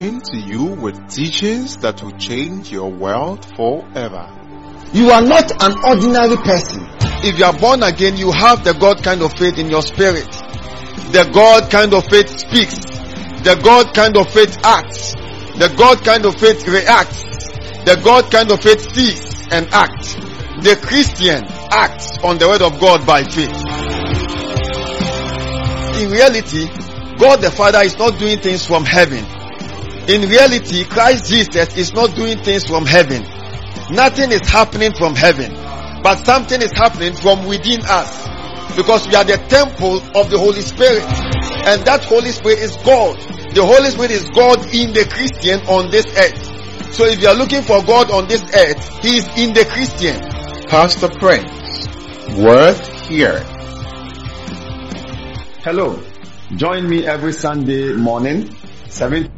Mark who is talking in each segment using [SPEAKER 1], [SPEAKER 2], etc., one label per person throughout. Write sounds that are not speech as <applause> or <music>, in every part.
[SPEAKER 1] to you with teachings that will change your world forever.
[SPEAKER 2] You are not an ordinary person.
[SPEAKER 3] If you are born again, you have the God kind of faith in your spirit. The God kind of faith speaks. The God kind of faith acts. The God kind of faith reacts. The God kind of faith sees and acts. The Christian acts on the word of God by faith. In reality, God the Father is not doing things from heaven. In reality, Christ Jesus is not doing things from heaven. Nothing is happening from heaven, but something is happening from within us. Because we are the temple of the Holy Spirit. And that Holy Spirit is God. The Holy Spirit is God in the Christian on this earth. So if you are looking for God on this earth, He is in the Christian.
[SPEAKER 1] Pastor Prince, worth hearing.
[SPEAKER 4] Hello. Join me every Sunday morning, 7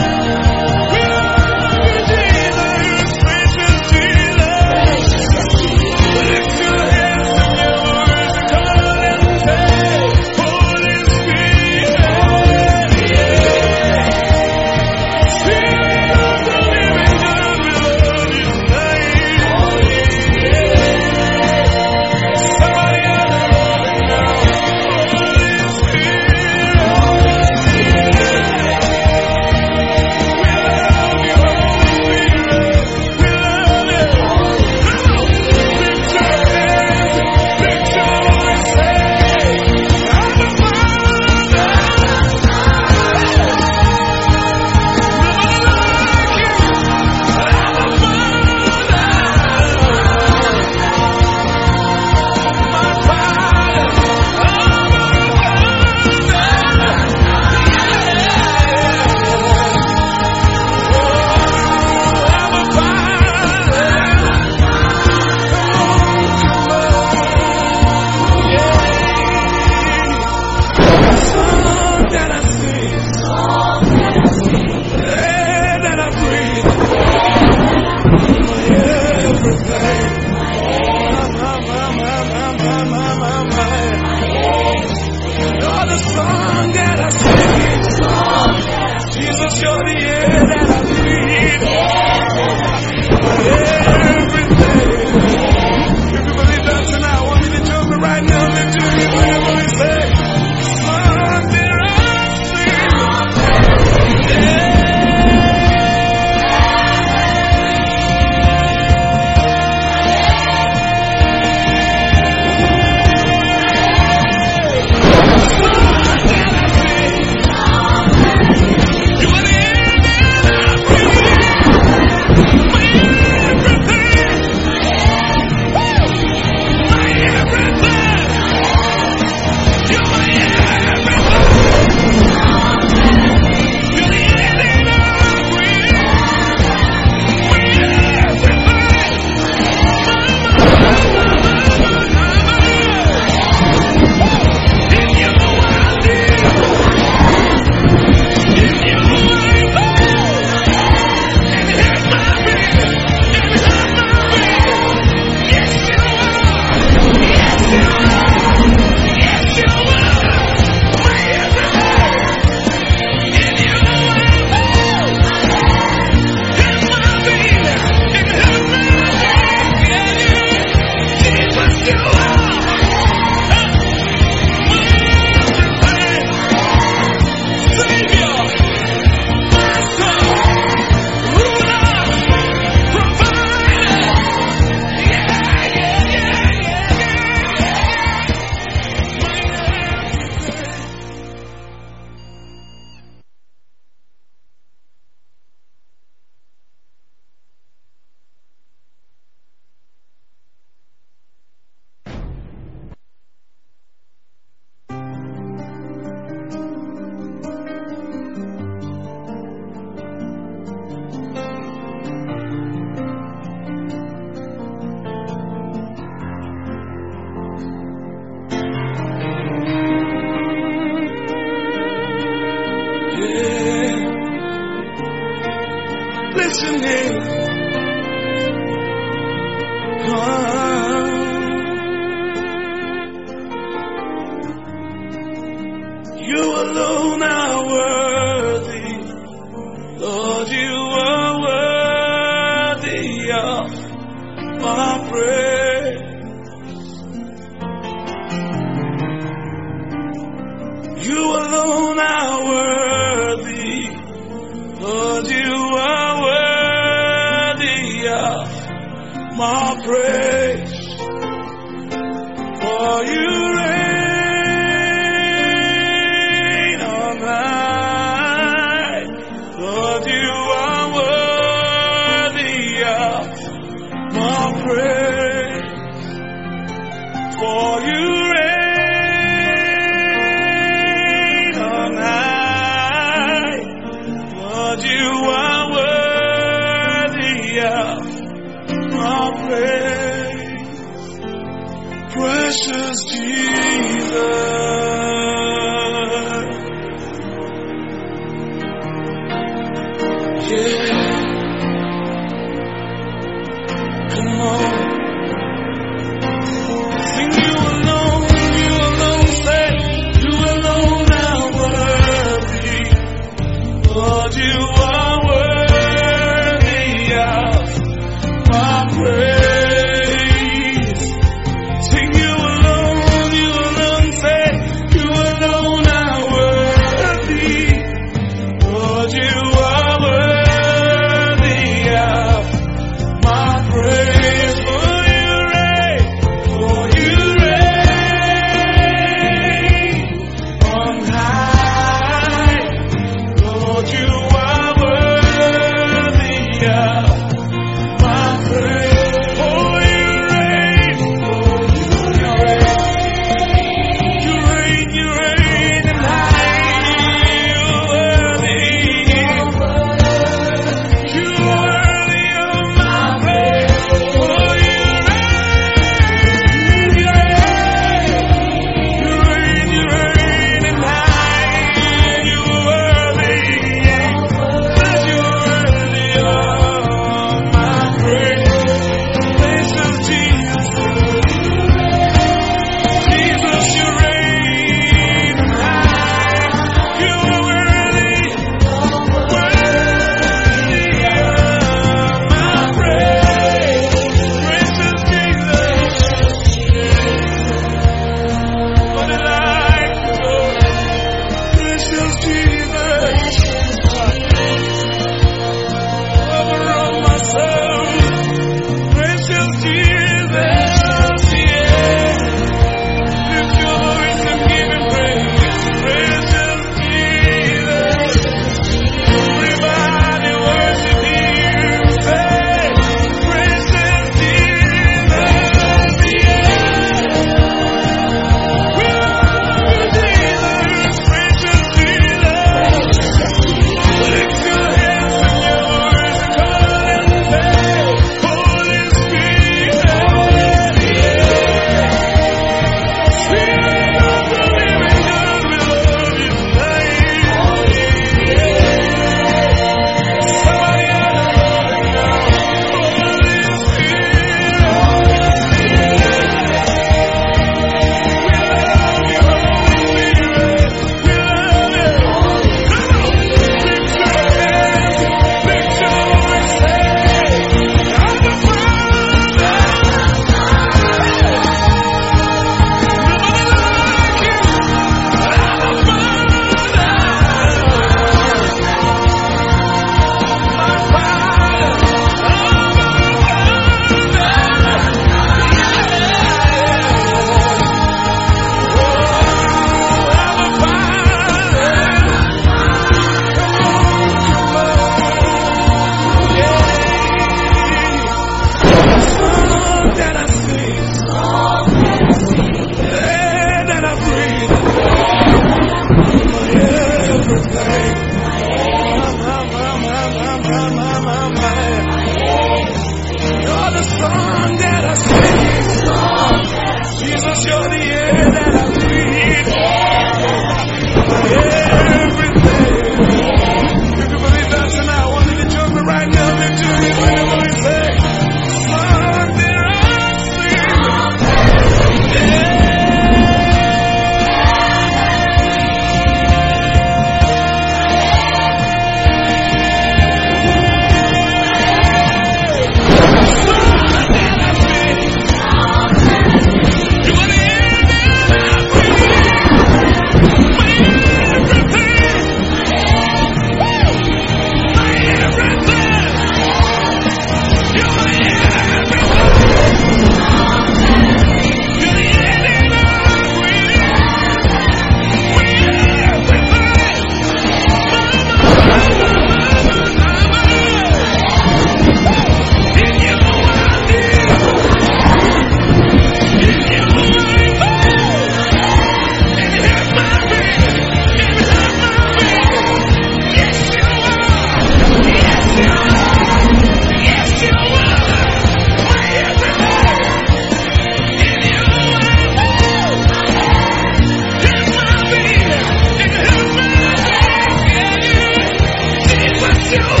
[SPEAKER 5] you.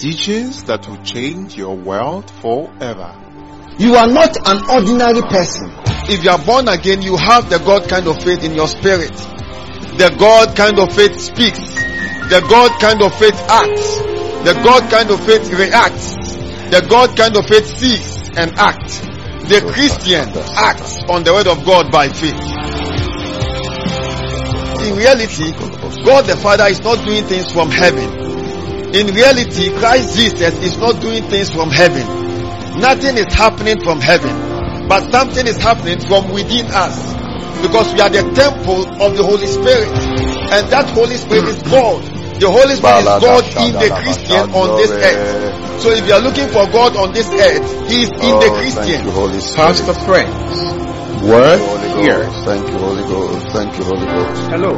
[SPEAKER 1] Teachings that will change your world forever.
[SPEAKER 2] You are not an ordinary person.
[SPEAKER 3] If you are born again, you have the God kind of faith in your spirit. The God kind of faith speaks. The God kind of faith acts. The God kind of faith reacts. The God kind of faith sees and acts. The Christian acts on the word of God by faith. In reality, God the Father is not doing things from heaven. In reality, Christ Jesus is not doing things from heaven. Nothing is happening from heaven, but something is happening from within us. Because we are the temple of the Holy Spirit. And that Holy Spirit is God. The Holy Spirit is God in the Christian on this earth. So if you are looking for God on this earth, He is in the oh, Christian.
[SPEAKER 4] Thank you, Holy Spirit.
[SPEAKER 1] Pastor Prince, word
[SPEAKER 4] Holy
[SPEAKER 1] here.
[SPEAKER 4] Thank you, Holy Ghost. Thank you, Holy Ghost. Hello.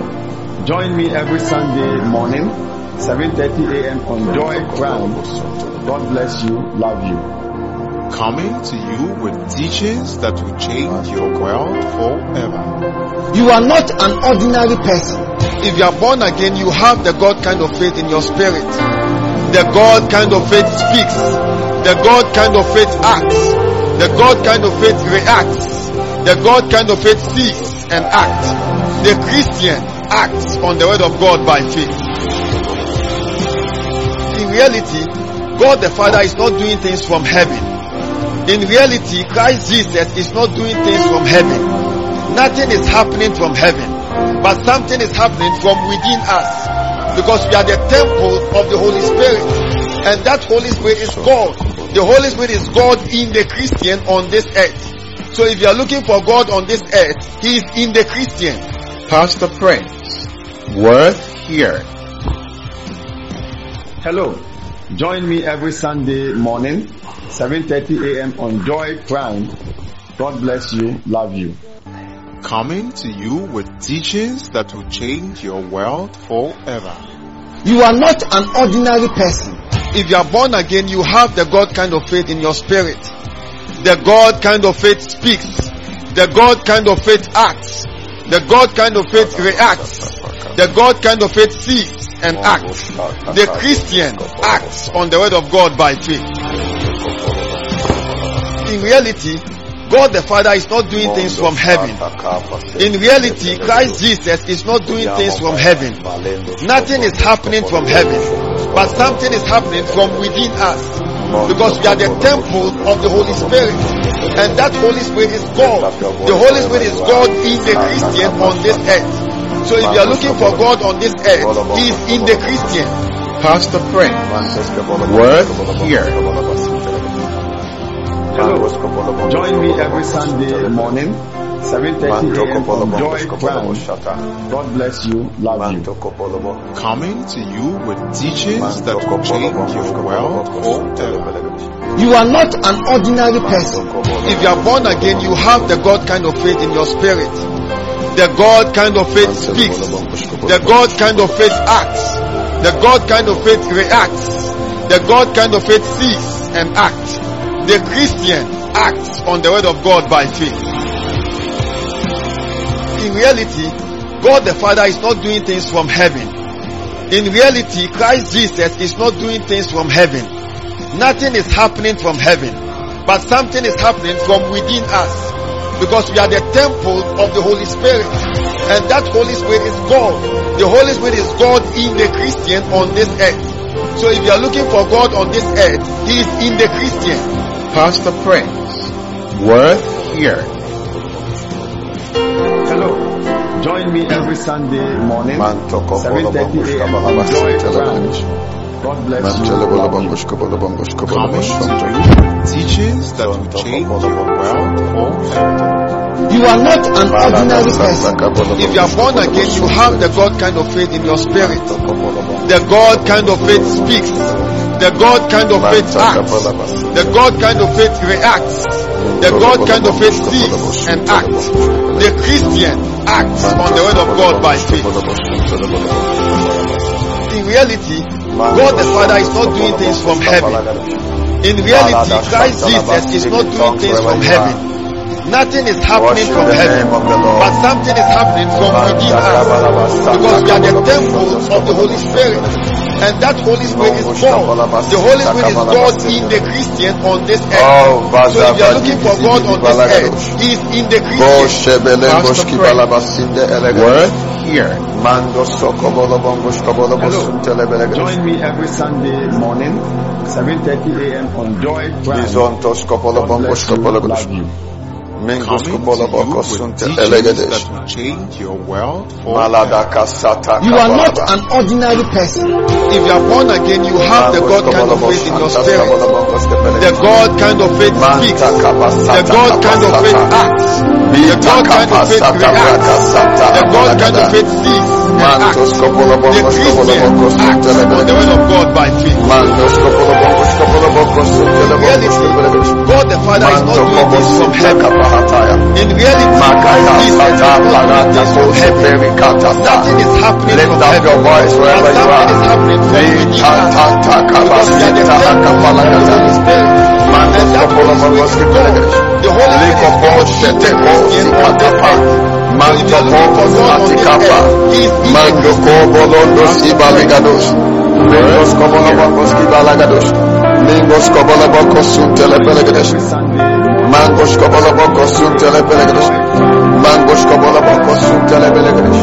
[SPEAKER 4] Join me every Sunday morning, 7.30 a.m. on Joy Crown. God bless you. Love you.
[SPEAKER 1] Coming to you with teachings that will change your world forever.
[SPEAKER 2] You are not an ordinary person.
[SPEAKER 3] If you are born again, you have the God kind of faith in your spirit. The God kind of faith speaks. The God kind of faith acts. The God kind of faith reacts. The God kind of faith sees and acts. The Christian acts on the word of God by faith. Reality, God the Father is not doing things from heaven. In reality, Christ Jesus is not doing things from heaven. Nothing is happening from heaven, but something is happening from within us. Because we are the temple of the Holy Spirit. And that Holy Spirit is God. The Holy Spirit is God in the Christian on this earth. So if you are looking for God on this earth, He is in the Christian.
[SPEAKER 1] Pastor Prince, worth here.
[SPEAKER 4] Hello. Join me every Sunday morning, 7.30 a.m. on Joy Crown. God bless you. Love you.
[SPEAKER 1] Coming to you with teachings that will change your world forever.
[SPEAKER 2] You are not an ordinary person.
[SPEAKER 3] If you are born again, you have the God kind of faith in your spirit. The God kind of faith speaks. The God kind of faith acts. The God kind of faith reacts. The God kind of faith sees and acts. The Christian acts on the word of God by faith. In reality, God the Father is not doing things from heaven. In reality, Christ Jesus is not doing things from heaven. Nothing is happening from heaven, but something is happening from within us. Because we are the temple of the Holy Spirit. And that Holy Spirit is God. The Holy Spirit is God in the Christian on this earth. So if you are looking for God on this earth, He is in the Christian.
[SPEAKER 1] Pastor Prince, word here.
[SPEAKER 4] Hello. Join me every Sunday morning, 7.30 a.m. on Joy Crown. God bless you. Love you.
[SPEAKER 1] Coming to you with teachings that will change your world forever.
[SPEAKER 2] You are not an ordinary person.
[SPEAKER 3] If you are born again, you have the God kind of faith in your spirit. The God kind of faith speaks. The God kind of faith acts. The God kind of faith reacts. The God kind of faith sees and acts. The Christian acts on the word of God by faith. In reality, God the Father is not doing things from heaven. In reality, Christ Jesus is not doing things from heaven. Nothing is happening from heaven, but something is happening from within us. Because we are the temple of the Holy Spirit. And that Holy Spirit is God. The Holy Spirit is God in the Christian on this earth. So if you are looking for God on this earth, He is in the Christian.
[SPEAKER 1] Pastor Prince, worth here.
[SPEAKER 4] Hello. Join me every Sunday morning, 7.30 a.m. on Joy Crown. God bless you. Love.
[SPEAKER 1] Coming to you with teachings that will change your world forever.
[SPEAKER 2] You are not an ordinary person.
[SPEAKER 3] If you are born again, you have the God kind of faith in your spirit. The God kind of faith speaks. The God kind of faith acts. The God kind of faith reacts. The God kind of faith sees and acts. The Christian acts on the word of God by faith. In reality, God the Father is not doing things from heaven. In reality, Christ Jesus is not doing things from heaven. Nothing is happening from heaven, but something is happening from within us. Because we are the temple of the Holy Spirit. And that Holy Spirit is God. The Holy Spirit is God in the Christian on this earth.
[SPEAKER 6] Oh,
[SPEAKER 3] So if you are looking for God on this earth, He is in the Christian.
[SPEAKER 1] Word here.
[SPEAKER 6] Mando sokobolo bongo skobolo bosuntele
[SPEAKER 4] Hello. Join me every Sunday morning, 7.30 a.m. on Joy Prime.
[SPEAKER 6] Bizonto skobolo
[SPEAKER 4] God
[SPEAKER 6] bongo
[SPEAKER 4] bless you.
[SPEAKER 6] skobolo
[SPEAKER 4] Love you.
[SPEAKER 6] Mingo
[SPEAKER 1] Coming to
[SPEAKER 6] skobolo
[SPEAKER 1] you with
[SPEAKER 6] sunte
[SPEAKER 1] that will change your world forever.
[SPEAKER 6] Malada kasata
[SPEAKER 2] You are not an ordinary person.
[SPEAKER 3] If you are born again, you have the God kind of faith in your spirit.
[SPEAKER 6] skobolo bongo skobele.
[SPEAKER 3] The God kind of faith speaks. The God kind of faith acts. The God kind of faith reacts. The God kind of faith sees and
[SPEAKER 6] Manto
[SPEAKER 3] acts.
[SPEAKER 6] skobolo
[SPEAKER 3] The
[SPEAKER 6] bongo skobolo bongo
[SPEAKER 3] Christian acts on the word of God by faith.
[SPEAKER 6] Mando skobolo bongo skobolo bongo suntele
[SPEAKER 3] In
[SPEAKER 6] bongo
[SPEAKER 3] reality. God the Father is not doing things from heaven. In reality, Jesus is not things from heaven. Nothing is happening from heaven.
[SPEAKER 6] your voice wherever you
[SPEAKER 3] something is
[SPEAKER 6] are.
[SPEAKER 3] happening from within us. Because we are the temple of the. Holy Spirit. harness
[SPEAKER 6] upon
[SPEAKER 3] us was
[SPEAKER 6] prepared.
[SPEAKER 3] The Holy Lake
[SPEAKER 6] of
[SPEAKER 3] God shed in
[SPEAKER 6] Matapa.
[SPEAKER 3] Mangokobos
[SPEAKER 6] Matikapa. Mangokobos Ibalagados. Mingos Kobolobos Ibalagados. Mingos
[SPEAKER 4] Kobolobos Suntelepelagados.
[SPEAKER 6] Mangos Kobolobos Suntelepelagados. Mangos
[SPEAKER 1] Kobolobos Suntelepelagados.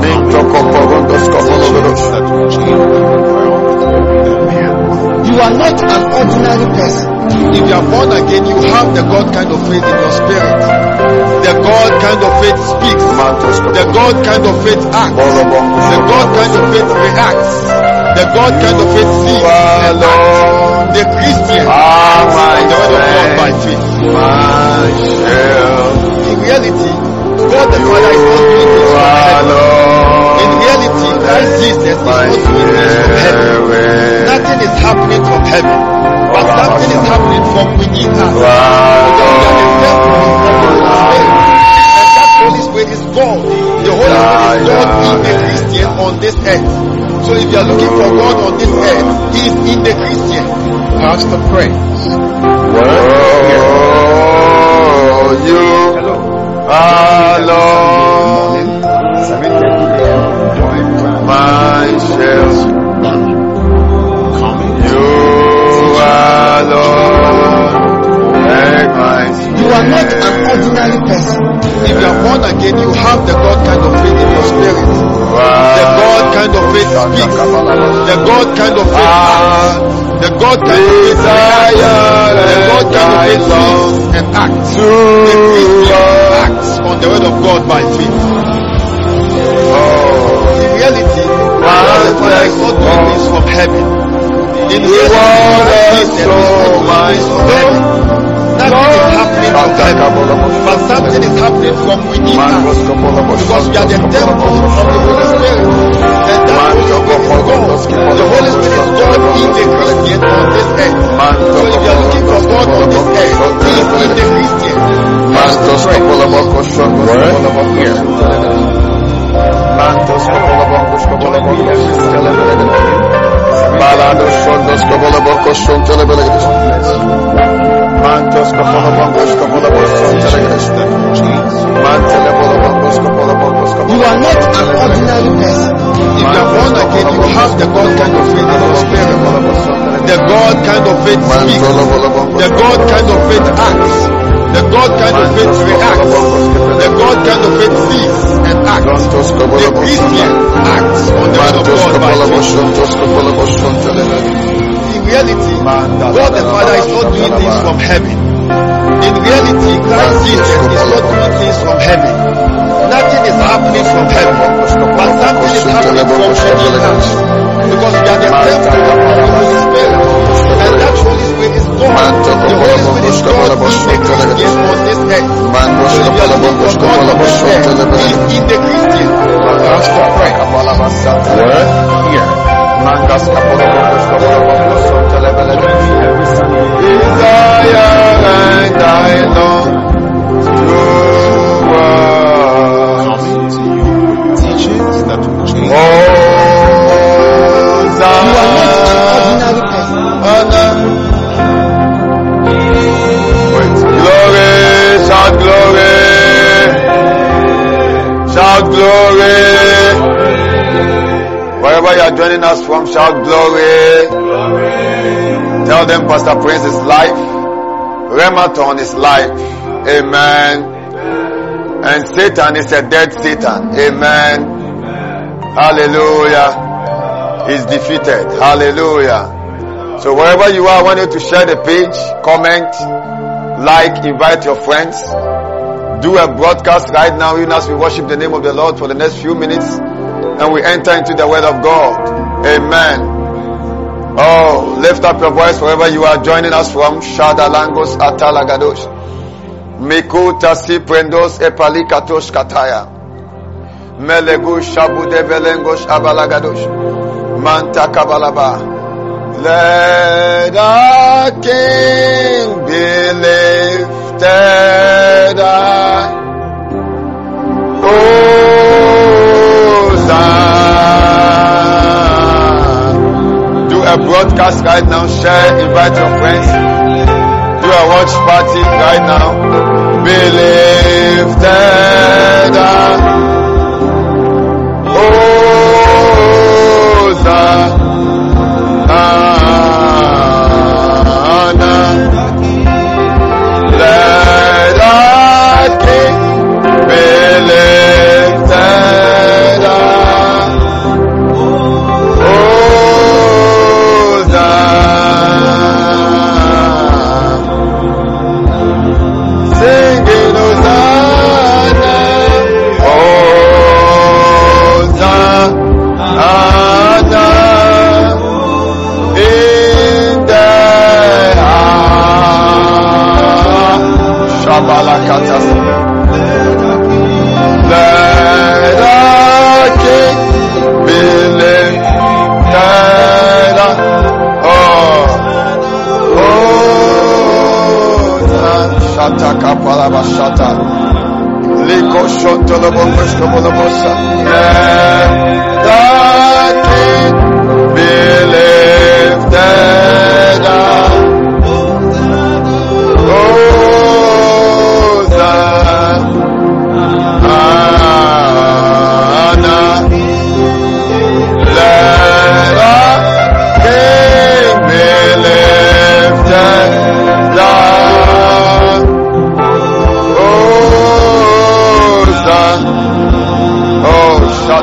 [SPEAKER 1] Mingokobos Kobolobos.
[SPEAKER 2] You are not an ordinary person.
[SPEAKER 3] If you are born again, you have the God kind of faith in your spirit. The God kind of faith speaks. The God kind of faith acts. The God kind of faith reacts. The God kind of faith sees and acts. The Christian
[SPEAKER 6] Ah,
[SPEAKER 3] acts
[SPEAKER 6] my
[SPEAKER 3] on the word of God by faith. In reality, God the Father is not doing heaven. In reality, Christ Jesus is not doing from heaven. Uh, nothing is happening from heaven, but something is happening from within us. Because we are the temple of the Holy Spirit. And that Holy Spirit is God. The Holy Spirit is God in the Christian on this earth. So if you are looking for God on this earth, He is in the Christian.
[SPEAKER 1] Pastor praise.
[SPEAKER 6] Oh, you
[SPEAKER 4] hello.
[SPEAKER 6] alone,
[SPEAKER 1] Coming
[SPEAKER 6] You make my
[SPEAKER 2] You are not an ordinary person.
[SPEAKER 3] If you are born again, you have the God kind of faith in your spirit. The God kind of faith speaks. The God kind of faith acts. The God kind of faith reacts. The God kind of faith sees and acts. The Christian acts on the word of God by faith. In reality, God the Father is doing this from heaven. In reality, Jesus is not doing from heaven. Nothing is happening from heaven, but something is happening from within us. Because we are the temple of the Holy Spirit. And that Holy Spirit is God. The Holy Spirit is God in the Christian on this earth. So if you are looking for God on this earth, He is in the Christian.
[SPEAKER 6] Mantos here. Mantos
[SPEAKER 2] You are not an ordinary person.
[SPEAKER 3] If you are born again, you have the God kind of faith. The God kind of faith speaks. The God kind of faith acts. The God kind of faith reacts. The God kind of faith sees and acts. The Christian acts on the word of God by faith. In reality, God the Father is not doing things from heaven. In reality, Christ Jesus is not doing things from heaven. Nothing is happening from heaven, but something is happening from us. Because we are the temple of the Manto
[SPEAKER 7] kopolobongos glory. Wherever you are joining us from, shout glory. glory. Tell them Pastor Prince is life. Rematon is life. Amen. And Satan is a dead Satan. Amen. Hallelujah. He's defeated. Hallelujah. So wherever you are, I want you to share the page, comment, like, invite your friends. Do a broadcast right now, even as we worship the name of the Lord for the next few minutes and we enter into the word of God. Amen. Oh, lift up your voice wherever you are joining us from. Shadalangos atalagados. Mikuta si prendos epalikatos kataya. Melegu shabude velengos abalagados. Manta kabalaba. Let our King be lifted high. Hosanna. Do a broadcast right now. Share, invite your friends. Do a watch party right now. Be lifted up. House. Shabalakatas. Let our King be lifted up. Oh, oh, shata kapalaba shata. Liko shontolobo kushkobolobosa. Let our King be lifted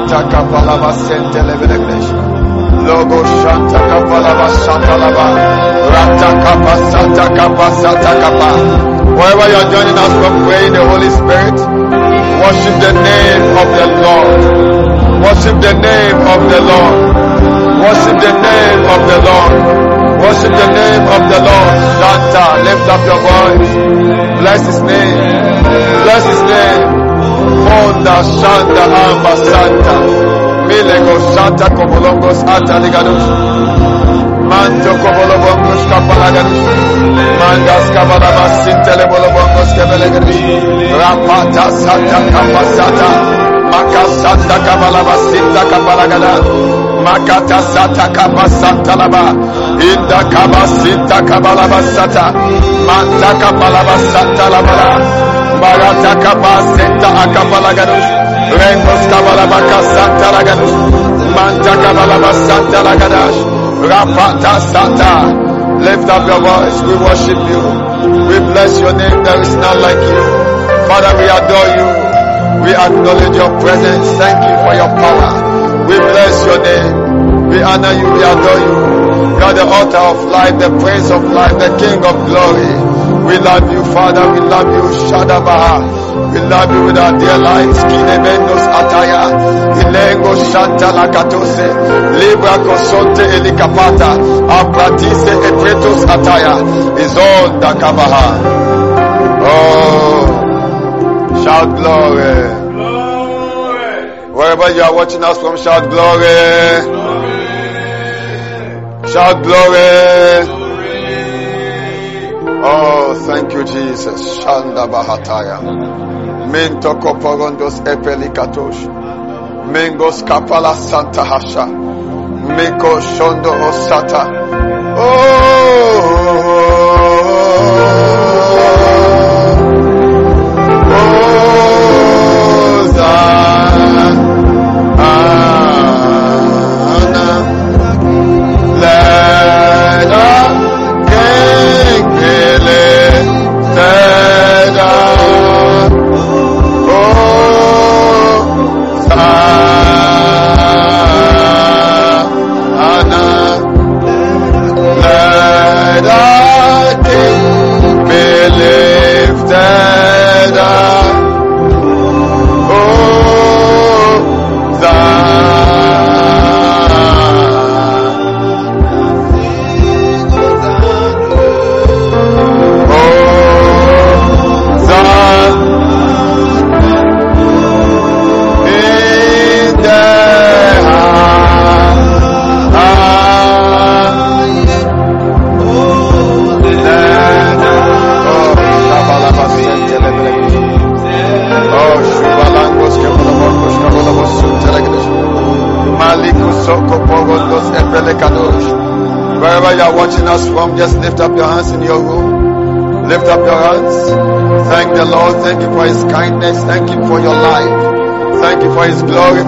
[SPEAKER 7] Shata Kapalava Sentelebeleglish. Logo Shanta Kapalava Santalava. Rata Kapa Santa. Wherever you are joining us from, pray in the Holy Spirit. Worship the name of the Lord. Worship the name of the Lord. Worship the name of the Lord. Worship the name of the Lord. Shanta, lift up your voice. Bless his name. Bless his name. Fonda Shanda Amba Santa. Milego Santa Kobolongos Ataligadus. Manto Kobolobongos Kapalagadus. Mandas Kabalabas Sintele Bolobongos Kabalagadus. Rapata Santa Kapasata. Makasanta Kabalabas Sinta Kapalagada. Makata Sata Kapasanta Laba. Inda Kabasinta Kabalabasata. Manta Kabalabasanta Labala. Barata Kabasenta Akapalagados. Rengos Kabalabaka Santa Lagados. Manta Kabalabasanta Lagadash. Rapata Santa. Lift up your voice. We worship you. We bless your name. There is none like you. Father, we adore you. We acknowledge your presence. Thank you for your power. We bless your name. We honor you. We adore you. You are the author of life, the prince of life, the king of glory. We love you, Father. We love you, Shadabaha. We love you with our dear lives. Kinemendos ataya. Ilengo shanta lakatose. Libra kosonte elikapata. Apratise epretos ataya. Izon dakabaha. Oh. Shout glory. glory. Wherever you are watching us from, shout glory. glory. Shout glory. glory. Oh, thank you, Jesus. Shanda Bahataya. Minto Koporondos Epelikatos. Mengos Kapala Santa Hasha. Miko Shondo Osata. Oh.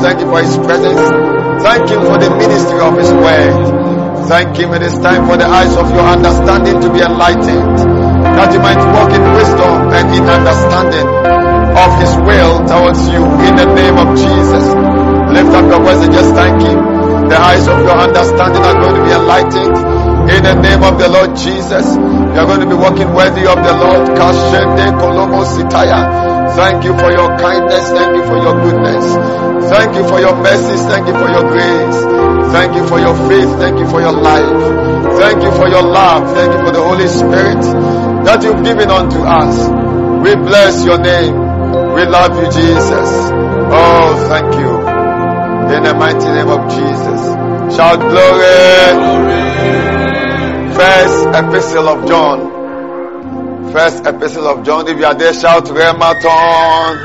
[SPEAKER 6] Thank you for His presence. Thank Him for the ministry of His word. Thank Him. It is time for the eyes of your understanding to be enlightened. That you might walk in wisdom and in understanding of His will towards you in the name of Jesus. Lift up your voice and just thank Him. The eyes of your understanding are going to be enlightened in the name of the Lord Jesus. You are going to be walking worthy of the Lord. Kashende Kolomo Sitaya. Thank you for your kindness. Thank you for your goodness. Thank you for your mercies. Thank you for your grace. Thank you for your faith. Thank you for your life. Thank you for your love. Thank you for the Holy Spirit that you've given unto us. We bless your name. We love you, Jesus. Oh, thank you. In the mighty name of Jesus. Shout glory. First epistle of John. First epistle of John. If you are there, shout Rematon.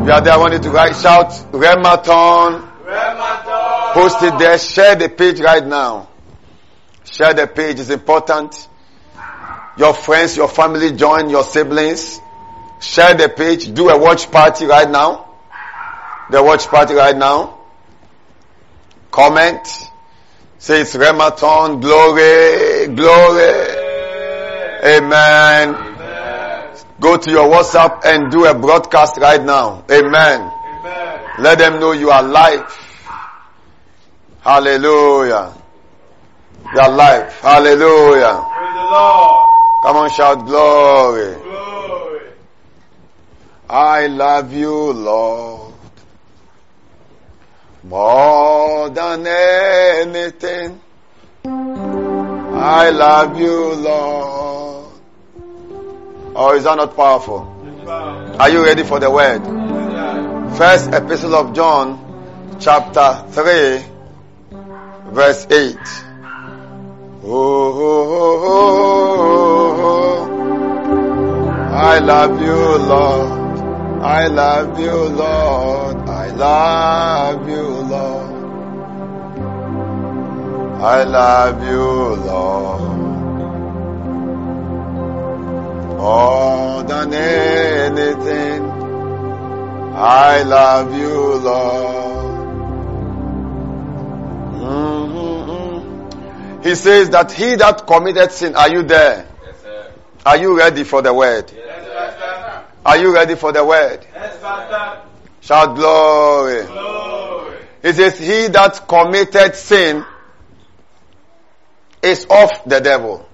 [SPEAKER 6] If you are there, I want you to write, shout Rematon. Post it there. Share the page right now. Share the page. It's important. Your friends, your family join, your siblings. Share the page. Do a watch party right now. The watch party right now. Comment. Say it's Rematon. Glory. Glory. Amen. Go to your WhatsApp and do a broadcast right now. Amen. Let them know you are alive. Hallelujah. You are alive. Hallelujah. Come on, shout glory. glory. I love you, Lord. More than anything. I love you, Lord. Oh, is that not powerful? Are you ready for the word? First epistle of John, chapter 3, verse 8. Oh, oh, I love you, Lord. I love you, Lord. I love you, Lord. I love you, Lord. More than anything, I love you, Lord. Mm-hmm. He says that he that committed sin, are you there? Are you ready for the word? Are you ready for the word? Shout glory. It says, He that committed sin is of the devil.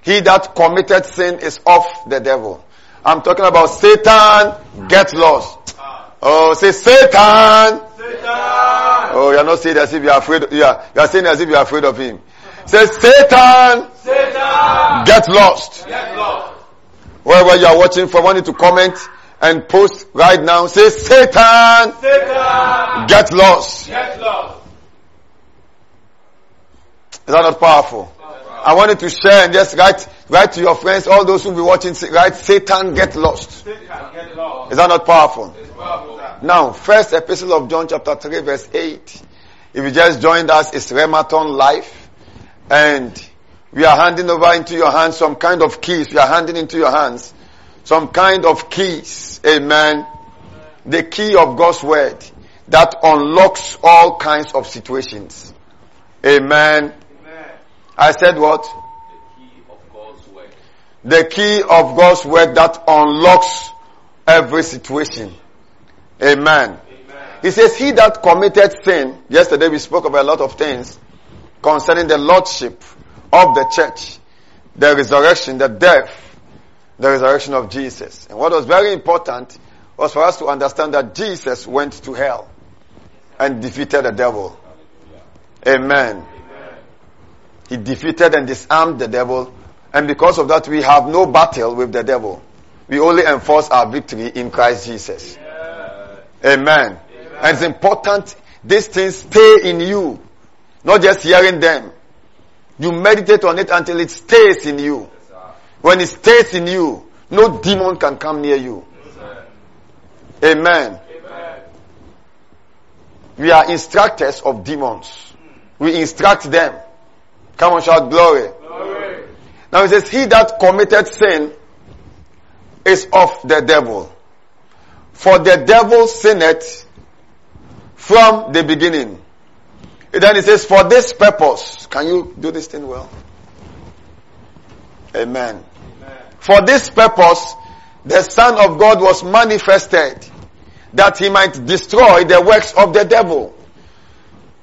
[SPEAKER 6] He that committed sin is of the devil. I'm talking about Satan, get lost. Ah. Oh, say Satan. Oh, you're not saying as if you're afraid. You are, you are saying as if you're afraid of him. Say Satan, Satan. get lost. Wherever you are watching from, I want you to comment and post right now. Say Satan, Satan get lost. get lost. Is that not powerful? I wanted to share and just write, write to your friends, all those who will be watching, write Satan get lost. Is that not powerful? Now, first epistle of John chapter 3 verse 8. If you just joined us, it's Rematon Life. And we are handing over into your hands some kind of keys. We are handing into your hands some kind of keys. Amen. The key of God's word that unlocks all kinds of situations. Amen. I said what? The key of God's word that unlocks every situation. Amen. He says, he that committed sin, yesterday we spoke about a lot of things concerning the lordship of the church, the resurrection, the death, the resurrection of Jesus. And what was very important was for us to understand that Jesus went to hell and defeated the devil. Amen. He defeated and disarmed the devil. And because of that, we have no battle with the devil. We only enforce our victory in Christ Jesus. Amen. And it's important these things stay in you. Not just hearing them. You meditate on it until it stays in you. When it stays in you, no demon can come near you. Amen. We are instructors of demons. We instruct them. Come on, shout glory. glory. Now it says, he that committed sin is of the devil. For the devil sinned from the beginning. And then it says, for this purpose. Can you do this thing well? Amen. For this purpose, the Son of God was manifested that he might destroy the works of the devil.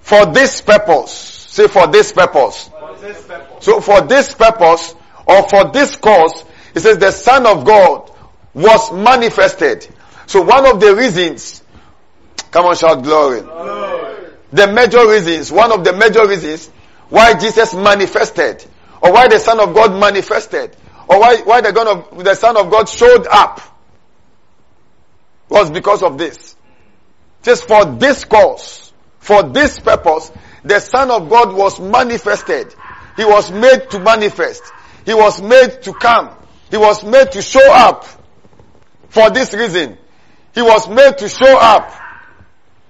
[SPEAKER 6] For this purpose. Say for this purpose. For this purpose. So for this purpose or for this cause, it says the Son of God was manifested. So one of the reasons, come on shout glory. glory. The major reasons, one of the major reasons why Jesus manifested or why the Son of God manifested or why, why the, of, the Son of God showed up was because of this. Just for this cause, for this purpose, the Son of God was manifested. He was made to manifest. He was made to come. He was made to show up for this reason. He was made to show up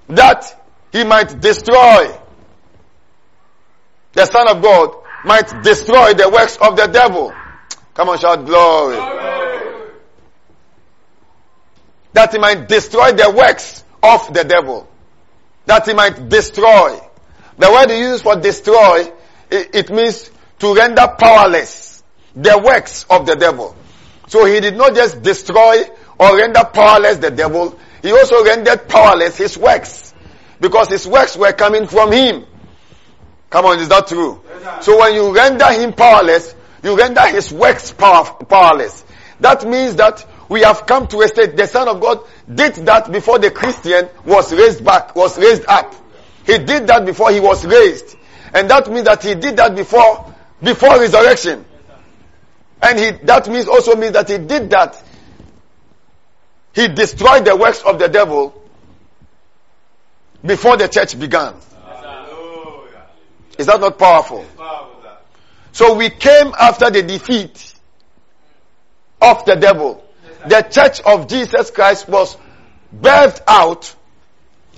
[SPEAKER 6] that he might destroy the Son of God might destroy the works of the devil. Come on, shout glory. glory. That he might destroy the works of the devil. That he might destroy. The word he used for destroy, it, it means to render powerless the works of the devil. So he did not just destroy or render powerless the devil, he also rendered powerless his works. Because his works were coming from him. Come on, is that true? Yes, so when you render him powerless, you render his works power, powerless. That means that we have come to a state, the Son of God did that before the Christian was raised back, was raised up. He did that before he was raised. And that means that he did that before, before resurrection. And he, that means also means that he did that. He destroyed the works of the devil before the church began. Is that not powerful? So we came after the defeat of the devil. The church of Jesus Christ was birthed out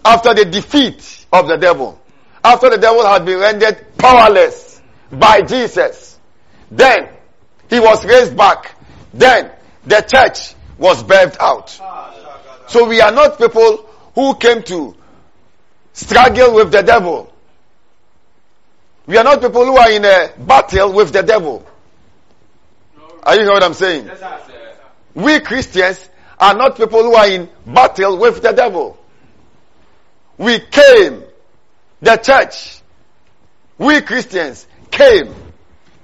[SPEAKER 6] after the defeat of the devil. After the devil had been rendered powerless by Jesus. Then he was raised back. Then the church was birthed out. So we are not people who came to struggle with the devil. We are not people who are in a battle with the devil. Are you hearing what I'm saying? We Christians are not people who are in battle with the devil. We came, the church, we Christians came.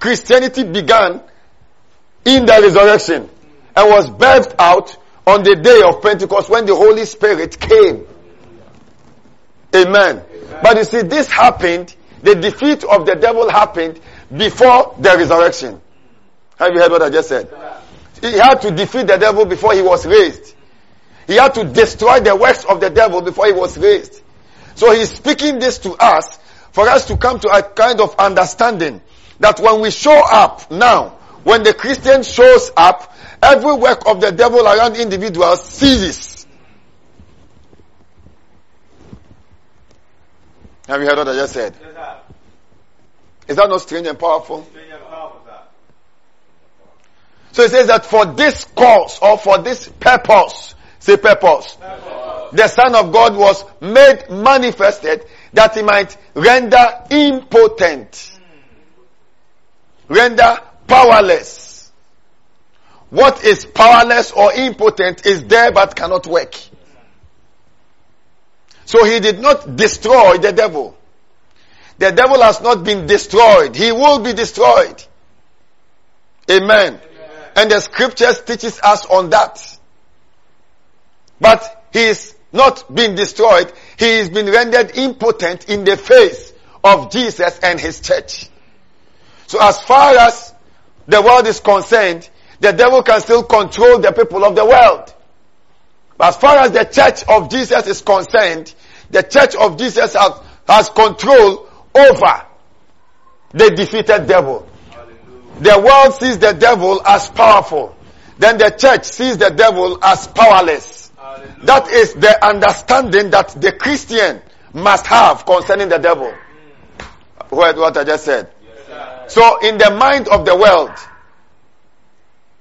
[SPEAKER 6] Christianity began in the resurrection and was birthed out on the day of Pentecost when the Holy Spirit came. Amen. Amen. But you see, this happened the defeat of the devil happened before the resurrection. Have you heard what I just said? He had to defeat the devil before he was raised. He had to destroy the works of the devil before he was raised. So he's speaking this to us for us to come to a kind of understanding that when we show up now, when the Christian shows up, every work of the devil around individuals ceases. Have you heard what I just said? Is that not strange and powerful? Strange and powerful so it says that for this cause or for this purpose, say purpose, purpose, the Son of God was made manifested that he might render impotent, render powerless. What is powerless or impotent is there but cannot work. So he did not destroy the devil. The devil has not been destroyed. He will be destroyed. Amen. Amen. And the scriptures teaches us on that. But he is not been destroyed. He is been rendered impotent in the face of Jesus and his church. So as far as the world is concerned, the devil can still control the people of the world. But as far as the church of Jesus is concerned, the church of Jesus has, has control over the defeated devil. The world sees the devil as powerful. Then the church sees the devil as powerless. That is the understanding that the Christian must have concerning the devil. What, what I just said. So in the mind of the world,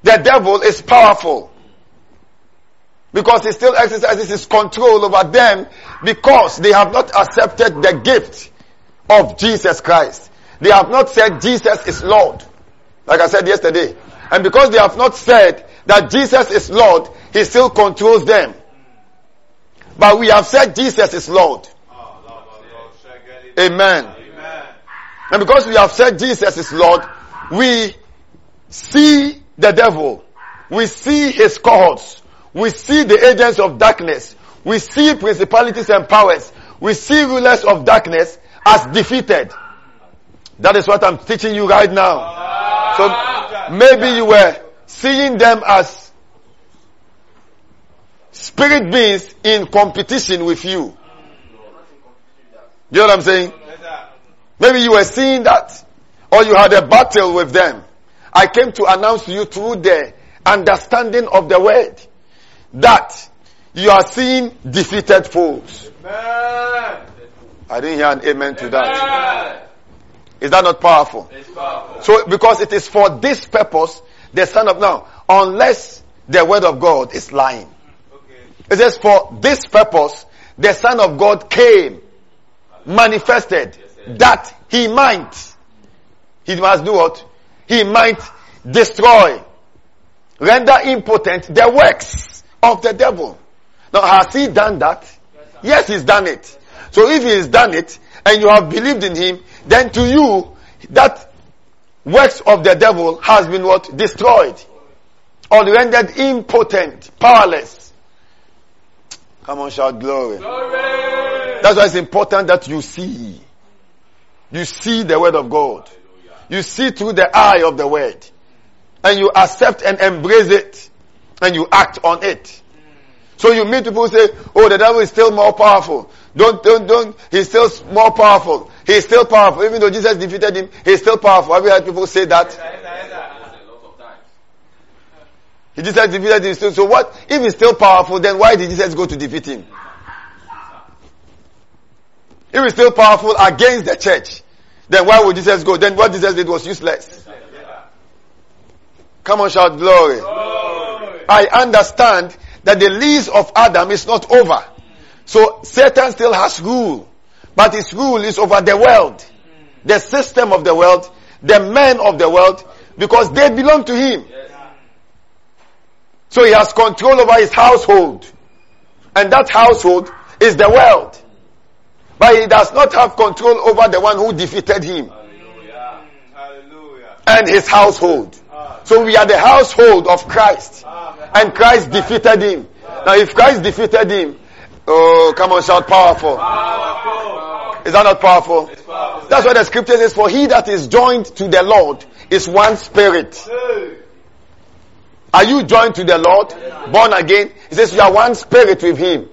[SPEAKER 6] the devil is powerful. Because he still exercises his control over them because they have not accepted the gift of Jesus Christ. They have not said Jesus is Lord. Like I said yesterday. And because they have not said that Jesus is Lord, he still controls them. But we have said Jesus is Lord. Amen. And because we have said Jesus is Lord, we see the devil. We see his cohorts. We see the agents of darkness. We see principalities and powers. We see rulers of darkness as defeated. That is what I'm teaching you right now. So maybe you were seeing them as spirit beings in competition with you. You know what I'm saying? Maybe you were seeing that or you had a battle with them. I came to announce to you through the understanding of the word that you are seeing defeated foes. I didn't hear an amen to that. Is that not powerful?
[SPEAKER 8] powerful.
[SPEAKER 6] So because it is for this purpose, the son of now, unless the word of God is lying. It says for this purpose, the son of God came, manifested, that he might, he must do what? He might destroy, render impotent the works of the devil. Now has he done that? Yes, he's done it. So if he has done it, and you have believed in him, then to you, that works of the devil has been what? Destroyed. Or rendered impotent, powerless. Come on, shout glory.
[SPEAKER 8] Glory.
[SPEAKER 6] That's why it's important that you see. You see the word of God. You see through the eye of the word. And you accept and embrace it. And you act on it. Hmm. So you meet people who say, oh, the devil is still more powerful. Don't, don't, don't, he's still more powerful. He's still powerful. Even though Jesus defeated him, he's still powerful. Have you heard people say that? He Jesus defeated him still. So what, if he's still powerful, then why did Jesus go to defeat him? If he's still powerful against the church, then why would Jesus go? Then what Jesus did was useless. Come on, shout glory. I understand that the lease of Adam is not over. So Satan still has rule. But his rule is over the world. The system of the world, the men of the world, because they belong to him. So he has control over his household. And that household is the world. But he does not have control over the one who defeated him and his household. So we are the household of Christ. And Christ defeated him. Now if Christ defeated him, oh, come on, shout powerful. Is that not powerful? That's what the scripture says, for he that is joined to the Lord is one spirit. Are you joined to the Lord? Born again? He says you are one spirit with him.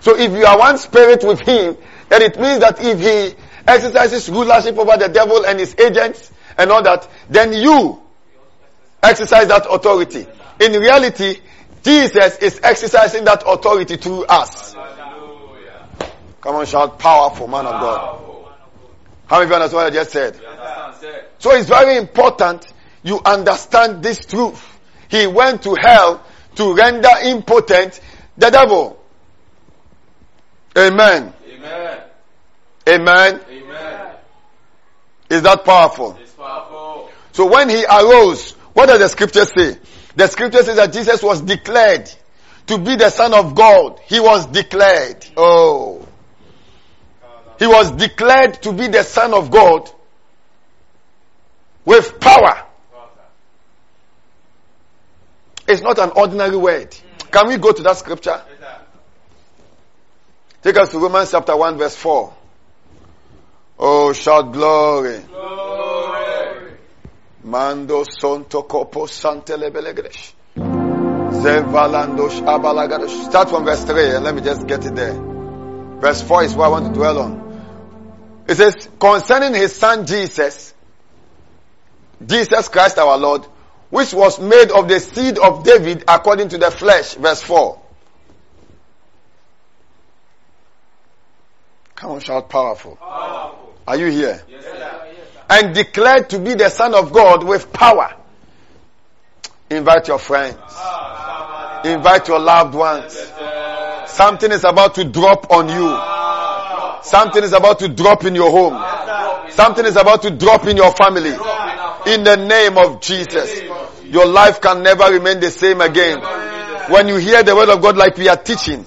[SPEAKER 6] So if you are one spirit with him, then it means that if he exercises rulership over the devil and his agents and all that, then you exercise that authority. In reality, Jesus is exercising that authority through us. Come on, shout powerful man of God. How many of you understand what I just said? So it's very important you understand this truth. He went to hell to render impotent the devil. Amen.
[SPEAKER 8] Amen.
[SPEAKER 6] Amen.
[SPEAKER 8] Amen.
[SPEAKER 6] Is that powerful?
[SPEAKER 8] It's powerful.
[SPEAKER 6] So when he arose, what does the scripture say? The scripture says that Jesus was declared to be the son of God. He was declared. Oh. He was declared to be the son of God with power. It's not an ordinary word. Can we go to that scripture? Take us to Romans chapter 1 verse 4. Oh, shout glory.
[SPEAKER 8] Glory.
[SPEAKER 6] Mando sonto kopo santelebelegedesh. Zevalandosh abalagadosh. Start from verse 3 and let me just get it there. Verse 4 is what I want to dwell on. It says, concerning his son Jesus, Jesus Christ our Lord, which was made of the seed of David according to the flesh. Verse 4. Come on, shout powerful. Are you here? And declared to be the Son of God with power. Invite your friends. Invite your loved ones. Something is about to drop on you. Something is about to drop in your home. Something is about to drop in your family. In the name of Jesus. Your life can never remain the same again. When you hear the word of God like we are teaching,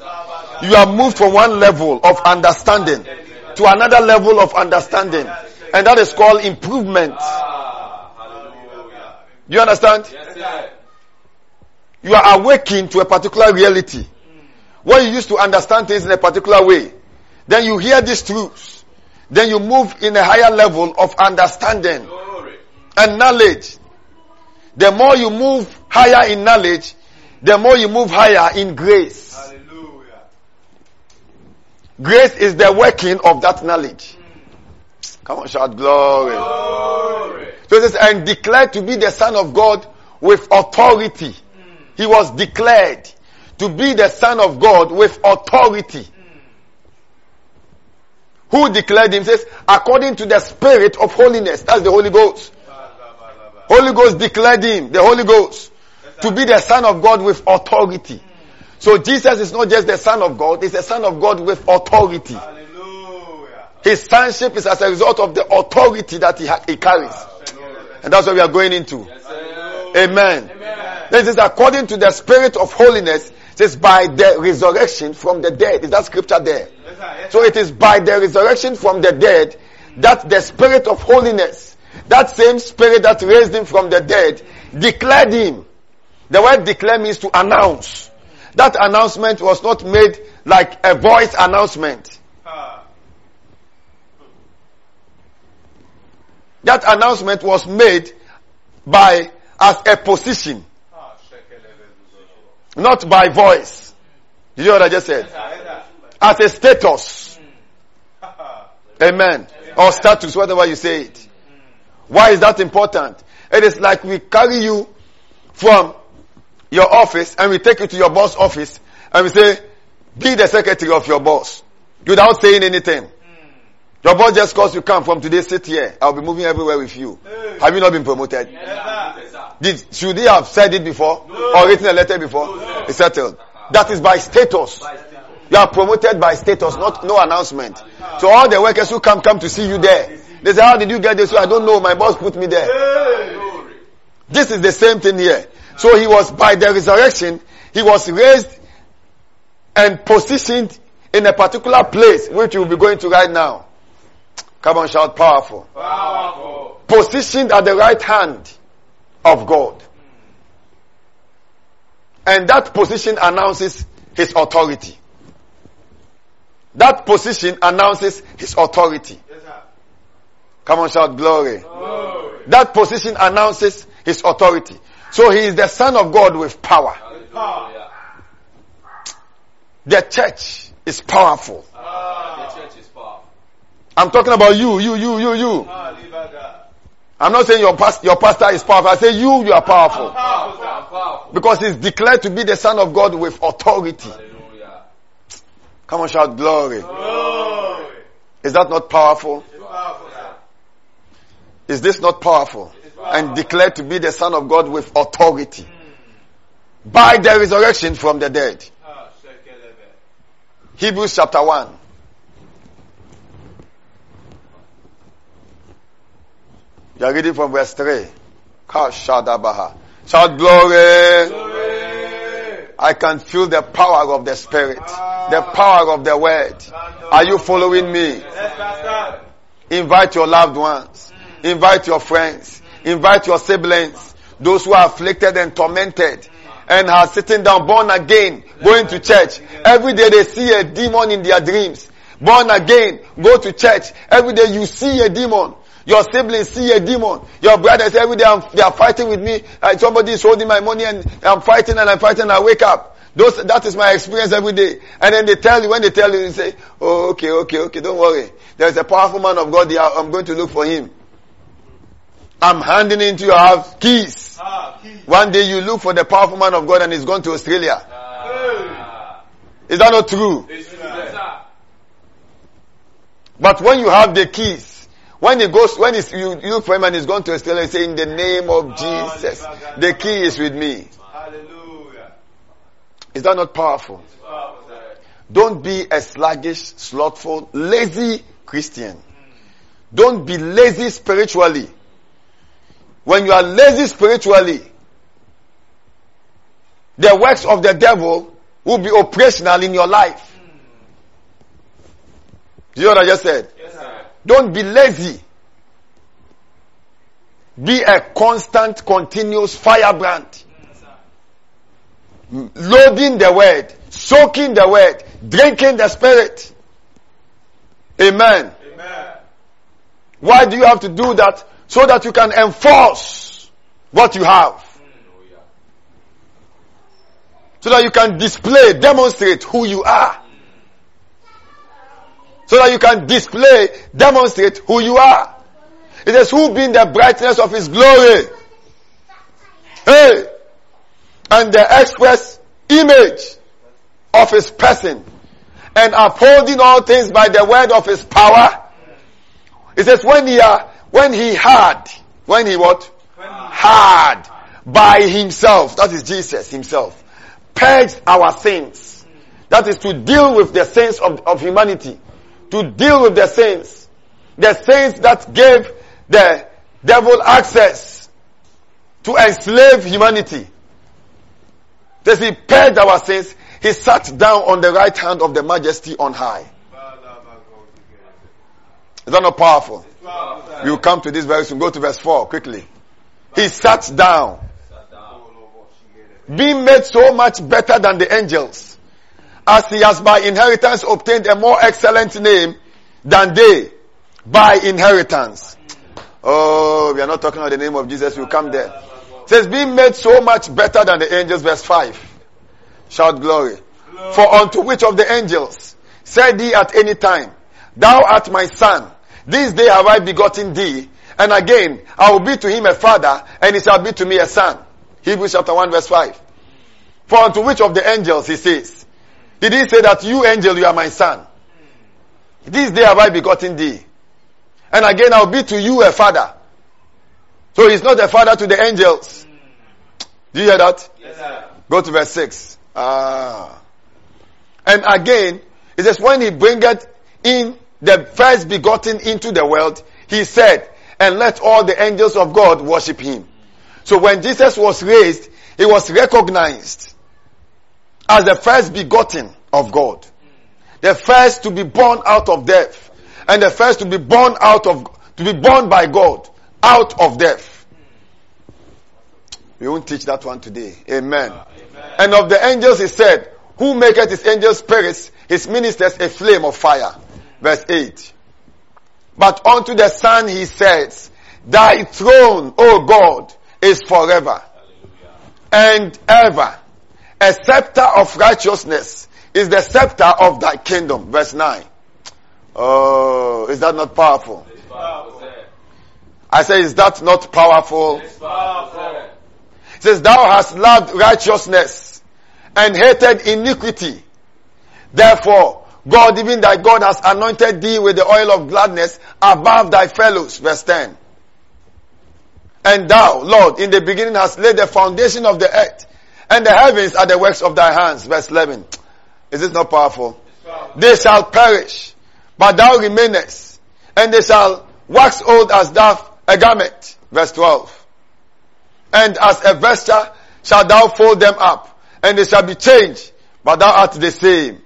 [SPEAKER 6] you are moved from one level of understanding to another level of understanding. And that is called improvement. You understand? You are awakened to a particular reality. Where you used to understand things in a particular way. Then you hear these truths. Then you move in a higher level of understanding and knowledge. The more you move higher in knowledge, the more you move higher in grace. Grace is the working of that knowledge. Come on, shout glory. So it says, and declared to be the son of God with authority. He was declared to be the son of God with authority. Who declared him? Says, according to the spirit of holiness. That's the Holy Ghost. Holy Ghost declared him, the Holy Ghost, to be the son of God with authority. So Jesus is not just the son of God, he's the son of God with authority. His sonship is as a result of the authority that he, ha- he carries. And that's what we are going into. Amen. This is according to the spirit of holiness, it says by the resurrection from the dead. Is that scripture there? So it is by the resurrection from the dead that the spirit of holiness, that same spirit that raised him from the dead, declared him. The word declare means to announce. That announcement was not made like a voice announcement. That announcement was made by as a position, not by voice. You know what I just said? As a status. Amen. Or status, whatever you say it. Why is that important? It is like we carry you from your office and we take you to your boss office and we say, be the secretary of your boss without saying anything. Your boss just calls you come from today, sit here. I'll be moving everywhere with you. Have you not been promoted? Yes, Did, should he have said it before? Or written a letter before? It's settled. That is by status. You are promoted by status, not no announcement. So all the workers who come, come to see you there. They say, how did you get this? So I don't know. My boss put me there. This is the same thing here. So he was by the resurrection, he was raised and positioned in a particular place, which we'll be going to right now. Come on, shout powerful.
[SPEAKER 8] Powerful.
[SPEAKER 6] Positioned at the right hand of God. And that position announces his authority. That position announces his authority. Come on, shout glory.
[SPEAKER 8] Glory.
[SPEAKER 6] That position announces his authority. So he is the son of God with power.
[SPEAKER 8] Hallelujah.
[SPEAKER 6] The church is powerful.
[SPEAKER 8] Ah, the church is powerful.
[SPEAKER 6] I'm talking about you, you, you, you, you. I'm not saying your past, your pastor is powerful. I say you, you are powerful.
[SPEAKER 8] Powerful. Powerful.
[SPEAKER 6] Because he's declared to be the son of God with authority.
[SPEAKER 8] Hallelujah.
[SPEAKER 6] Come on, shout glory.
[SPEAKER 8] Glory.
[SPEAKER 6] Is that not powerful?
[SPEAKER 8] Powerful.
[SPEAKER 6] Is this not powerful? And declared to be the son of God with authority. By the resurrection from the dead.
[SPEAKER 8] Ah, Shekelebe.
[SPEAKER 6] Hebrews chapter 1. You are reading from verse 3. Kashadabaha. Shout glory.
[SPEAKER 8] Glory.
[SPEAKER 6] I can feel the power of the Spirit, the power of the Word. Are you following me? Invite your loved ones. Invite your friends. Invite your siblings. Those who are afflicted and tormented and are sitting down born again, going to church. Every day they see a demon in their dreams. Born again, go to church. Every day you see a demon. Your siblings see a demon. Your brothers every day I'm- they are fighting with me. Uh, somebody is holding my money and I'm fighting and I'm fighting and I wake up. Those, that is my experience every day. And then they tell you, when they tell you, you say, oh, okay, okay, okay, don't worry. There's a powerful man of God here. I'm going to look for him. I'm handing into your house keys.
[SPEAKER 8] Ah, key.
[SPEAKER 6] One day you look for the powerful man of God and he's gone to Australia.
[SPEAKER 8] Ah.
[SPEAKER 6] Is that not true?
[SPEAKER 8] Sir.
[SPEAKER 6] But when you have the keys, when he goes, when he's, you, you look for him and he's going to a stall and say, in the name of Jesus, the key is with me.
[SPEAKER 8] Hallelujah.
[SPEAKER 6] Is that not powerful?
[SPEAKER 8] Powerful.
[SPEAKER 6] Don't be a sluggish, slothful, lazy Christian. Don't be lazy spiritually. When you are lazy spiritually, the works of the devil will be operational in your life. Do you know what I just said? Don't be lazy. Be a constant, continuous firebrand. Loading the word, soaking the word, drinking the spirit. Amen.
[SPEAKER 8] Amen.
[SPEAKER 6] Why do you have to do that? So that you can enforce what you have. So that you can display, demonstrate who you are. So that you can display, demonstrate who you are. It is who being the brightness of his glory. Hey! And the express image of his person. And upholding all things by the word of his power. It says when he, uh, when he had, when he what? Had by himself, that is Jesus himself, purged our sins. That is to deal with the sins of, of humanity. To deal with the sins. The sins that gave the devil access to enslave humanity. Says he purged our sins. He sat down on the right hand of the majesty on high. Is that not powerful?
[SPEAKER 8] Sir.
[SPEAKER 6] You come to this very soon. Go to verse 4 quickly. He sat down. Being made so much better than the angels. As he has by inheritance obtained a more excellent name than they. By inheritance. Oh, we are not talking about the name of Jesus. We'll come there. It says being made so much better than the angels. Verse 5. Shout glory. For unto which of the angels said he at any time, Thou art my son. This day have I begotten thee. And again, I will be to him a father, and he shall be to me a son. Hebrews chapter 1 verse 5. For unto which of the angels he says, Did he say that you angel, you are my son? This day have I begotten thee. And again, I will be to you a father. So he's not a father to the angels. Do you hear that?
[SPEAKER 8] Yes, sir.
[SPEAKER 6] Go to verse 6. Ah. And again, it says, when he bringeth in the first begotten into the world, he said, and let all the angels of God worship him. So when Jesus was raised, he was recognized as the first begotten of God. The first to be born out of death. And the first to be born out of, to be born by God out of death. We won't teach that one today. Amen. And of the angels he said, who maketh his angels spirits, his ministers a flame of fire. Verse 8. But unto the Son he says, Thy throne, O God, is forever and ever. A scepter of righteousness is the scepter of thy kingdom. Verse 9. Oh, is that not powerful?
[SPEAKER 8] Powerful.
[SPEAKER 6] I say, is that not powerful?
[SPEAKER 8] Powerful.
[SPEAKER 6] Says, Thou hast loved righteousness and hated iniquity. Therefore, God, even thy God, has anointed thee with the oil of gladness above thy fellows. Verse 10. And thou, Lord, in the beginning hast laid the foundation of the earth, and the heavens are the works of thy hands. Verse 11. Is this not powerful? They shall perish, but thou remainest, and they shall wax old as doth a garment. Verse 12. And as a vesture shalt thou fold them up, and they shall be changed, but thou art the same.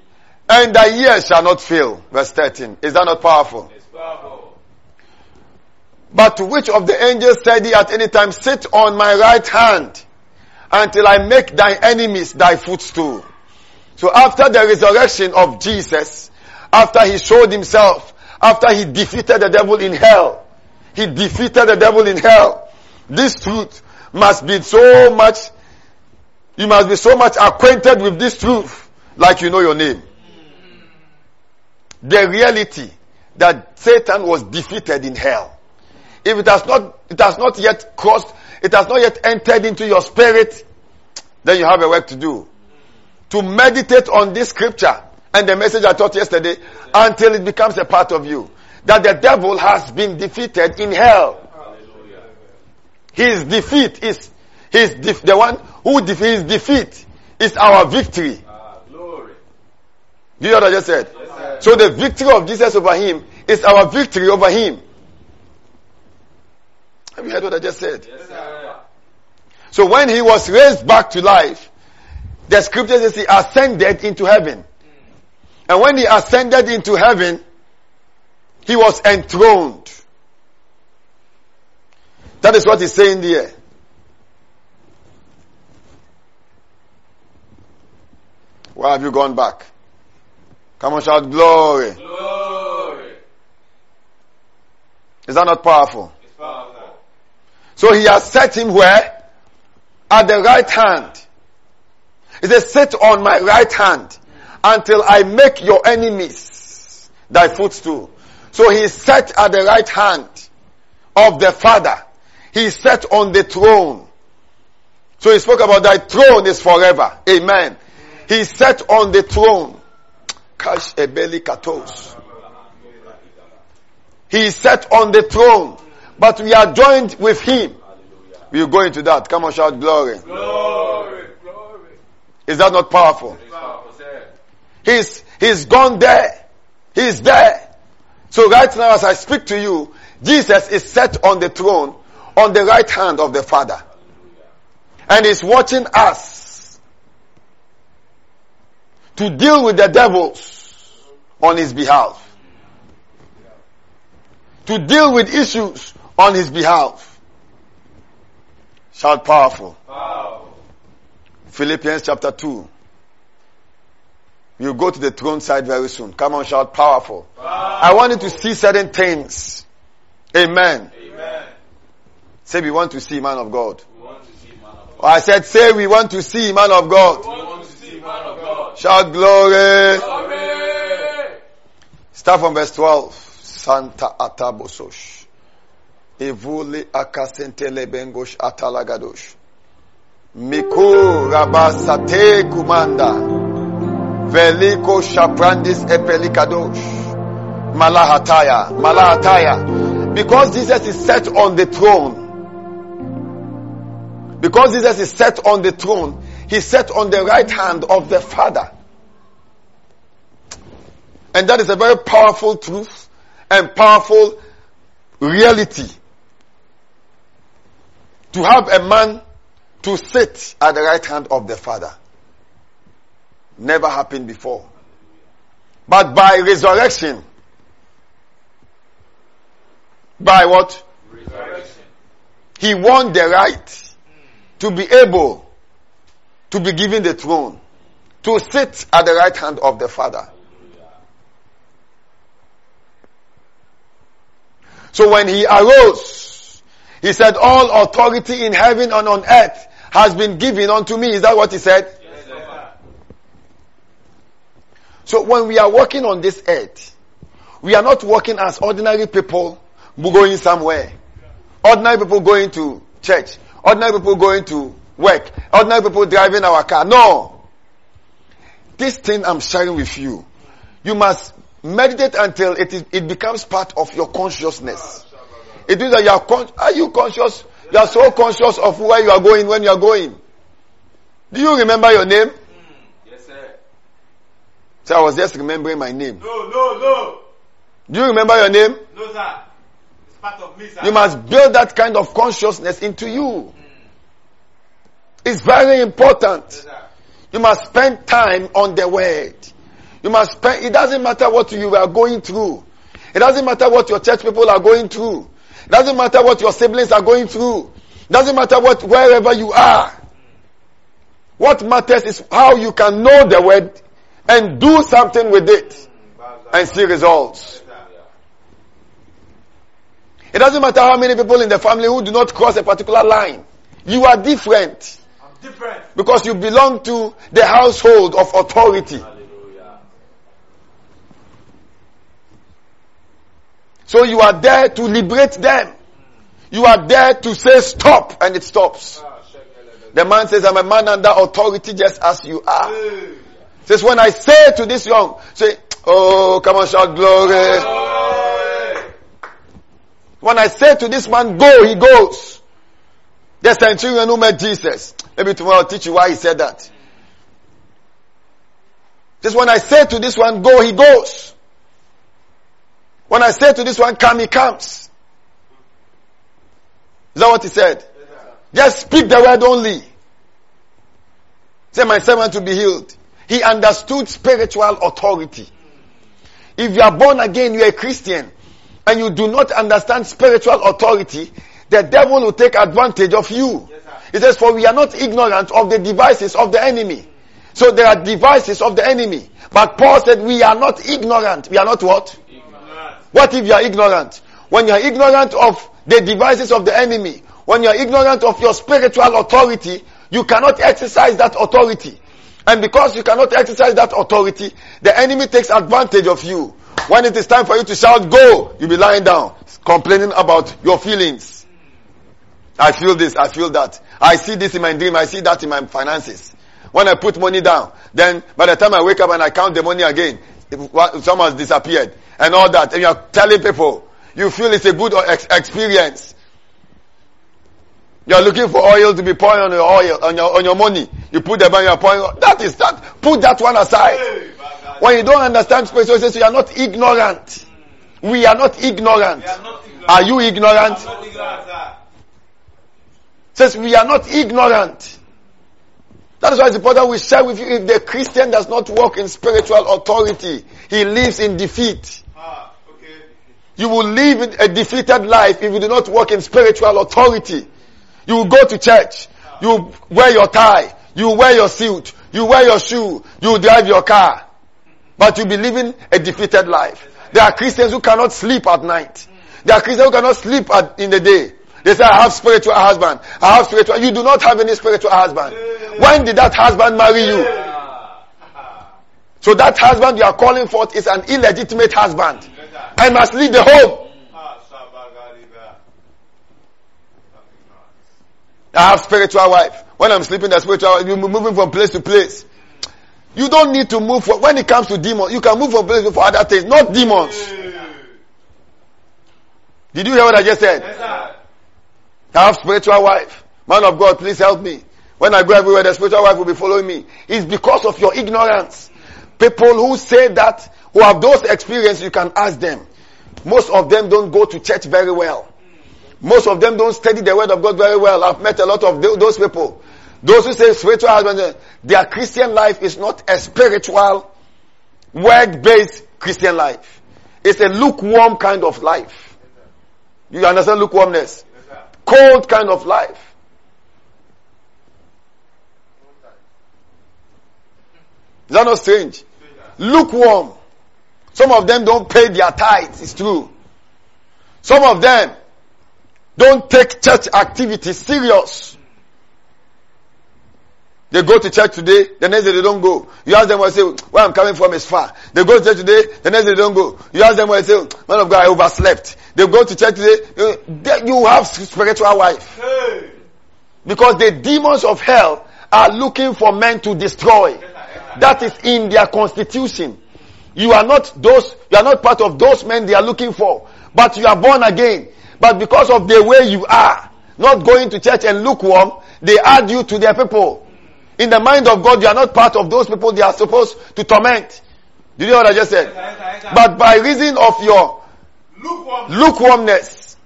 [SPEAKER 6] And thy years shall not fail. Verse 13. Is that not powerful?
[SPEAKER 8] Powerful.
[SPEAKER 6] But to which of the angels said he at any time, sit on my right hand until I make thy enemies thy footstool. So after the resurrection of Jesus, after he showed himself, after he defeated the devil in hell, he defeated the devil in hell. This truth must be so much, you must be so much acquainted with this truth, like you know your name. The reality that Satan was defeated in hell. If it has not, it has not yet crossed, it has not yet entered into your spirit, then you have a work to do. To meditate on this scripture and the message I taught yesterday until it becomes a part of you. that the devil has been defeated in hell. His defeat is his def- the one who defeats his defeat is our victory.
[SPEAKER 8] Ah, glory.
[SPEAKER 6] Do you know what I just said? So the victory of Jesus over him is our victory over him. Have you heard what I just said?
[SPEAKER 8] Yes, sir.
[SPEAKER 6] So when he was raised back to life, the scripture says he ascended into heaven. And when he ascended into heaven, he was enthroned. That is what he's saying there. Why have you gone back? Come on, shout glory.
[SPEAKER 8] Glory.
[SPEAKER 6] Is that not powerful?
[SPEAKER 8] It's powerful.
[SPEAKER 6] So he has set him where? At the right hand. He says, sit on my right hand until I make your enemies thy footstool. So he sat at the right hand of the Father. He sat on the throne. So he spoke about thy throne is forever. Amen. He sat on the throne. Kash ebeli katos. He sat on the throne. But we are joined with him. We will go into that. Come on, shout glory.
[SPEAKER 8] Glory. Glory.
[SPEAKER 6] Is that not powerful?
[SPEAKER 8] Powerful.
[SPEAKER 6] He's, he's gone there. He's there. So right now as I speak to you, Jesus is set on the throne on the right hand of the Father. And he's watching us to deal with the devils on his behalf. To deal with issues on his behalf. Shout powerful.
[SPEAKER 8] Powerful.
[SPEAKER 6] Philippians chapter 2. We'll go to the throne side very soon. Come on, shout powerful. I want you to see certain things. Amen.
[SPEAKER 8] Amen.
[SPEAKER 6] Say we want to see man of God.
[SPEAKER 8] We want to see man of God.
[SPEAKER 6] I said say we want to see man of
[SPEAKER 8] We
[SPEAKER 6] God.
[SPEAKER 8] want to see man of God.
[SPEAKER 6] Shout glory.
[SPEAKER 8] Glory.
[SPEAKER 6] Start from verse 12. Santa atabososh. Akasentele bengosh atalagadosh. Rabasate kumanda. Veliko shaprandis epelikadosh. Malahataya. Malahataya. Because Jesus is set on the throne. Because Jesus is set on the throne, he's set on the right hand of the Father. And that is a very powerful truth and powerful reality. To have a man to sit at the right hand of the Father. Never happened before. But by resurrection, by what?
[SPEAKER 8] Resurrection.
[SPEAKER 6] He won the right to be able to be given the throne, to sit at the right hand of the Father. So when he arose, he said, all authority in heaven and on earth has been given unto me. Is that what he said?
[SPEAKER 8] Yes.
[SPEAKER 6] So when we are walking on this earth, we are not walking as ordinary people going somewhere. Ordinary people going to church. Ordinary people going to work. Ordinary people driving our car. No. This thing I'm sharing with you, you must meditate until it, is, it becomes part of your consciousness. It means that you are, con- are you conscious? You are so conscious of where you are going when you are going. Do you remember your name? Hmm.
[SPEAKER 8] Yes, sir.
[SPEAKER 6] So I was just remembering my name.
[SPEAKER 8] No, no, no.
[SPEAKER 6] Do you remember your name?
[SPEAKER 8] No, sir. It's part of me, sir.
[SPEAKER 6] You must build that kind of consciousness into you. Hmm. It's very important.
[SPEAKER 8] Yes, sir.
[SPEAKER 6] You must spend time on the word. You must spend, it doesn't matter what you are going through. It doesn't matter what your church people are going through. It doesn't matter what your siblings are going through. It doesn't matter what, wherever you are. What matters is how you can know the word and do something with it and see results. It doesn't matter how many people in the family who do not cross a particular line. You are different
[SPEAKER 8] I'm different.
[SPEAKER 6] because you belong to the household of authority. So you are there to liberate them. You are there to say stop and it stops. The man says, I'm a man under authority just as you are. Says, when I say to this young, say, oh, come on, shout glory. When I say to this man, go, he goes. The centurion who met Jesus. Maybe tomorrow I'll teach you why he said that. Just when I say to this one, go, he goes. When I say to this one, come, he comes. Is that what he said? Just speak the word only. Say, my servant to be healed. He understood spiritual authority. If you are born again, you are a Christian, and you do not understand spiritual authority, the devil will take advantage of you. He says, for we are not ignorant of the devices of the enemy. So there are devices of the enemy. But Paul said, we are not ignorant. We are not what? What if you are ignorant? When you are ignorant of the devices of the enemy, when you are ignorant of your spiritual authority, you cannot exercise that authority. And because you cannot exercise that authority, the enemy takes advantage of you. When it is time for you to shout, go, you'll be lying down, complaining about your feelings. I feel this, I feel that. I see this in my dream, I see that in my finances. When I put money down, then by the time I wake up and I count the money again, someone has disappeared and all that. And you're telling people, you feel it's a good ex- experience. You're looking for oil to be poured on your oil, on your, on your money. You put the money, you're pouring, that is that, put that one aside. When you don't understand spiritual, you are not ignorant. We are not ignorant. Are you ignorant? Says we are not ignorant. That is why it's important we share with you if the Christian does not walk in spiritual authority, he lives in defeat. Ah, okay. You will live a defeated life if you do not walk in spiritual authority. You will go to church. You wear your tie. You wear your suit. You wear your shoe. You drive your car. But you'll be living a defeated life. There are Christians who cannot sleep at night. There are Christians who cannot sleep at, in the day. They say, I have spiritual husband. I have spiritual. You do not have any spiritual husband. When did that husband marry you? So that husband you are calling forth is an illegitimate husband I must leave the home. Ah, I have spiritual wife. When I'm sleeping, the spiritual you're moving from place to place. You don't need to move for, when it comes to demons, you can move from place for other things, not demons. Did you hear what I just said? I have spiritual wife. Man of God, please help me. When I go everywhere, the spiritual wife will be following me. It's because of your ignorance. People who say that, who have those experiences, you can ask them. Most of them don't go to church very well. Most of them don't study the word of God very well. I've met a lot of those people. Those who say spiritual husband, eh, their Christian life is not a spiritual, word-based Christian life. It's a lukewarm kind of life. You understand lukewarmness? Cold kind of life. Is that not strange? Lukewarm. Some of them don't pay their tithes, it's true. Some of them don't take church activities serious. They go to church today, the next day they don't go. You ask them what say, where I'm coming from is far. They go to church today, the next day they don't go. You ask them what say, man of God, I overslept. They go to church today, you have spiritual wife. Because the demons of hell are looking for men to destroy. That is in their constitution. You are not those, you are not part of those men they are looking for. But you are born again. But because of the way you are, not going to church and lukewarm, they add you to their people. In the mind of God, you are not part of those people they are supposed to torment. Did you hear what I just said? But by reason of your lukewarmness,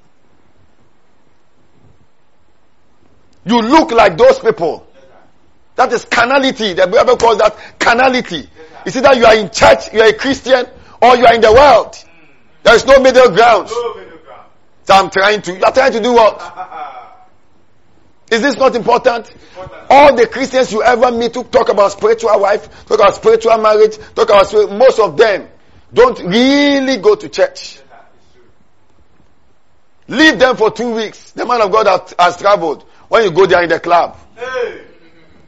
[SPEAKER 6] you look like those people. That is carnality. The Bible calls that carnality. It's either you are in church, you are a Christian, or you are in the world. There is no middle ground. So I'm trying to, you are trying to do what? <laughs> Is this not important? All the Christians you ever meet who talk about spiritual wife, talk about spiritual marriage, talk about spirit, most of them don't really go to church. Leave them for two weeks. The man of God has, has traveled. When you go there in the club,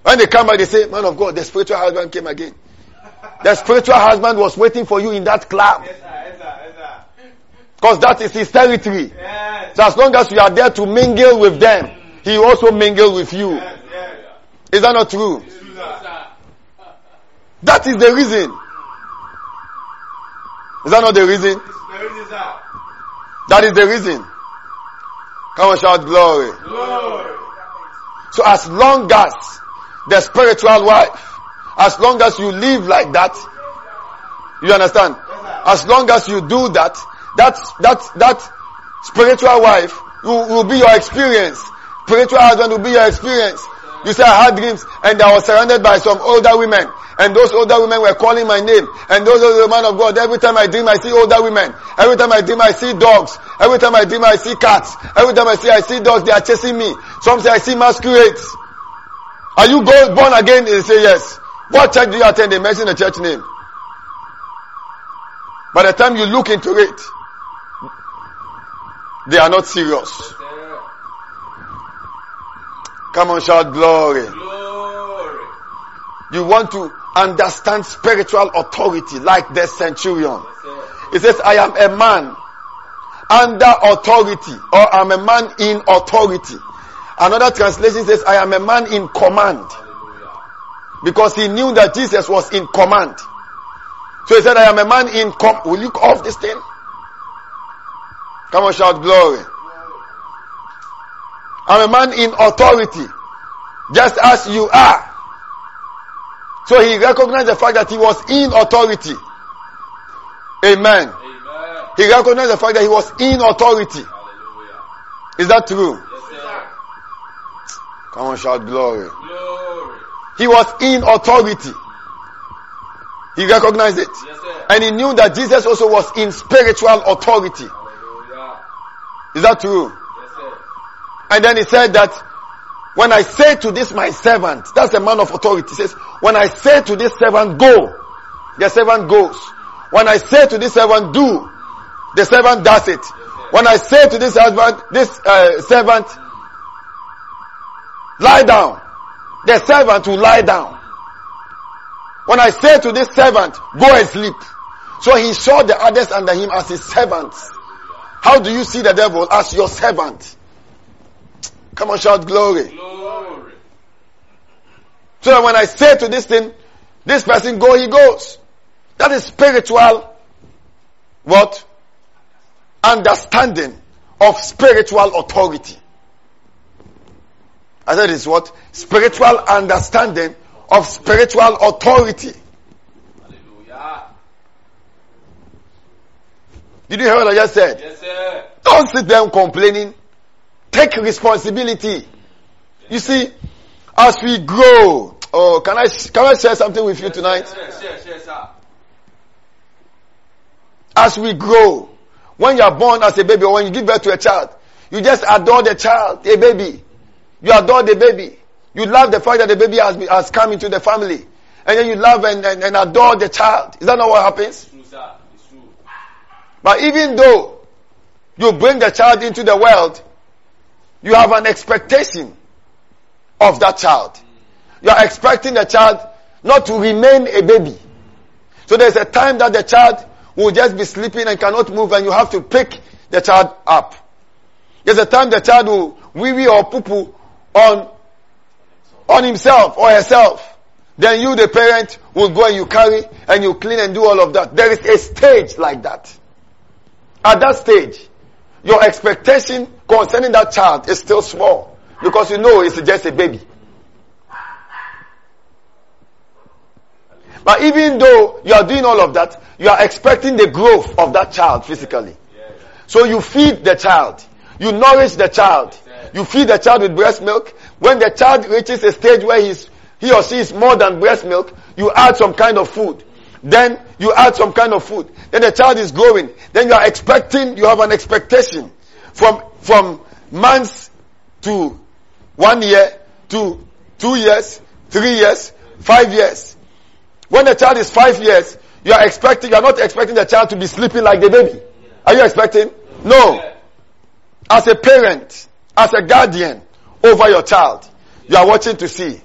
[SPEAKER 6] when they come back, they say, man of God, the spiritual husband came again. The spiritual husband was waiting for you in that club. Because that is his territory. So as long as you are there to mingle with them, he also mingle with you. Is that not true? <laughs> That is the reason. Is that not the reason? That is the reason. Come on, shout glory.
[SPEAKER 8] Glory.
[SPEAKER 6] So as long as the spiritual wife, as long as you live like that, you understand? As long as you do that, that, that, that spiritual wife will, will be your experience. Spiritual husband will be your experience. You say I had dreams and I was surrounded by some older women and those older women were calling my name and those are the man of God. Every time I dream I see older women. Every time I dream I see dogs. Every time I dream I see cats. Every time I see I see dogs they are chasing me. Some say I see masquerades. Are you born again? They say yes. What church do you attend? They mention the church name. By the time you look into it, they are not serious. Come on, shout glory.
[SPEAKER 8] Glory.
[SPEAKER 6] You want to understand spiritual authority like the centurion. It says, I am a man under authority or I'm a man in authority. Another translation says, I am a man in command. Because he knew that Jesus was in command. So he said, I am a man in com- Will you off this thing? Come on, shout glory. I'm a man in authority. Just as you are. So he recognized the fact that he was in authority. Amen.
[SPEAKER 8] Amen.
[SPEAKER 6] He recognized the fact that he was in authority.
[SPEAKER 8] Hallelujah.
[SPEAKER 6] Is that true?
[SPEAKER 8] Yes, sir.
[SPEAKER 6] Come on, shout glory.
[SPEAKER 8] Glory.
[SPEAKER 6] He was in authority. He recognized it.
[SPEAKER 8] Yes, sir.
[SPEAKER 6] And he knew that Jesus also was in spiritual authority.
[SPEAKER 8] Hallelujah.
[SPEAKER 6] Is that true? And then he said that when I say to this my servant, that's a man of authority, he says, when I say to this servant go, the servant goes. When I say to this servant do, the servant does it. When I say to this husband, this uh, servant, lie down, the servant will lie down. When I say to this servant, go and sleep. So he saw the others under him as his servants. How do you see the devil as your servant? Come on, shout glory.
[SPEAKER 8] Glory.
[SPEAKER 6] So that when I say to this thing, this person go, he goes. That is spiritual, what? Understanding of spiritual authority. I said it's what? Spiritual understanding of spiritual authority.
[SPEAKER 8] Hallelujah.
[SPEAKER 6] Did you hear what I just said?
[SPEAKER 8] Yes, sir.
[SPEAKER 6] Don't sit there complaining. Take responsibility. You see, as we grow, oh, can I, can I share something with you tonight?
[SPEAKER 8] Yes, yes, yes, sir.
[SPEAKER 6] As we grow, when you are born as a baby or when you give birth to a child, you just adore the child, a baby. You adore the baby. You love the fact that the baby has, has come into the family. And then you love and, and, and adore the child. Is that not what happens?
[SPEAKER 8] True, sir. It's true.
[SPEAKER 6] But even though you bring the child into the world, you have an expectation of that child. You are expecting the child not to remain a baby. So there's a time that the child will just be sleeping and cannot move and you have to pick the child up. There's a time the child will wee wee or poo poo on, on himself or herself. Then you, the parent, will go and you carry and you clean and do all of that. There is a stage like that. At that stage, your expectation concerning that child is still small because you know it's just a baby. But even though you are doing all of that, you are expecting the growth of that child physically. So you feed the child. You nourish the child. You feed the child with breast milk. When the child reaches a stage where he's, he or she is more than breast milk, you add some kind of food. Then you add some kind of food. Then the child is growing. Then you are expecting, you have an expectation from, from months to one year to two years, three years, five years. When the child is five years, you are expecting, you are not expecting the child to be sleeping like the baby. Are you expecting? No. As a parent, as a guardian over your child, you are watching to see.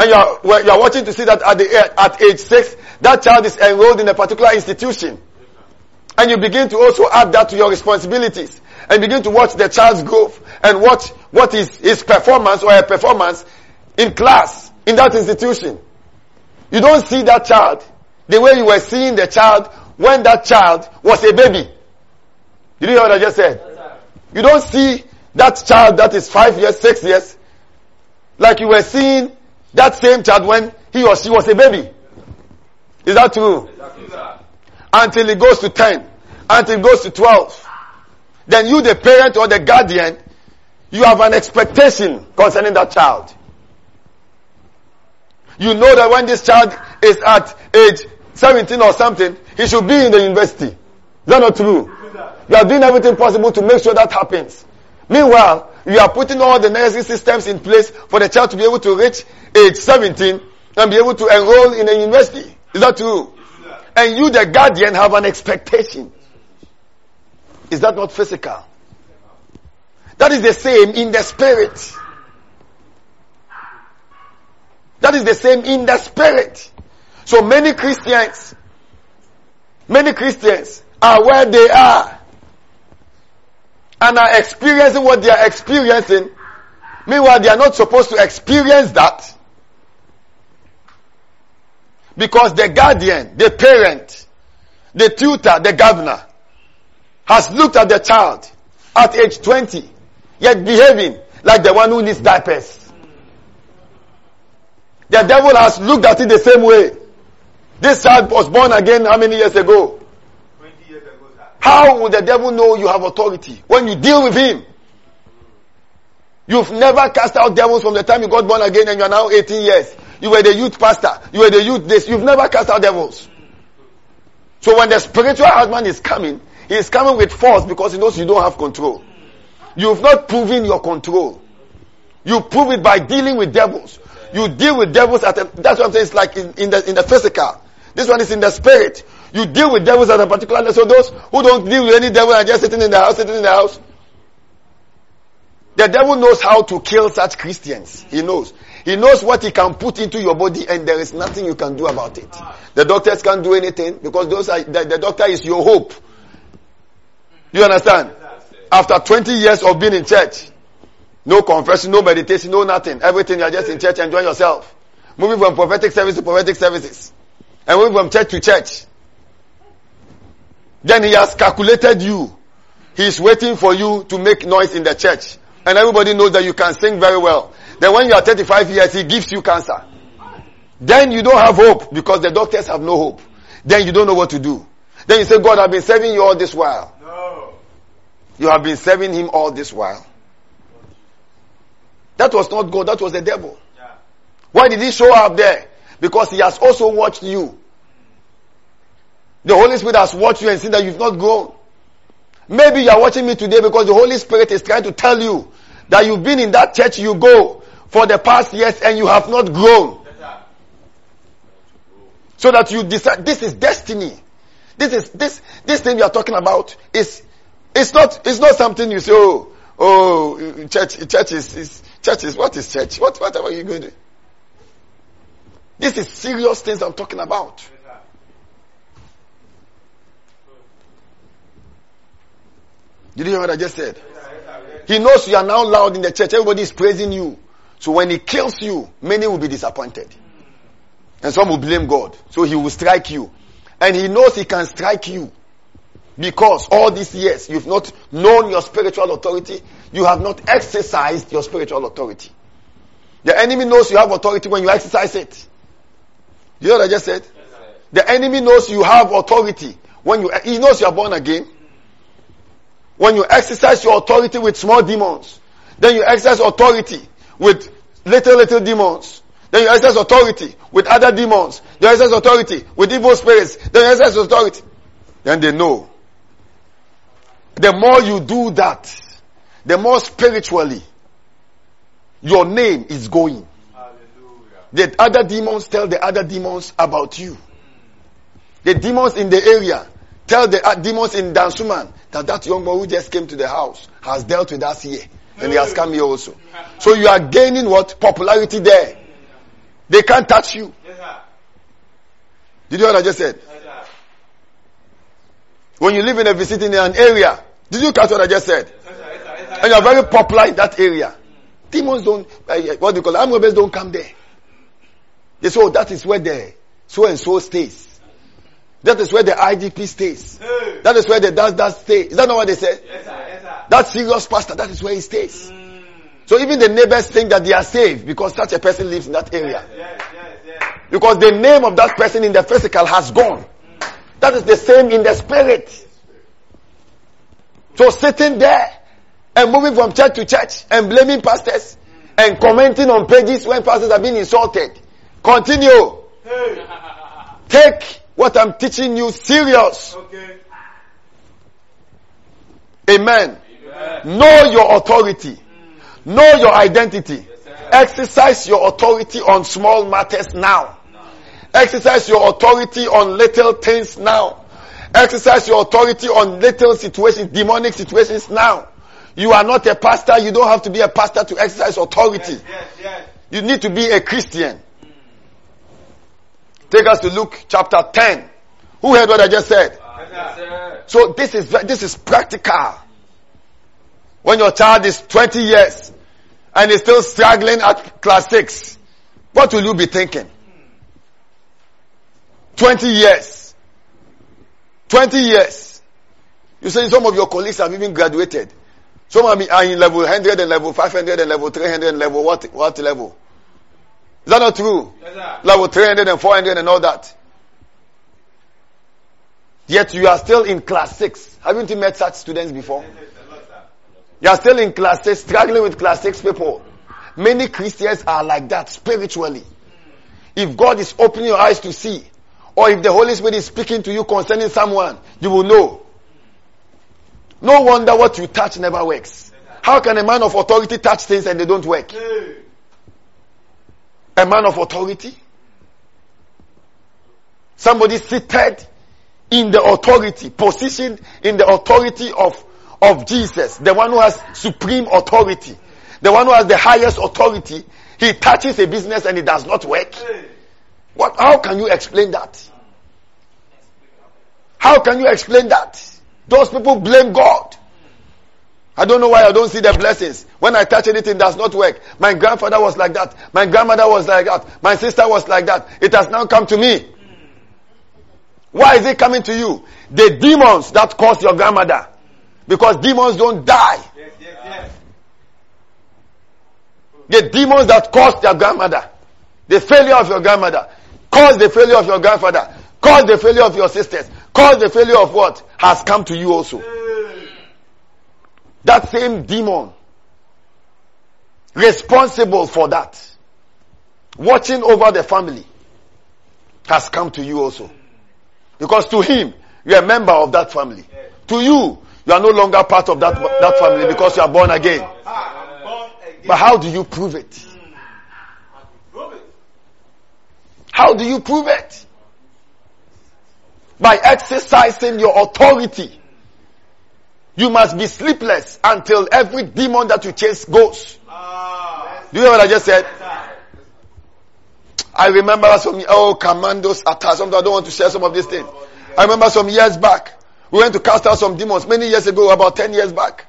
[SPEAKER 6] And you are, well, you are watching to see that at, the, at age six, that child is enrolled in a particular institution. And you begin to also add that to your responsibilities. And begin to watch the child's growth and watch what is his performance or her performance in class, in that institution. You don't see that child the way you were seeing the child when that child was a baby. Did you hear what I just said? You don't see that child that is five years, six years, like you were seeing that same child when he or she was a baby. Is that true? Until he goes to 10, until he goes to 12. Then you, the parent or the guardian, you have an expectation concerning that child. You know that when this child is at age 17 or something, he should be in the university. Is that not true? You are doing everything possible to make sure that happens. Meanwhile, you are putting all the necessary systems in place for the child to be able to reach age 17 and be able to enroll in a university. Is that true? And you, the guardian, have an expectation. Is that not physical? That is the same in the spirit. That is the same in the spirit. So many Christians, many Christians are where they are and are experiencing what they are experiencing. Meanwhile, they are not supposed to experience that because the guardian, the parent, the tutor, the governor has looked at the child at age 20 yet behaving like the one who needs diapers. The devil has looked at it the same way. This child was born again how many years ago? How would the devil know you have authority when you deal with him? You've never cast out devils from the time you got born again and you are now 18 years. You were the youth pastor. You were the youth this. You've never cast out devils. So when the spiritual husband is coming, he is coming with force because he knows you don't have control. You've not proven your control. You prove it by dealing with devils. You deal with devils at a, that's what I'm saying. It's like in, in the in the physical. This one is in the spirit. You deal with devils at a particular level. So those who don't deal with any devil are just sitting in the house, sitting in the house. The devil knows how to kill such Christians. He knows. He knows what he can put into your body and there is nothing you can do about it. The doctors can't do anything because those are, the, the doctor is your hope. You understand? After 20 years of being in church, no confession, no meditation, no nothing. Everything you're just in church enjoying yourself. Moving from prophetic service to prophetic services. And moving from church to church. Then he has calculated you. He is waiting for you to make noise in the church. And everybody knows that you can sing very well. Then when you are 35 years, he gives you cancer. Then you don't have hope because the doctors have no hope. Then you don't know what to do. Then you say, God, I've been serving you all this while.
[SPEAKER 8] No.
[SPEAKER 6] You have been serving him all this while. That was not God, that was the devil.
[SPEAKER 8] Yeah.
[SPEAKER 6] Why did he show up there? Because he has also watched you. The Holy Spirit has watched you and seen that you've not grown. Maybe you are watching me today because the Holy Spirit is trying to tell you that you've been in that church you go for the past years and you have not grown. So that you decide this is destiny. This is this this thing you are talking about is it's not it's not something you say oh oh church church is, is church is what is church what whatever you going to do. This is serious things I'm talking about.
[SPEAKER 8] Yes, sir.
[SPEAKER 6] Did you hear what I just said?
[SPEAKER 8] Yes. Yes.
[SPEAKER 6] He knows you are now loud in the church. Everybody is praising you. So when he kills you, many will be disappointed. And some will blame God. So he will strike you. And he knows he can strike you. Because all these years you've not known your spiritual authority. You have not exercised your spiritual authority. The enemy knows you have authority when you exercise it. You know what I just said? The enemy knows you have authority when you, he knows you are born again. When you exercise your authority with small demons, then you exercise authority with little, little demons. Then you exercise authority with other demons. Then you exercise authority with evil spirits. Then you exercise authority. Then they know. The more you do that, the more spiritually your name is going.
[SPEAKER 8] Hallelujah.
[SPEAKER 6] The other demons tell the other demons about you. The demons in the area tell the uh, demons in Dansoman that that young boy who just came to the house has dealt with us here. And he has come here also. So you are gaining what? Popularity there. They can't touch you. Did you hear what I just said? When you live in a vicinity in an area, did you catch what I just said? And you are very popular in that area. Demons don't, uh, what do you call it? Don't come there. They say, oh, that is where the so and so stays. That is where the IDP stays.
[SPEAKER 8] Hey.
[SPEAKER 6] That is where the does that stay. Is that not what they say?
[SPEAKER 8] Yes, sir. Yes, sir.
[SPEAKER 6] That serious pastor, that is where he stays.
[SPEAKER 8] Mm.
[SPEAKER 6] So even the neighbors think that they are saved because such a person lives in that area.
[SPEAKER 8] Yes, yes, yes.
[SPEAKER 6] Because the name of that person in the physical has gone. That is the same in the spirit. So sitting there and moving from church to church and blaming pastors and commenting on pages when pastors are being insulted. Continue.
[SPEAKER 8] Hey.
[SPEAKER 6] Take what I'm teaching you serious.
[SPEAKER 8] Okay.
[SPEAKER 6] Amen.
[SPEAKER 8] Amen.
[SPEAKER 6] Know your authority. Know your identity. Exercise your authority on small matters now. Exercise your authority on little things now. Exercise your authority on little situations, demonic situations now. You are not a pastor. You don't have to be a pastor to exercise authority.
[SPEAKER 8] Yes, yes, yes.
[SPEAKER 6] You need to be a Christian. Take us to Luke chapter 10. Who heard what I just said?
[SPEAKER 8] Yes.
[SPEAKER 6] So this is this is practical. When your child is 20 years and is still struggling at class 6, what will you be thinking? 20 years. 20 years. You say some of your colleagues have even graduated. Some are in level 100 and level 500 and level 300 and level what, what level? Is that not true?
[SPEAKER 8] Yes,
[SPEAKER 6] level 300 and 400 and all that. Yet you are still in class 6. Haven't you met such students before?
[SPEAKER 8] Yes, a lot, sir.
[SPEAKER 6] You are still in class 6, struggling with class 6 people. Many Christians are like that spiritually. If God is opening your eyes to see, or if the Holy Spirit is speaking to you concerning someone, you will know. No wonder what you touch never works. How can a man of authority touch things and they don't work? A man of authority? Somebody seated in the authority, positioned in the authority of, of Jesus, the one who has supreme authority, the one who has the highest authority, he touches a business and it does not work. What, how can you explain that? How can you explain that? Those people blame God. I don't know why I don't see the blessings. When I touch anything, it does not work. My grandfather was like that. My grandmother was like that. My sister was like that. It has now come to me. Why is it coming to you? The demons that caused your grandmother. Because demons don't die.
[SPEAKER 8] Yes, yes, yes.
[SPEAKER 6] The demons that caused your grandmother. The failure of your grandmother. Caused the failure of your grandfather. Caused the failure of your sisters. Caused the failure of what? Has come to you also. That same demon responsible for that, watching over the family, has come to you also. Because to him, you're a member of that family. To you, you are no longer part of that, that family because you are born again. But how do you? Prove it. How do you prove it? By exercising your authority. You must be sleepless until every demon that you chase goes.
[SPEAKER 8] Ah.
[SPEAKER 6] Do you hear what I just said? I remember some, oh, commandos attacks. Sometimes I don't want to share some of these things. I remember some years back, we went to cast out some demons many years ago, about 10 years back.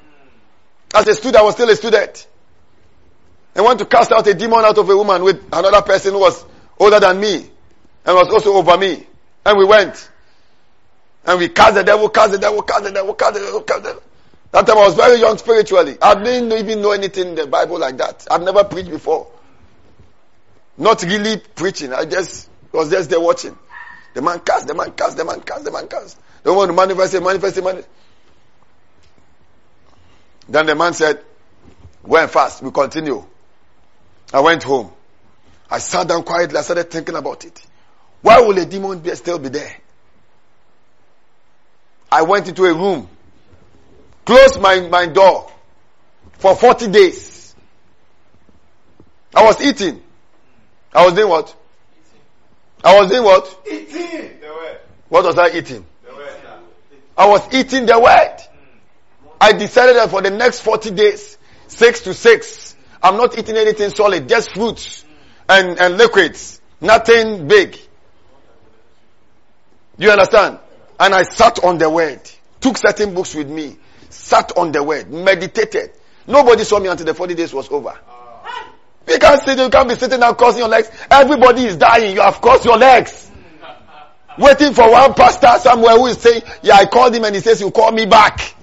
[SPEAKER 6] As a student, I was still a student. I went to cast out a demon out of a woman with another person who was older than me and was also over me. And we went. And we cast the devil, cast the devil, cast the devil, cast the devil, cast the devil. That time I was very young spiritually. I didn't even know anything in the Bible like that. I've never preached before. Not really preaching. I just was just there watching. The man cast, the man cast, the man cast, the man cast. The one to manifest it, manifest manifest. Then the man said, went fast, we continue. I went home. I sat down quietly, I started thinking about it. Why will a demon be, still be there? I went into a room, closed my, my door for 40 days. I was eating. I was doing what? I was doing what?
[SPEAKER 8] Eating. The word.
[SPEAKER 6] What was I eating?
[SPEAKER 8] The word.
[SPEAKER 6] I was eating the word. I decided that for the next 40 days, six to six, I'm not eating anything solid, just fruits and, and liquids. Nothing big. You understand? And I sat on the word, took certain books with me, sat on the word, meditated. Nobody saw me until the 40 days was over. You can't sit, you can't be sitting down crossing your legs. Everybody is dying. You have crossed your legs. Waiting for one pastor somewhere who is saying, yeah, I called him and he says, you call me back.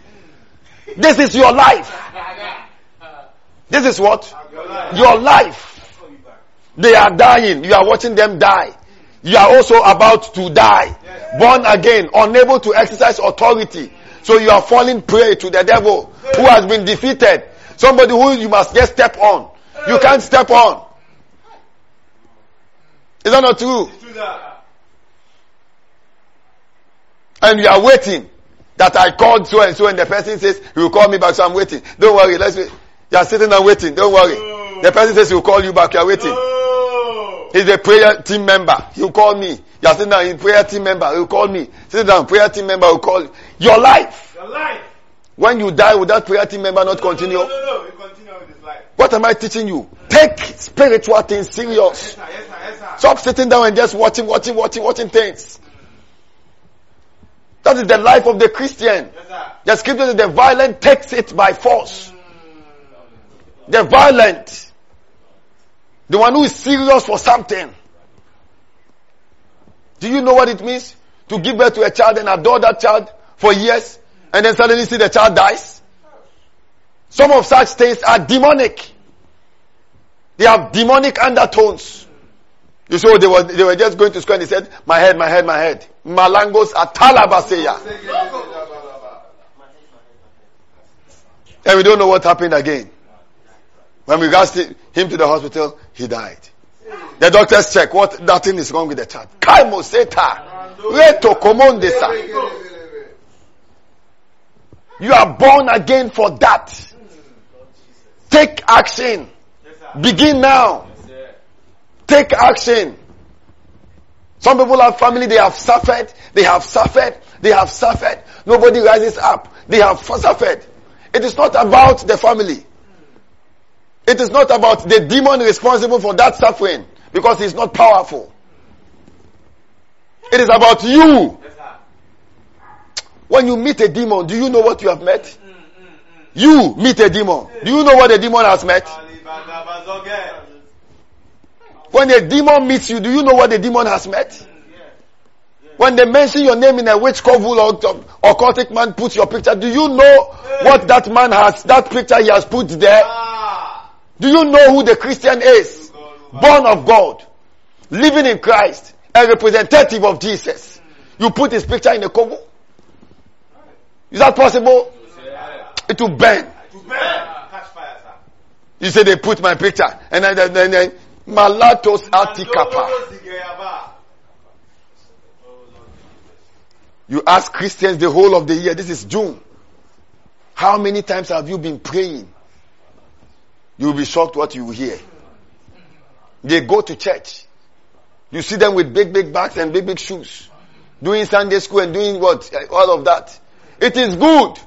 [SPEAKER 6] This is your life. This is what? Your life. They are dying. You are watching them die. You are also about to die. Born again, unable to exercise authority. So you are falling prey to the devil who has been defeated. Somebody who you must just step on. You can't step on. Is that not true? And you are waiting that I called so and so and the person says he will call me back so I'm waiting. Don't worry, let's wait. You are sitting and waiting. Don't worry. The person says he will call you back. You are waiting. He's a prayer team member. He'll call me. You are sitting down, he's prayer team member. He'll call me. Sit down, prayer team member will call you. Your life.
[SPEAKER 8] Your life.
[SPEAKER 6] When you die, will that prayer team member not continue?
[SPEAKER 8] No, no, no. You continue with his life.
[SPEAKER 6] What am I teaching you? Take spiritual things serious.
[SPEAKER 8] Yes, sir. Yes, sir. Yes, sir.
[SPEAKER 6] Stop sitting down and just watching, watching, watching, watching things. That is the life of the Christian.
[SPEAKER 8] Yes, sir.
[SPEAKER 6] The scripture says the violent takes it by force. Mm. The violent. The one who is serious for something. Do you know what it means? To give birth to a child and adore that child for years and then suddenly see the child dies? Some of such things are demonic. They have demonic undertones. You saw they were, they were just going to school and they said, my head, my head, my head. Malangos atalabaseya. And we don't know what happened again. When we got him to the hospital, he died. The doctors check what nothing is wrong with the child. Kaimo seta. You are born again for that. Take action. Begin now. Take action. Some people have family, they have suffered, they have suffered, they have suffered. Nobody rises up. They have suffered. It is not about the family. It is not about the demon responsible for that suffering because he's not powerful. It is about you. When you meet a demon, do you know what you have met? Mm, mm, mm. You meet a demon. Do you know what the demon has met? When a demon meets you, do you know what the demon has met? When they mention your name in a witch covel or occultic man puts your picture, do you know what that man has, that picture he has put there?
[SPEAKER 8] Ah.
[SPEAKER 6] Do you know who the Christian is? Born of God, living in Christ, a representative of Jesus. You put his picture in a cover. Is that possible? It will burn. You say they put my picture and then, then, then, then Malatos Atikapa. You ask Christians the whole of the year. This is June. How many times have you been praying? You will be shocked what you will hear. They go to church. You see them with big, big bags and big, big shoes. Doing Sunday school and doing what? All of that. It is good.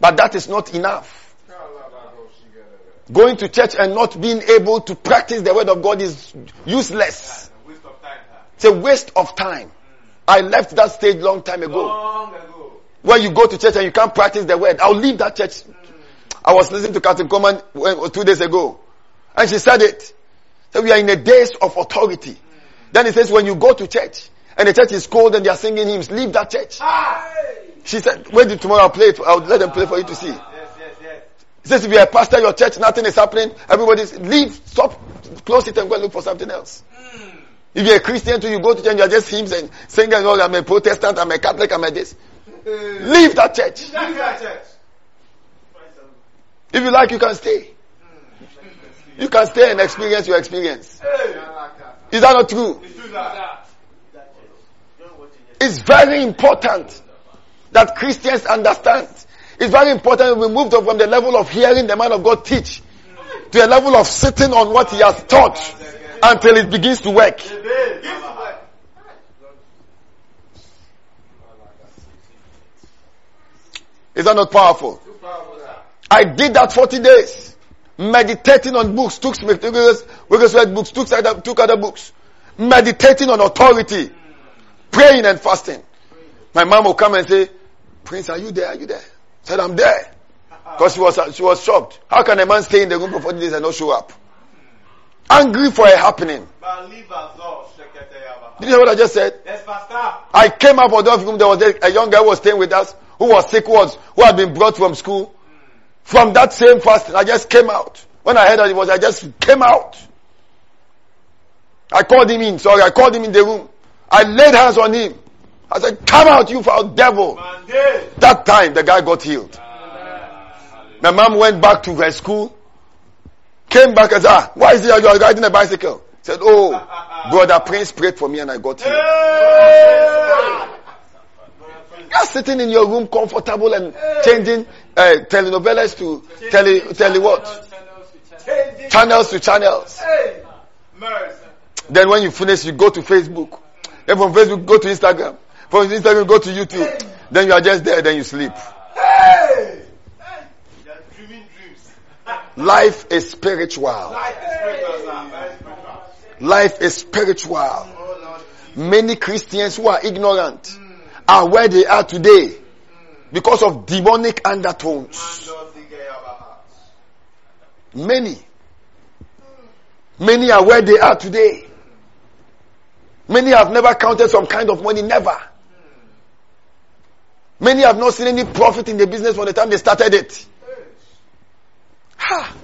[SPEAKER 6] But that is not enough. Going to church and not being able to practice the word of God is useless.
[SPEAKER 8] Waste of time, sir.
[SPEAKER 6] It's a waste of time. I left that stage long time ago.
[SPEAKER 8] Long ago.
[SPEAKER 6] When you go to church and you can't practice the word, I'll leave that church. I was listening to Captain Coleman two days ago, and she said it. So we are in the days of authority. Then he says, when you go to church and the church is cold and they are singing hymns, leave that church.
[SPEAKER 8] Ah.
[SPEAKER 6] She said, wait till tomorrow I'll play it. I'll let them play for you to see.
[SPEAKER 8] Yes, yes, yes.
[SPEAKER 6] He says, if you're a pastor, your church, nothing is happening. Everybody's leave, stop, close it and go and look for something else. If you're a Christian too, you go to church, you're just hymns and singing, oh, I'm a Protestant, I'm a Catholic, I'm a this. Leave that church.
[SPEAKER 8] Leave that church.
[SPEAKER 6] If you like, you can stay. You can stay and experience your experience. Is that not true?
[SPEAKER 8] It's
[SPEAKER 6] very important that Christians understand. It's very important we moved from the level of hearing the man of God teach to a level of sitting on what he has taught until it begins to work. Is that not powerful? I did that 40 days. Meditating on books, took read books, took other, took other books. Meditating on authority. Praying and fasting. My mom will come and say, Prince, are you there? Are you there? I said, I'm there. Because she was, she was shocked. How can a man stay in the room for 40 days and not show up? Angry for a happening.
[SPEAKER 8] Balibazo, shekete yaba.
[SPEAKER 6] Did you hear what I just said?
[SPEAKER 8] Yes, Pastor.
[SPEAKER 6] I came out of the room. There was a, young girl who was staying with us who was sick, was who had been brought from school. From that same fasting, I just came out. When I heard that it was, I just came out. I called him in. Sorry, I called him in the room. I laid hands on him. I said, "Come out, you foul devil!"
[SPEAKER 8] Monday.
[SPEAKER 6] That time, the guy got healed. My mom went back to her school, came back and said, ah, why is he you are riding a bicycle? Said, oh, <laughs> brother Prince prayed for me and I got healed. Just sitting in your room comfortable and changing uh, telenovelas to tele, tele what? Channels to channels. Then when you finish, you go to Facebook. Then from Facebook, go to Instagram. From Instagram, go to YouTube. Then you are just there, then you sleep. Life is spiritual.
[SPEAKER 8] Life is spiritual,
[SPEAKER 6] Many Christians who are ignorant are where they are today because of demonic undertones. Many. Many are where they are today. Many have never counted some kind of money, never. Many have not seen any profit in the business from the time they started it. Ha!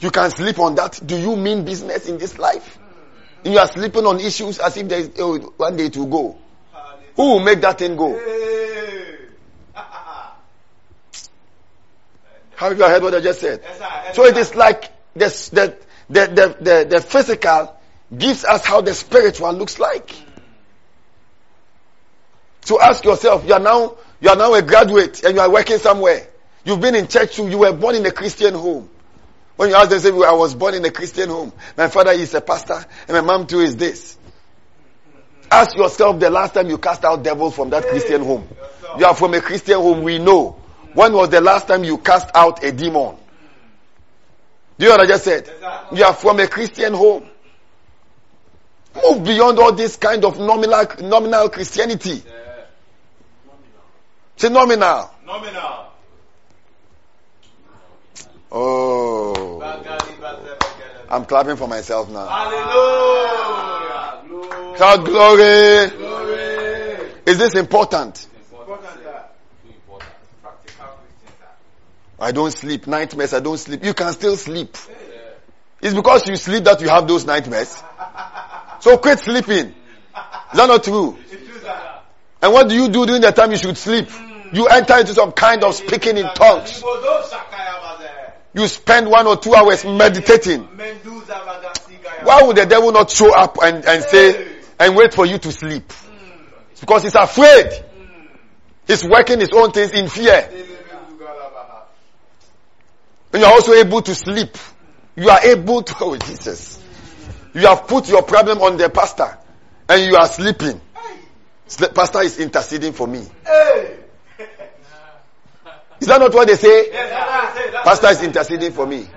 [SPEAKER 6] You can sleep on that. Do you mean business in this life? You are sleeping on issues as if there is oh, one day to go. Who will make that thing go?
[SPEAKER 8] Hey. <laughs>
[SPEAKER 6] Have you heard what I just said?
[SPEAKER 8] Yes, sir. Yes,
[SPEAKER 6] So it is like this, the, the, the, the, the physical gives us how the spiritual looks like. Hmm. So ask yourself, you are now, you are now a graduate and you are working somewhere. You've been in church too. You were born in a Christian home. When you ask them, say, "Well, I was born in a Christian home. My father is a pastor and my mom too is this. Ask yourself the last time you cast out devils from that Christian home. You are from a Christian home, we know. When was the last time you cast out a demon? Do you know what I just said? You are from a Christian home. Move beyond all this kind of nominal, nominal Christianity. Say nominal.
[SPEAKER 8] Nominal.
[SPEAKER 6] Oh. I'm clapping for myself now.
[SPEAKER 8] Hallelujah.
[SPEAKER 6] Shout glory.
[SPEAKER 8] Glory.
[SPEAKER 6] Is this important?
[SPEAKER 8] Important, sir. Practical Christian, sir.
[SPEAKER 6] I don't sleep. Nightmares, I don't sleep. You can still sleep. It's because you sleep that you have those nightmares. So quit sleeping. Is that not true?
[SPEAKER 8] It's true, sir.
[SPEAKER 6] And what do you do during the time you should sleep? You enter into some kind of speaking in tongues.
[SPEAKER 8] Ibodo Shakaya Baze.
[SPEAKER 6] You spend one or two hours meditating. Why would the devil not show up and, and say, and wait for you to sleep? It's because he's afraid. He's working his own things in fear. And you're also able to sleep. You are able to, <laughs> oh Jesus. You have put your problem on the pastor and you are sleeping. The pastor is interceding for me. Is that not what they say?
[SPEAKER 8] Yes, sir. Say that.
[SPEAKER 6] Pastor is interceding for me.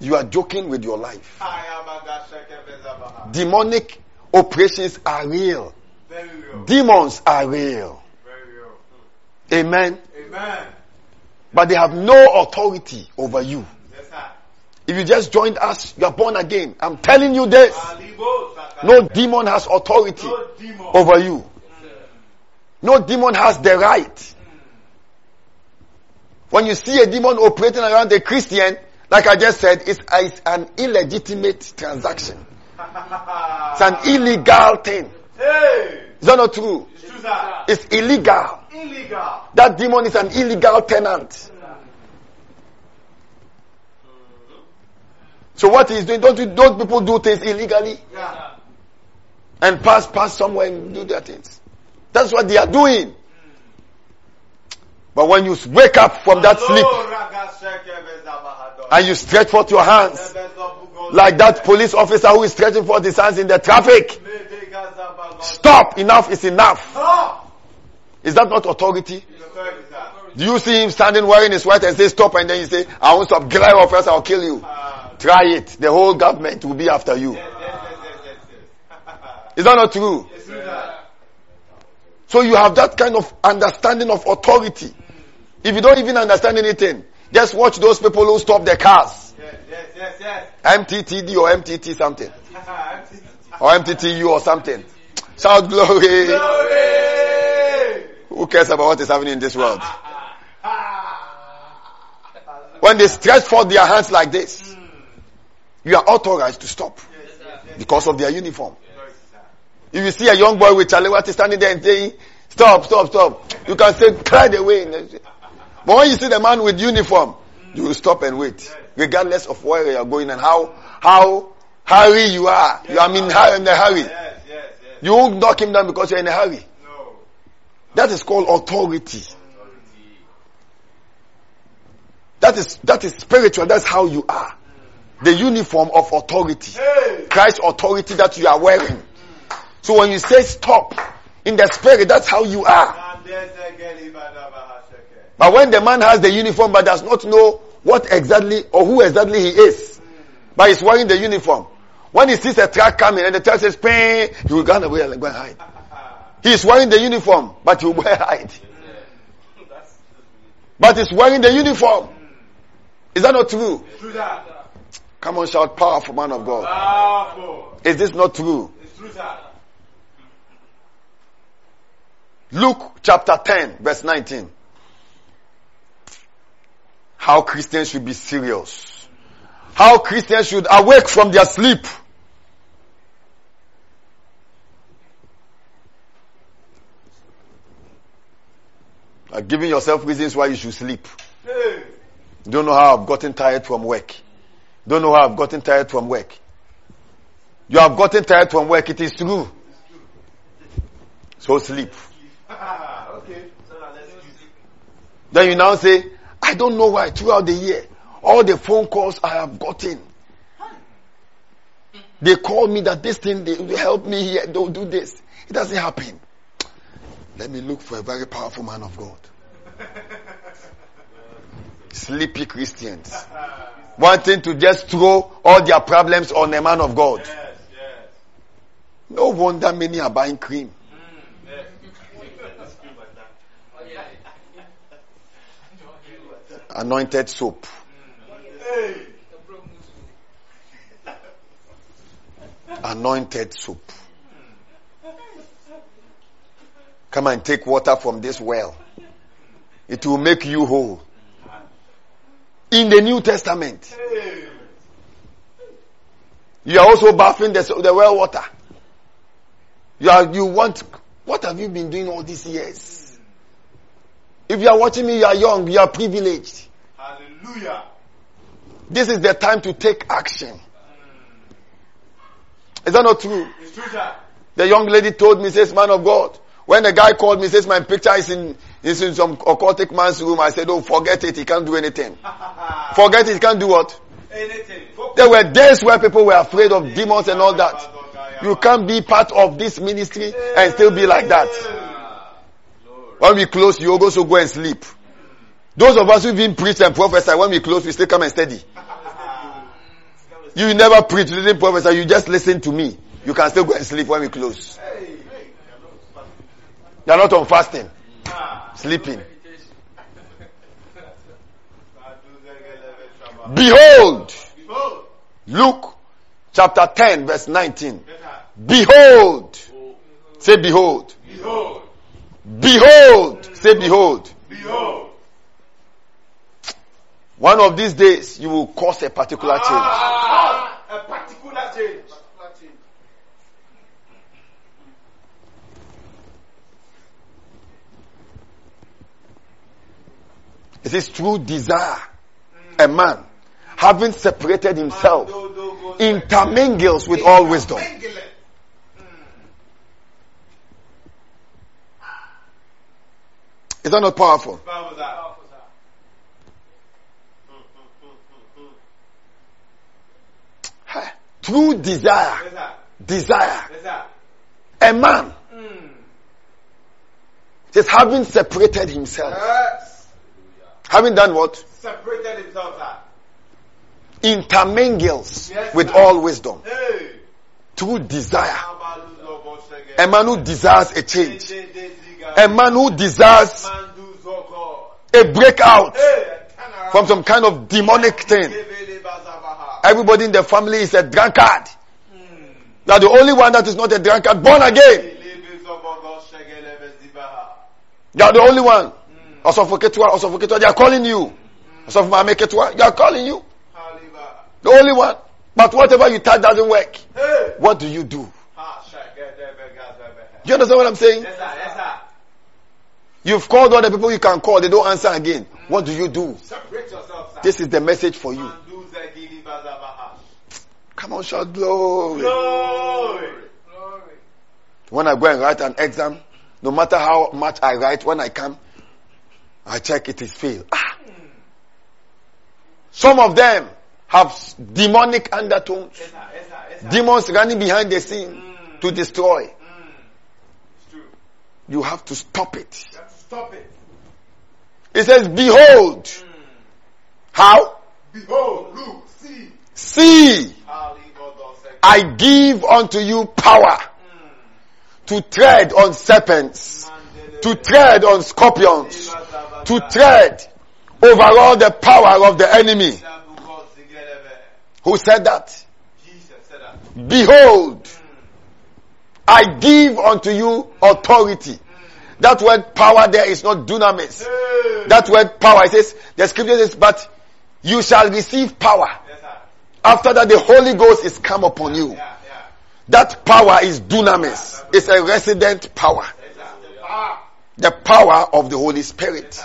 [SPEAKER 6] You are joking with your life.
[SPEAKER 8] Aya Bagashake Bezabaha.
[SPEAKER 6] Demonic operations are real.
[SPEAKER 8] Very real.
[SPEAKER 6] Demons are real.
[SPEAKER 8] Very real.
[SPEAKER 6] Amen.
[SPEAKER 8] Amen.
[SPEAKER 6] But they have no authority over you.
[SPEAKER 8] Yes.
[SPEAKER 6] If you just joined us, you are born again. I'm telling you this. No demon has authority
[SPEAKER 8] No demon.
[SPEAKER 6] over you. Hmm. No demon has the right. Hmm. When you see a demon operating around a Christian, like I just said, it's, it's an illegitimate transaction. It's an illegal thing.
[SPEAKER 8] Hey.
[SPEAKER 6] Is that not true?
[SPEAKER 8] It's true.
[SPEAKER 6] It's illegal.
[SPEAKER 8] Illegal.
[SPEAKER 6] That demon is an illegal tenant. So what he's doing, don't, you, don't people do things illegally
[SPEAKER 8] Yeah.
[SPEAKER 6] and pass, pass somewhere and do their things? That's what they are doing. But when you wake up from that sleep
[SPEAKER 8] Alo Ragashake Bezabaha.
[SPEAKER 6] And you stretch forth your hands like that police officer who is stretching forth his hands in the traffic, stop, enough is enough. Is that not authority? Do you see him standing wearing his white and say stop and then you say, I won't stop, get out first, I'll kill you. Try it. The whole government will be after you. Is that not true? So you have that kind of understanding of authority. If you don't even understand anything, just watch those people who stop their cars.
[SPEAKER 8] Yes, yes, yes, yes.
[SPEAKER 6] MTTD or MTT something.
[SPEAKER 3] or MTTU or something. Shout glory. Who cares about what is happening in this world? When they stretch forth their hands like this, you are authorized to stop because of their uniform. If you see a young boy with Chalewati standing there and saying, stop, stop, stop, you can say, cry away. But when you see the man with uniform, you will stop and wait, regardless of where you are going and how, how hurry you are. You are in, in a hurry. You won't knock him down because you're in a hurry. That is called authority. That is, that is spiritual. That's how you are. The uniform of authority. Christ's authority that you are wearing. So when you say stop in the spirit, that's how you are. But when the man has the uniform but does not know what exactly or who exactly he is, but he's wearing the uniform. When he sees a truck coming and the truck says pain, he will run away and go and hide. He is wearing the uniform, but he will go hide. But he's wearing the uniform. Is that not true? Come on, shout powerful man of God. Is this not true? Luke chapter 10 verse 19. How Christians should be serious. How Christians should awake from their sleep. Are giving yourself reasons why you should sleep. Don't know how I've gotten tired from work. Don't know how I've gotten tired from work. You have gotten tired from work. It is true. So sleep. <laughs> Okay. Then you now say, I don't know why throughout the year, all the phone calls I have gotten, they call me that this thing, they, help me here, don't do this. It doesn't happen. Let me look for a very powerful man of God. Sleepy Christians. Wanting to just throw all their problems on a man of God. No wonder many are buying cream. Anointed soap. Anointed soap. Come and take water from this well. It will make you whole. In the New Testament. You are also bathing the, the well water. You are, you want, what have you been doing all these years? If you are watching me, you are young, you are privileged.
[SPEAKER 8] Hallelujah.
[SPEAKER 3] This is the time to take action. Is that not true?
[SPEAKER 8] It's true, sir.
[SPEAKER 3] The young lady told me, says, man of God, when the guy called me, says, my picture is in, is in some occultic man's room, I said, oh, forget it, he can't do anything. <laughs> Forget it, he can't do what?
[SPEAKER 8] Anything.
[SPEAKER 3] There were days where people were afraid of demons and all that. You can't be part of this ministry and still be like that. When we close, you also go and sleep. Those of us who've been preached and prophesy, when we close, we still come and study. You never preach, you didn't prophesy, you just listen to me. You can still go and sleep when we close. You're not on fasting. Sleeping. Behold, Luke chapter 10 verse 19. Behold. Say behold.
[SPEAKER 8] Behold.
[SPEAKER 3] Behold. Say behold.
[SPEAKER 8] Behold.
[SPEAKER 3] One of these days you will cause a particular change.
[SPEAKER 8] Ah, a particular change.
[SPEAKER 3] It is through desire. A man having separated himself intermingles with all wisdom. Is that not powerful?
[SPEAKER 8] Powerful, sir.
[SPEAKER 3] Through desire.
[SPEAKER 8] Yes, sir.
[SPEAKER 3] Desire.
[SPEAKER 8] Yes.
[SPEAKER 3] A man is having separated himself.
[SPEAKER 8] Yes.
[SPEAKER 3] Having done what?
[SPEAKER 8] Separated himself, sir.
[SPEAKER 3] Intermingles with
[SPEAKER 8] sir.
[SPEAKER 3] all wisdom.
[SPEAKER 8] Hey.
[SPEAKER 3] Through desire.
[SPEAKER 8] Abalu zobo shege.
[SPEAKER 3] A man who desires a change.
[SPEAKER 8] De- de- ziga.
[SPEAKER 3] A man who desires a breakout. From some kind of demonic thing. Everybody in the family is a drunkard.
[SPEAKER 6] You are the only one that is not a drunkard, born again. You are the only one. Hmm. Osofoketwa, they are calling you. Hmm. Osofomameketwa, they are calling you. The only one. But whatever you touch doesn't work. What do you do? Do you understand what I'm saying?
[SPEAKER 8] Yes, sir. Yes, sir.
[SPEAKER 6] You've called all the people you can call, they don't answer again. Hmm. What do you do?
[SPEAKER 8] Separate yourself, sir.
[SPEAKER 6] This is the message for you.
[SPEAKER 8] Mandu zegili bazabaha.
[SPEAKER 6] Come on, shout glory.
[SPEAKER 8] Glory.
[SPEAKER 6] When I go and write an exam, no matter how much I write, when I come, I check it is fail. Ah. Some of them have demonic undertones.
[SPEAKER 8] Yes, sir. Yes, sir. Yes, sir.
[SPEAKER 6] Demons running behind the scene to destroy.
[SPEAKER 8] Mm.
[SPEAKER 6] You have to stop it.
[SPEAKER 8] You have to stop it.
[SPEAKER 6] It says, behold. How?
[SPEAKER 8] Behold, look, see.
[SPEAKER 6] I give unto you power to tread on serpents, to tread on scorpions, to tread over all the power of the enemy. Who said that?
[SPEAKER 8] Jesus said that.
[SPEAKER 6] Behold, I give unto you authority. That word power there is not dunamis. That word power, it says, the scripture says, but you shall receive power. After that, the Holy Ghost is come upon you.
[SPEAKER 8] Yeah, yeah.
[SPEAKER 6] That power is dunamis. It's a resident power. The power of the Holy Spirit.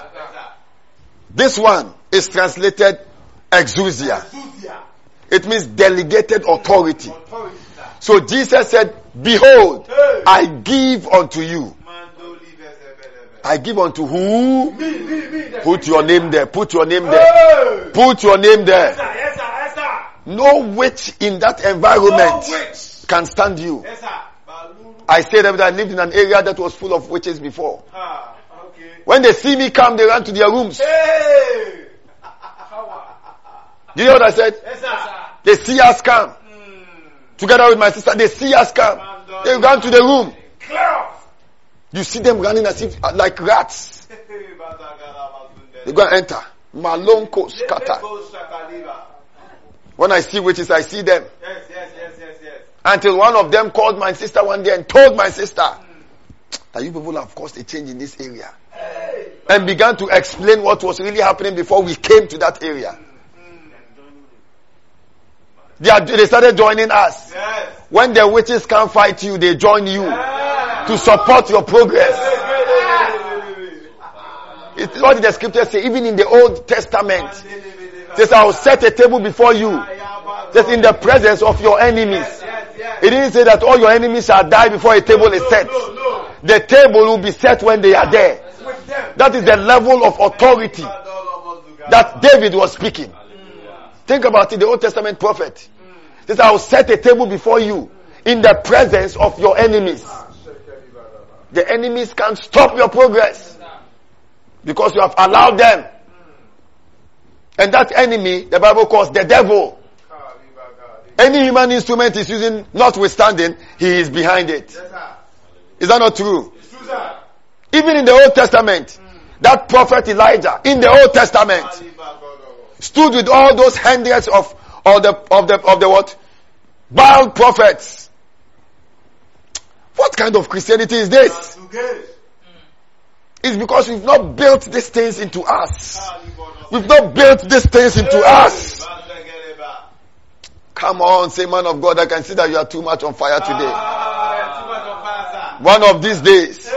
[SPEAKER 6] This one is translated exousia. It means delegated authority. So Jesus said, behold, I give unto you. I give unto who? Put your name there. Put your name there. Put your name there.
[SPEAKER 8] sir. Yes, sir. Yes, sir.
[SPEAKER 6] No witch in that environment
[SPEAKER 8] No
[SPEAKER 6] can stand you.
[SPEAKER 8] Yes,
[SPEAKER 6] I said that I lived in an area that was full of witches before.
[SPEAKER 8] Ah, okay.
[SPEAKER 6] When they see me come, they run to their rooms.
[SPEAKER 8] Hey. <laughs>
[SPEAKER 6] Do you know what I said?
[SPEAKER 8] Yes, sir.
[SPEAKER 6] They see us come. Together with my sister, they see us come. They run to the room.
[SPEAKER 8] Clear.
[SPEAKER 6] You see them running as if uh, like rats. <laughs>
[SPEAKER 8] Hey, Bazagara Bazunde.
[SPEAKER 6] They go and enter. Malonko scatter. When I see witches, I see them.
[SPEAKER 8] Yes, yes, yes, yes, yes.
[SPEAKER 6] Until one of them called my sister one day and told my sister that you people have caused a change in this area. And began to explain what was really happening before we came to that area. They, are, they started joining us.
[SPEAKER 8] Yes.
[SPEAKER 6] When the witches can't fight you, they join you
[SPEAKER 8] Ah.
[SPEAKER 6] to support your progress. It's what the scripture say, even in the Old Testament. Says, I will set a table before you. Says, in the presence of your enemies. It didn't say that all your enemies shall die before a table is set. The table will be set when they are there. That is the level of authority that David was speaking. Think about it, the Old Testament prophet. He says, I will set a table before you in the presence of your enemies. The enemies can't stop your progress because you have allowed them. And that enemy, the Bible calls the devil. Any human instrument is using, notwithstanding, he is behind it. Is that not true? Even in the Old Testament, that prophet Elijah in the Old Testament stood with all those hundreds of of the of the of the what Baal prophets. What kind of Christianity is this? It's because we've not built these things into us. We've not built these things into us. Come on, say man of God, I can see that you are too much on fire today. One of these days,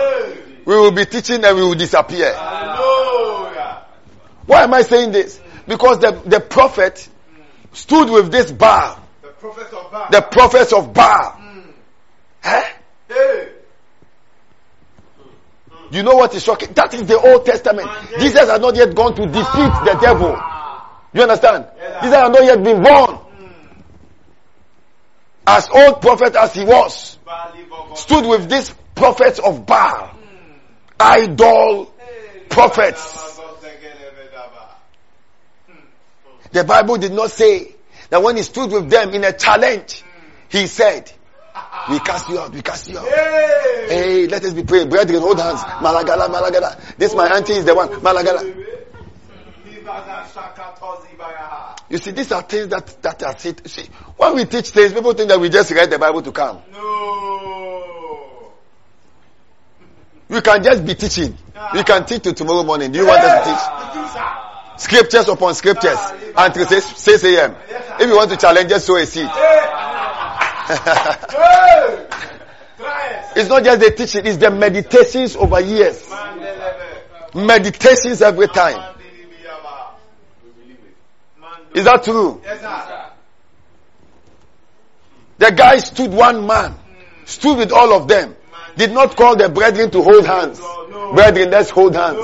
[SPEAKER 6] we will be teaching and we will disappear. Why am I saying this? Because the, the prophet stood with this bar.
[SPEAKER 8] The prophet of Baal.
[SPEAKER 6] the prophets of Baal. Eh?
[SPEAKER 8] Hey.
[SPEAKER 6] You know what is shocking? That is the Old Testament. Jesus has not yet gone to defeat the devil. You understand? Jesus has not yet been born. As old prophet as he was, stood with these prophets of Baal, idol prophets. The Bible did not say that when he stood with them in a challenge, he said, we cast you out, we cast you out.
[SPEAKER 8] Hey.
[SPEAKER 6] Hey, let us be praying. Brethren, hold hands. Malagala, Malagala. This my auntie is the one. Malagala. You see, these are things that, that are said. See, when we teach things, people think that we just read the Bible to come.
[SPEAKER 8] No.
[SPEAKER 6] We can just be teaching. We can teach till tomorrow morning. Do you want us to teach? Scriptures upon scriptures until 6, 6 a.m. If you want to challenge, just sow a seed. It's not just the teaching, it's the meditations over years. Meditations every time. Is that true? The guy stood one man, stood with all of them, did not call the brethren to hold hands. Brethren, let's hold hands.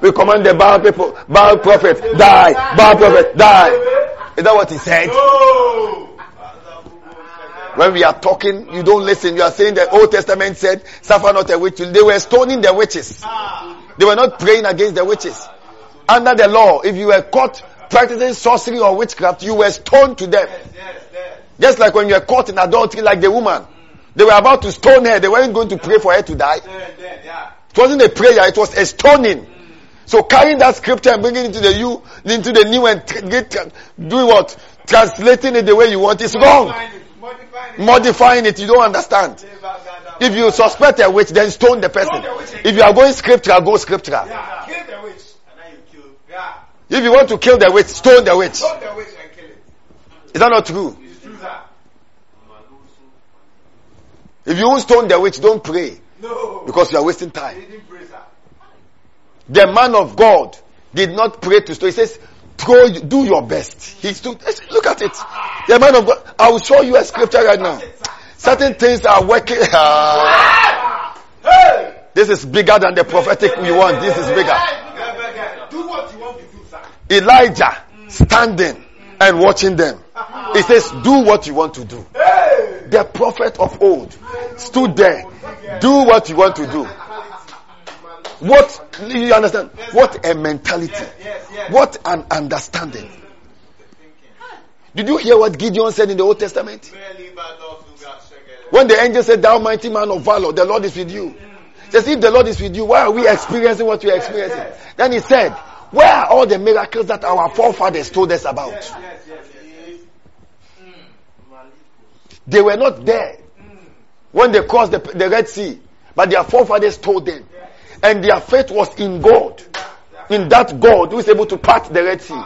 [SPEAKER 6] We command the Baal people, Baal prophet, die, Baal prophet, die. Is that what he said? When we are talking, you don't listen. You are saying the Old Testament said, suffer not a witch. They were stoning the witches. They were not praying against the witches. Under the law, if you were caught practicing sorcery or witchcraft, you were stoned to death. Just like when you are caught in adultery like the woman. They were about to stone her. They weren't going to pray for her to die. It wasn't a prayer. It was a stoning. So carrying that scripture and bringing it into the you, into the new and tr- get, doing what? Translating it the way you want is wrong.
[SPEAKER 8] Modifying it.
[SPEAKER 6] You don't understand. If you suspect a witch, then stone the person. If you are going scriptural, go scriptural. If you want to kill the witch, stone the witch. Is that not true?
[SPEAKER 8] It's true, sir.
[SPEAKER 6] If you won't stone the witch, don't pray.
[SPEAKER 8] No.
[SPEAKER 6] Because you are wasting time.
[SPEAKER 8] Pray.
[SPEAKER 6] The man of God did not pray to stone. He says, throw, do your best. He stood, look at it. The man of God, I will show you a scripture right now. Certain things are working. <laughs>
[SPEAKER 8] Hey!
[SPEAKER 6] this is bigger than the prophetic we want. This is bigger.
[SPEAKER 8] Do what you want to do, sir.
[SPEAKER 6] Elijah standing and watching them. He says, do what you want to do.
[SPEAKER 8] Hey!
[SPEAKER 6] The prophet of old stood there. Do what you want to do. What, you understand? What a mentality. What an understanding. Did you hear what Gideon said in the Old Testament? When the angel said, Thou mighty man of valor, the Lord is with you. Says, If the Lord is with you, why are we experiencing what we are experiencing? Then he said, Where are all the miracles that our forefathers told us about?
[SPEAKER 8] Yes, yes, yes.
[SPEAKER 6] They were not there when they crossed the, the Red Sea, but their forefathers told them. And their faith was in God. In that God who is able to part the Red Sea.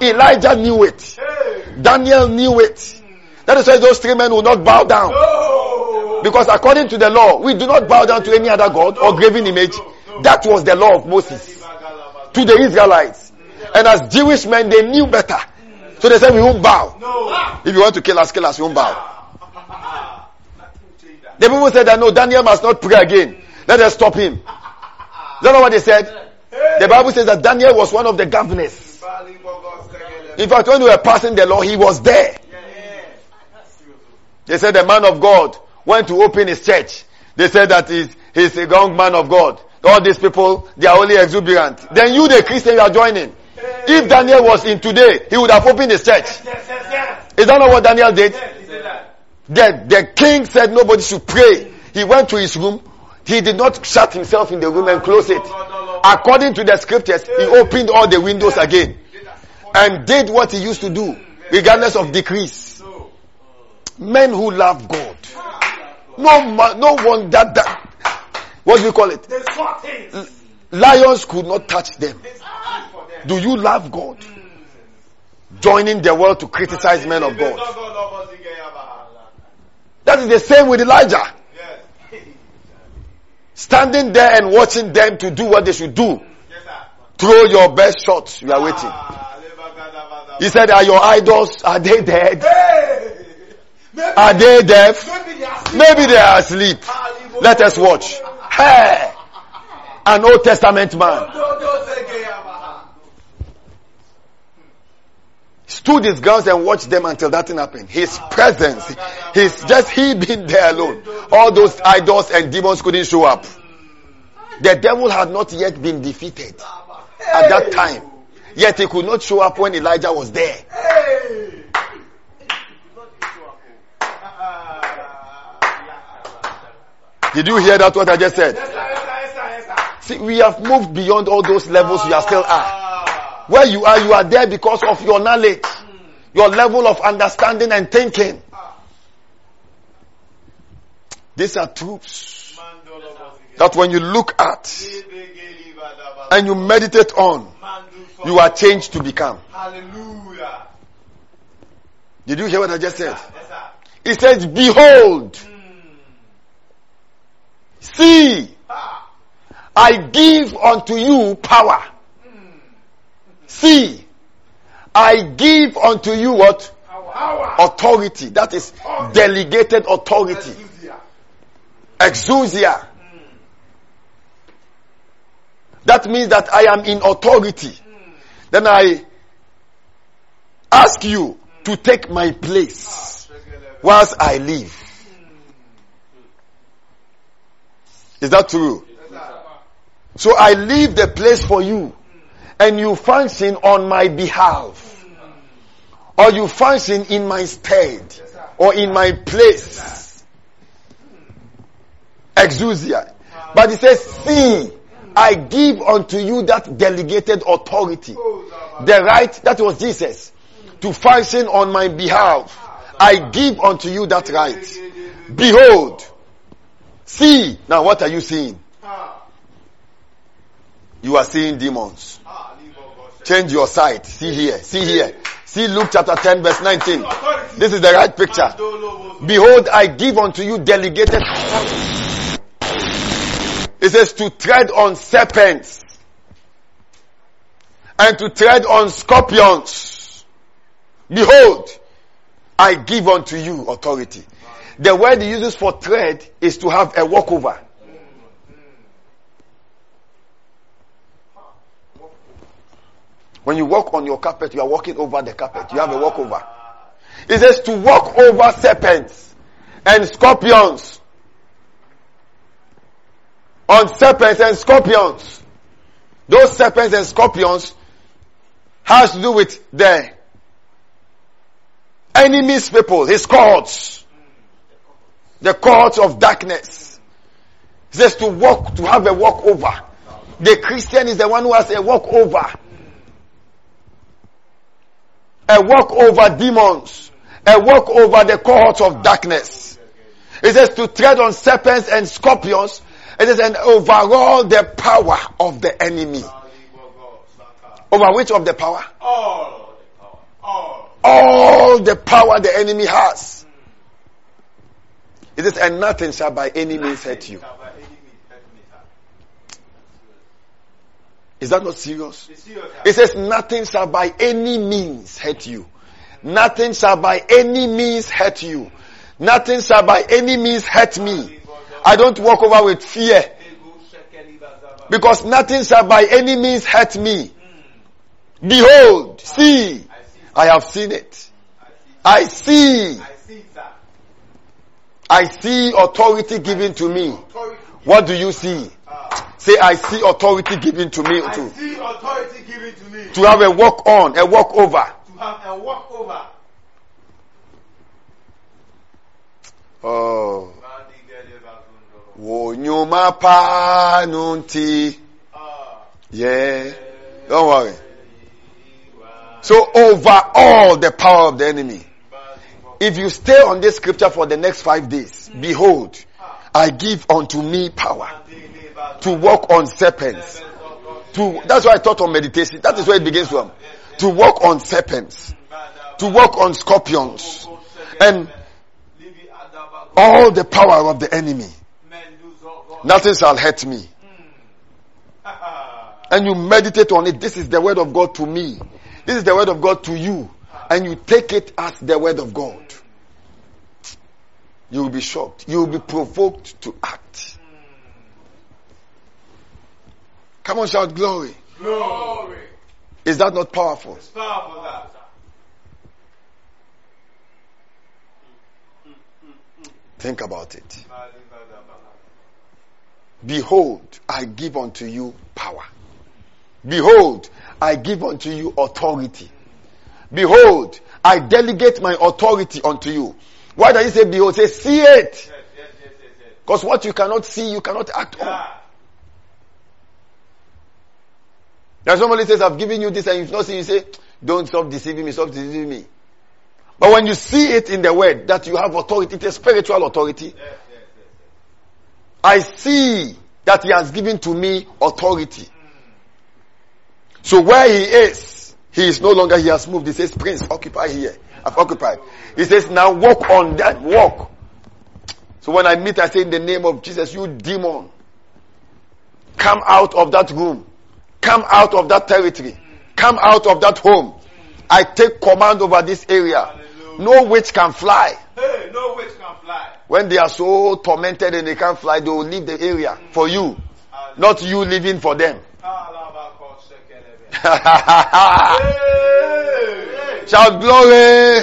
[SPEAKER 6] Elijah knew it. Daniel knew it. That is why those three men will not bow down. Because according to the law, we do not bow down to any other God or graven image. That was the law of Moses to the Israelites. And as Jewish men, they knew better. So they said, we won't bow. If you want to kill us, kill us, we won't bow. The people said that no, Daniel must not pray again. Let us stop him. Is that not what they said? The Bible says that Daniel was one of the governors. In fact, when we were passing the law, he was there. They said the man of God went to open his church. They said that he's, he's a young man of God. All these people, they are only exuberant. Then you, the Christian, you are joining. If Daniel was in today, he would have opened his church. Is that not what Daniel did?
[SPEAKER 8] Yes, he said that.
[SPEAKER 6] The, the king said nobody should pray. He went to his room. He did not shut himself in the room and close it. According to the scriptures, he opened all the windows again and did what he used to do, regardless of decrees. Men who love God. No, no one that, that, what do you call it? Lions could not touch them.
[SPEAKER 8] It's hard for them.
[SPEAKER 6] Do you love God? Joining the world to criticize men of God. That is the same with Elijah.
[SPEAKER 8] Yes.
[SPEAKER 6] Standing there and watching them to do what they should do.
[SPEAKER 8] Yes.
[SPEAKER 6] Throw your best shots. You are waiting.
[SPEAKER 8] Ah,
[SPEAKER 6] He said, are your idols, are they dead?
[SPEAKER 8] Hey! Maybe,
[SPEAKER 6] Are they deaf?
[SPEAKER 8] maybe they are asleep.
[SPEAKER 6] Maybe they are asleep. Let us watch. Hey! An Old Testament man
[SPEAKER 8] Don't- don't say gay, Abaha.
[SPEAKER 6] Stood his grounds and watched them until that thing happened. His presence, his just he being there alone. All those idols and demons couldn't show up. The devil had not yet been defeated at that time. Yet he could not show up when Elijah was there. Did you hear that what I just said? See, we have moved beyond all those levels we are still at. Where you are, you are there because of your knowledge, your level of understanding and thinking. These are truths that when you look at and you meditate on, you are changed to become.
[SPEAKER 8] Hallelujah.
[SPEAKER 6] Did you hear what I just said? He says, behold, see. I give unto you power. See, I give unto you what? Authority. That is delegated authority. Exousia. That means that I am in authority. Then I ask you to take my place whilst I live. Is that true? So I leave the place for you and you function on my behalf. Or you function in my stead or in my place. Exousia. But it says, see, I give unto you that delegated authority. The right, that was Jesus, to function on my behalf. I give unto you that right. Behold, see. Now what are you seeing? You are seeing demons. Change your sight. See here. See here. See Luke chapter 10 verse 19. This is the right picture. Behold, I give unto you delegated it says to tread on serpents and to tread on scorpions. Behold, I give unto you authority. The word he uses for tread is to have a walkover. When you walk on your carpet, you are walking over the carpet. You have a walkover. It says to walk over serpents and scorpions. On serpents and scorpions. Those serpents and scorpions has to do with the enemy's people, his courts. The courts of darkness. It says to walk, to have a walkover. The Christian is the one who has a walkover a walk over demons, a walk over the cohorts of darkness. It says to tread on serpents and scorpions. It says and overall the power of the enemy. Over which of the power?
[SPEAKER 8] All the power. All.
[SPEAKER 6] All the power the enemy has. It says and nothing shall by any means hurt you.
[SPEAKER 8] Shall by any means hurt me, sir.
[SPEAKER 6] Is that not serious?
[SPEAKER 8] Serious.
[SPEAKER 6] It says nothing shall by any means hurt you. Nothing shall by any means hurt you. Nothing shall by any means hurt me. I don't walk over with fear because nothing shall by any means hurt me. Behold, see, I have seen it. I see,
[SPEAKER 8] I see, sir.
[SPEAKER 6] I see authority given to me. What do you see? Say, I see authority given to me
[SPEAKER 8] I
[SPEAKER 6] to,
[SPEAKER 8] see authority given to me
[SPEAKER 6] to have a walk on, a walk over.
[SPEAKER 8] to have a walk over.
[SPEAKER 6] Oh. Pa nunti.
[SPEAKER 8] Ah.
[SPEAKER 6] Yeah. Eh. Don't worry. So over all the power of the enemy. If you stay on this scripture for the next five days, hmm. behold, ah. I give unto me power to walk on serpents. To, that's why I taught on meditation. That is where it begins from. To walk on serpents. To walk on scorpions. And all the power of the enemy. Nothing shall hurt me. And you meditate on it. This is the word of God to me. This is the word of God to you. And you take it as the word of God. You will be shocked. You will be provoked to act. Come on, shout glory.
[SPEAKER 8] Glory.
[SPEAKER 6] Is that not powerful?
[SPEAKER 8] It's powerful, that.
[SPEAKER 6] Think about it. Behold, I give unto you power. Behold, I give unto you authority. Behold, I delegate my authority unto you. Why does he say behold? Say see it.
[SPEAKER 8] Yes, yes, yes, yes, yes.
[SPEAKER 6] Because what you cannot see, you cannot act on.
[SPEAKER 8] Yeah.
[SPEAKER 6] That somebody says, I've given you this and you've not seen, you say, don't stop deceiving me, stop deceiving me. But when you see it in the word that you have authority, it's a spiritual authority. I see that he has given to me authority. So where he is, he is no longer, he has moved. He says, Prince, occupy here. I've occupied. He says, now walk on that walk. So when I meet, I say, in the name of Jesus, you demon, come out of that room. Come out of that territory. Come out of that home. I take command over this area. No witch can fly.
[SPEAKER 8] Hey, no witch can fly.
[SPEAKER 6] When they are so tormented and they can't fly, they will leave the area for you. Not you living for them.
[SPEAKER 8] Hey! <laughs>
[SPEAKER 6] Shout glory!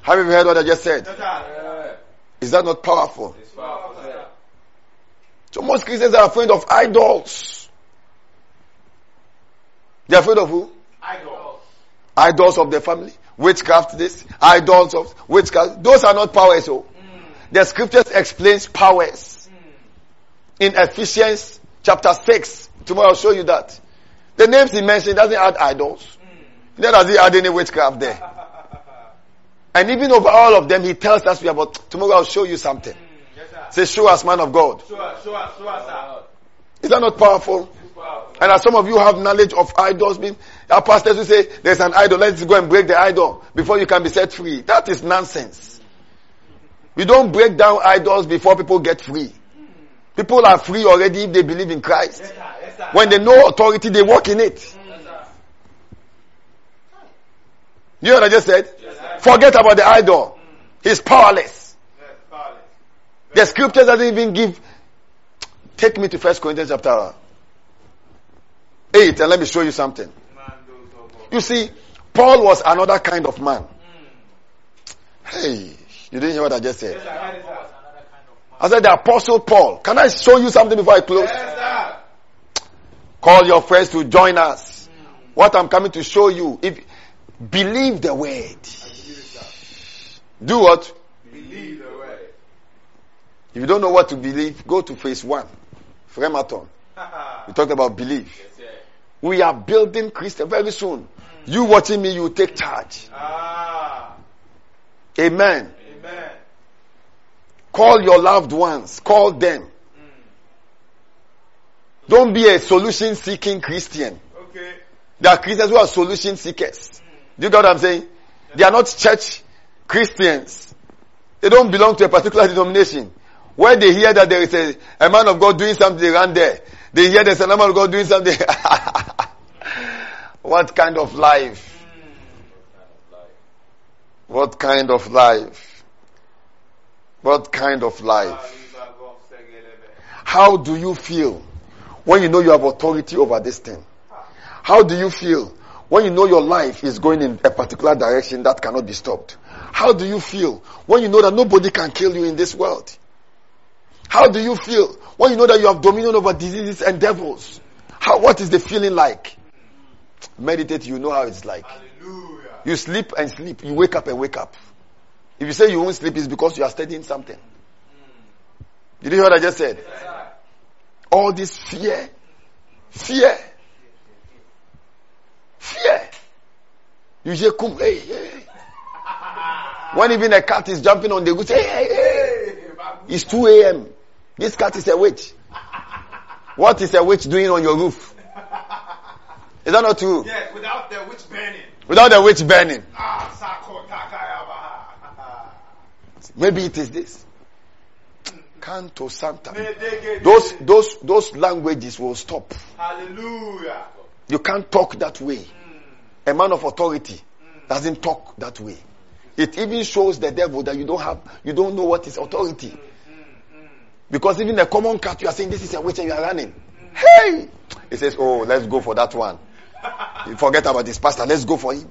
[SPEAKER 6] Have you heard what I just said? Is that not powerful? So most Christians are afraid of idols. They're afraid of who?
[SPEAKER 8] Idol.
[SPEAKER 6] Idols of their family. Witchcraft this. Idols of witchcraft. Those are not powers. Oh. Hmm. The scriptures explains powers. Hmm. In Ephesians chapter 6. Tomorrow I'll show you that. The names he mentioned doesn't add idols. Hmm. Neither does he add any witchcraft there. <laughs> And even over all of them, he tells us we about, tomorrow I'll show you something. Say, show us man of God.
[SPEAKER 8] Show us, show us, show us, sir.
[SPEAKER 6] Is that not powerful? And as some of you have knowledge of idols, being, our pastors will say, there's an idol, let's go and break the idol before you can be set free. That is nonsense. We don't break down idols before people get free. People are free already if they believe in Christ.
[SPEAKER 8] Yes, sir. Yes, sir.
[SPEAKER 6] When they know authority, they walk in it.
[SPEAKER 8] Yes.
[SPEAKER 6] You know what I just said? Forget about the idol. He's powerless. The scriptures doesn't even give. Take me to First Corinthians chapter 8 and let me show you something.
[SPEAKER 8] Man, those of us.
[SPEAKER 6] You see, Paul was another kind of man. Hey, you didn't hear what I just said.
[SPEAKER 8] Yes, sir. Yes, sir.
[SPEAKER 6] I said the apostle Paul. Can I show you something before I close? Call your friends to join us. What I'm coming to show you, if believe the word. Do what?
[SPEAKER 8] Believe the word.
[SPEAKER 6] If you don't know what to believe, go to phase one. Frematon. <laughs> We talked about belief.
[SPEAKER 8] Yes.
[SPEAKER 6] We are building Christian very soon. Mm. You watching me, you take charge.
[SPEAKER 8] Ah.
[SPEAKER 6] Amen.
[SPEAKER 8] Amen.
[SPEAKER 6] Call your loved ones. Call them. Mm. Don't be a solution seeking Christian.
[SPEAKER 8] Okay.
[SPEAKER 6] There are Christians who are solution seekers. Mm. Do you get what I'm saying? They are not church Christians. They don't belong to a particular denomination. Where they hear that there is a, a man of God doing something, run there. They hear there's a man of God doing something. <laughs> what kind of life? What kind of life? What kind of life? How do you feel when you know you have authority over this thing? How do you feel when you know your life is going in a particular direction that cannot be stopped? How do you feel when you know that nobody can kill you in this world? How do you feel when you know that you have dominion over diseases and devils? How, what is the feeling like? Meditate, you know how it's like.
[SPEAKER 8] Hallelujah.
[SPEAKER 6] You sleep and sleep. You wake up and wake up. If you say you won't sleep, it's because you are studying something. Did you hear what I just said? All this fear, fear, fear. You hear come, hey, hey. <laughs> When even a cat is jumping on the roof, hey, hey, hey. It's 2 a.m. This cat is a witch. What is a witch doing on your roof? Is that not true?
[SPEAKER 8] Yes, without the witch burning.
[SPEAKER 6] Without the witch burning.
[SPEAKER 8] Ah.
[SPEAKER 6] Maybe it is this. Canto Santa. Those, those, those languages will stop.
[SPEAKER 8] Hallelujah.
[SPEAKER 6] You can't talk that way. Mm. A man of authority mm. doesn't talk that way. It even shows the devil that you don't have, you don't know what is authority. Mm. Because even a common cat, you are saying this is a witch and you are running. Hey! He says, oh, let's go for that one. You forget about this pastor, let's go for him.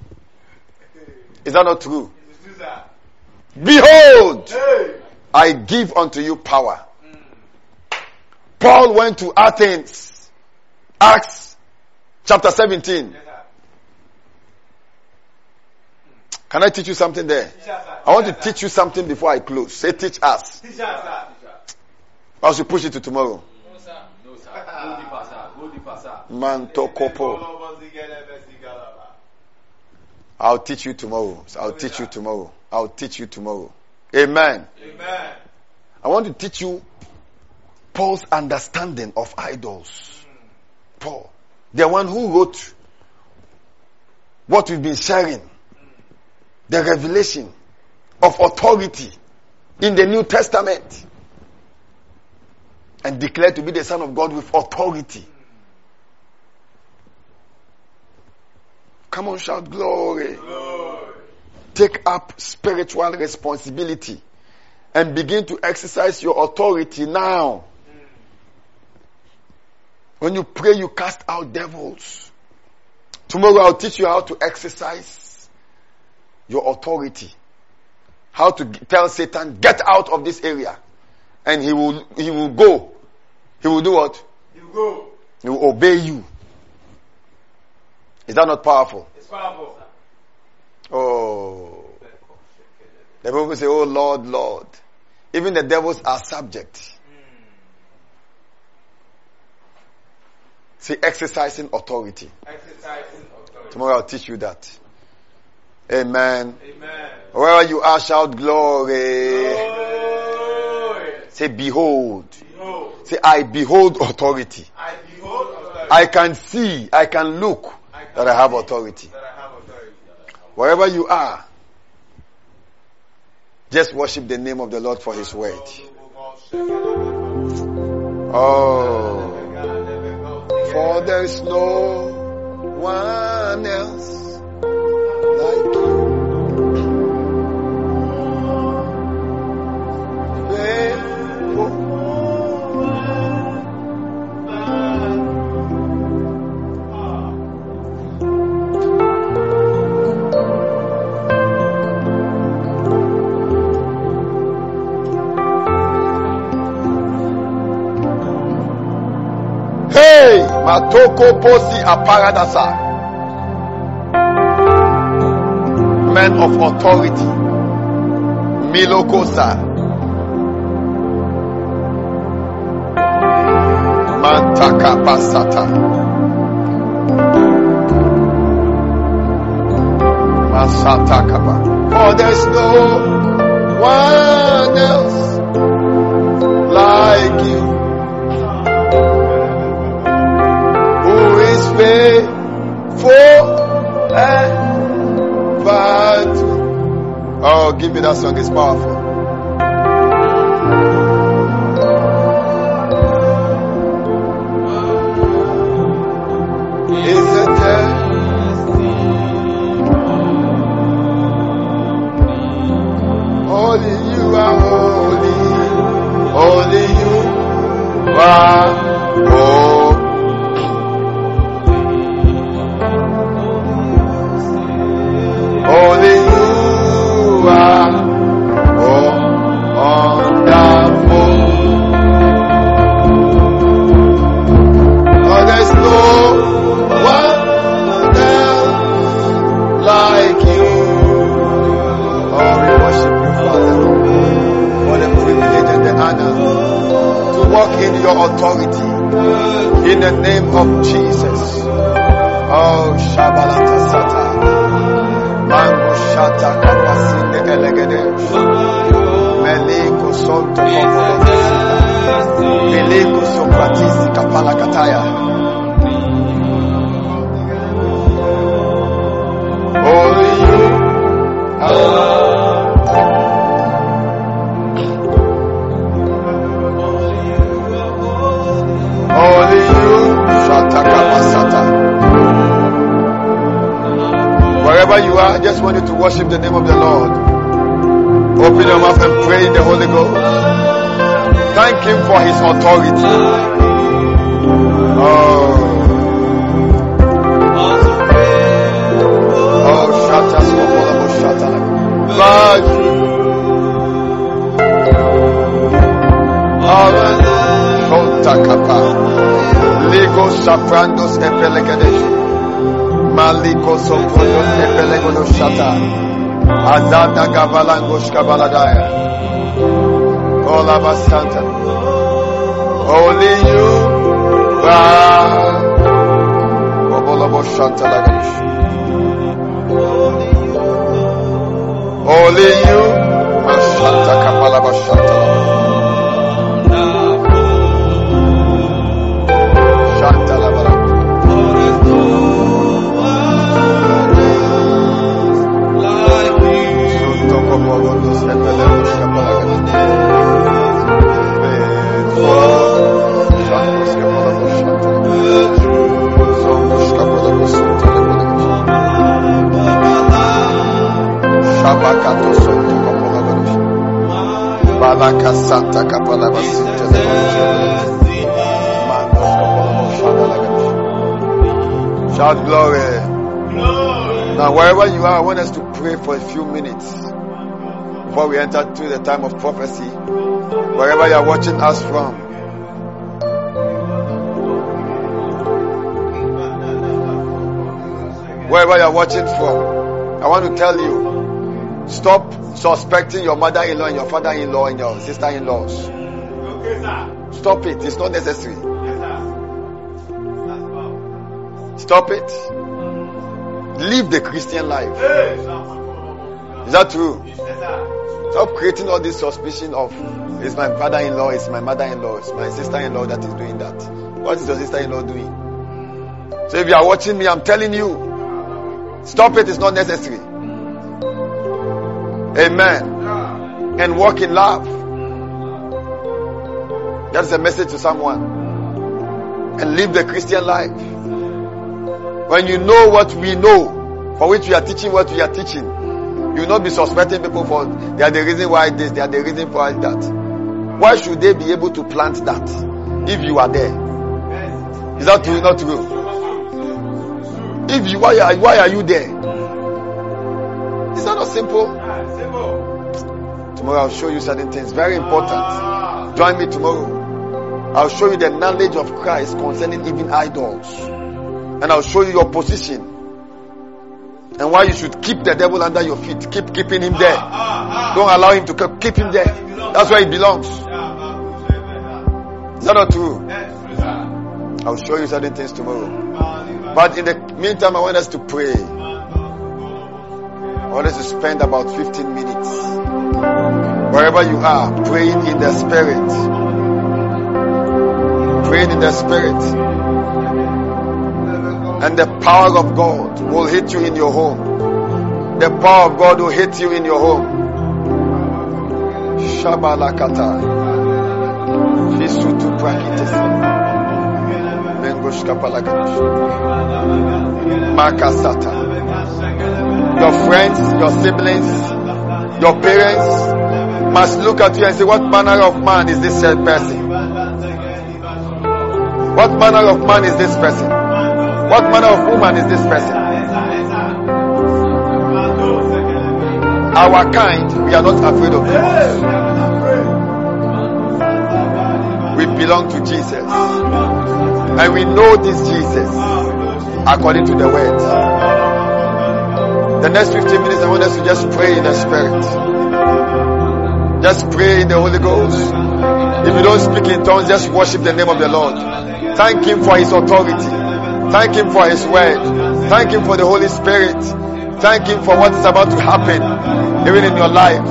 [SPEAKER 6] Is that not true? Behold, I give unto you power. Paul went to Athens. Acts chapter 17. Can I teach you something there? I want to
[SPEAKER 8] teach
[SPEAKER 6] you something before I close. Say teach us.
[SPEAKER 8] Teach us, sir.
[SPEAKER 6] I should push it to tomorrow.
[SPEAKER 8] No, sir. No, sir. Go deeper, sir. Go deeper, sir.
[SPEAKER 6] Mantokopo. I'll teach you tomorrow. I'll teach you tomorrow. I'll teach you tomorrow. Amen.
[SPEAKER 8] Amen.
[SPEAKER 6] I want to teach you Paul's understanding of idols. Hmm. Paul, the one who wrote what we've been sharing, hmm. the revelation of authority in the New Testament, and declared to be the Son of God with authority. Come on, shout glory. Take up spiritual responsibility and begin to exercise your authority now. Hmm. When you pray, you cast out devils. Tomorrow I'll teach you how to exercise your authority. How to tell Satan, get out of this area. And he will, he will go. He will do what?
[SPEAKER 8] You go.
[SPEAKER 6] He will obey you. Is that not powerful?
[SPEAKER 8] It's powerful.
[SPEAKER 6] Oh. The people say, Oh Lord, Lord. Even the devils are subject. Hmm. See, exercising authority.
[SPEAKER 8] Exercising authority.
[SPEAKER 6] Tomorrow I'll teach you that. Amen.
[SPEAKER 8] Amen.
[SPEAKER 6] Wherever you are, shout glory.
[SPEAKER 8] Glory.
[SPEAKER 6] Say, behold.
[SPEAKER 8] Behold.
[SPEAKER 6] Say, I behold authority.
[SPEAKER 8] I behold authority.
[SPEAKER 6] I can see, I can look
[SPEAKER 8] I can
[SPEAKER 6] that I have authority.
[SPEAKER 8] That I have authority.
[SPEAKER 6] Wherever you are, just worship the name of the Lord for his word. Oh. For there is no one else like you. Hey, Matoko Posi Aparadasa. Men of authority. Milokosa. Mantaka Pasata. Masata Kapa. For oh, there's no one else like you. Is faithful ever eh, to. Oh, give me that song, it's powerful. Is there? Eh? Only you are holy. Only you are holy. Of Jesus. Oh, Shabbalata Sata. Mango shata kapasinde elegede. Meliko sonto kopolo. Meliko sopratisi kapala I just want you to worship the name of the Lord. Open your mouth and pray in the Holy Ghost. Thank Him for His authority. Oh. Oh. Lord. Amen. Shota kapa. Ligo saprandos epelegedesh. Maliko epelegodo shata. Azada gavalangos kabaladaya. Ola basanta. Only you Shantalagadish. Only you. Mashanta. Shout glory. Now, wherever you are, I want us to pray for a few minutes before we enter to the time of prophecy. Wherever you are watching us from, wherever you are watching from, I want to tell you stop suspecting your mother in law and your father in law and your sister in laws. Okay, Stop it, it's not necessary. Stop it. Live the Christian life. Is that true? Stop creating all this suspicion of it's my father-in-law, it's my mother-in-law, it's my sister-in-law that is doing that. What is your sister-in-law doing? So if you are watching me, I'm telling you, stop it. It's not necessary. Amen. And walk in love. That's a message to someone. And live the Christian life. When you know what we know, for which we are teaching what we are teaching, you will not be suspecting people for they are the reason why this, they are the reason why that. Why should they be able to plant that if you are there? Is that true? Not true. If you why are why are you there? Is that not simple? Tomorrow I'll show you certain things. Very important. Join me tomorrow. I'll show you the knowledge of Christ concerning even idols. And I'll show you your position. And why you should keep the devil under your feet. Keep keeping him there. Don't allow him to keep- him there. That's where he belongs. Is that not true? I'll show you certain things tomorrow. But in the meantime, I want us to pray. To spend about 15 minutes. Wherever you are, praying in the spirit. Praying in the spirit. And the power of God will hit you in your home. The power of God will hit you in your home. Shabalakata. Fisutu. Makasata. Your friends, your siblings, your parents must look at you and say, What manner of man is this person? What manner of man is this person? What manner of woman is this person? Our kind, we are not afraid of demons. We belong to Jesus. And we know this Jesus according to the word. The next 15 minutes, I want us to just pray in the Spirit. Just pray in the Holy Ghost. If you don't speak in tongues, just worship the name of the Lord. Thank Him for His authority. Thank Him for His word. Thank Him for the Holy Spirit. Thank Him for what is about to happen, even in your life.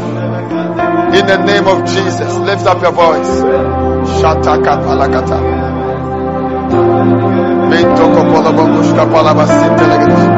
[SPEAKER 6] In the name of Jesus, lift up your voice. Bintoko polabokushka palabasintelegesh.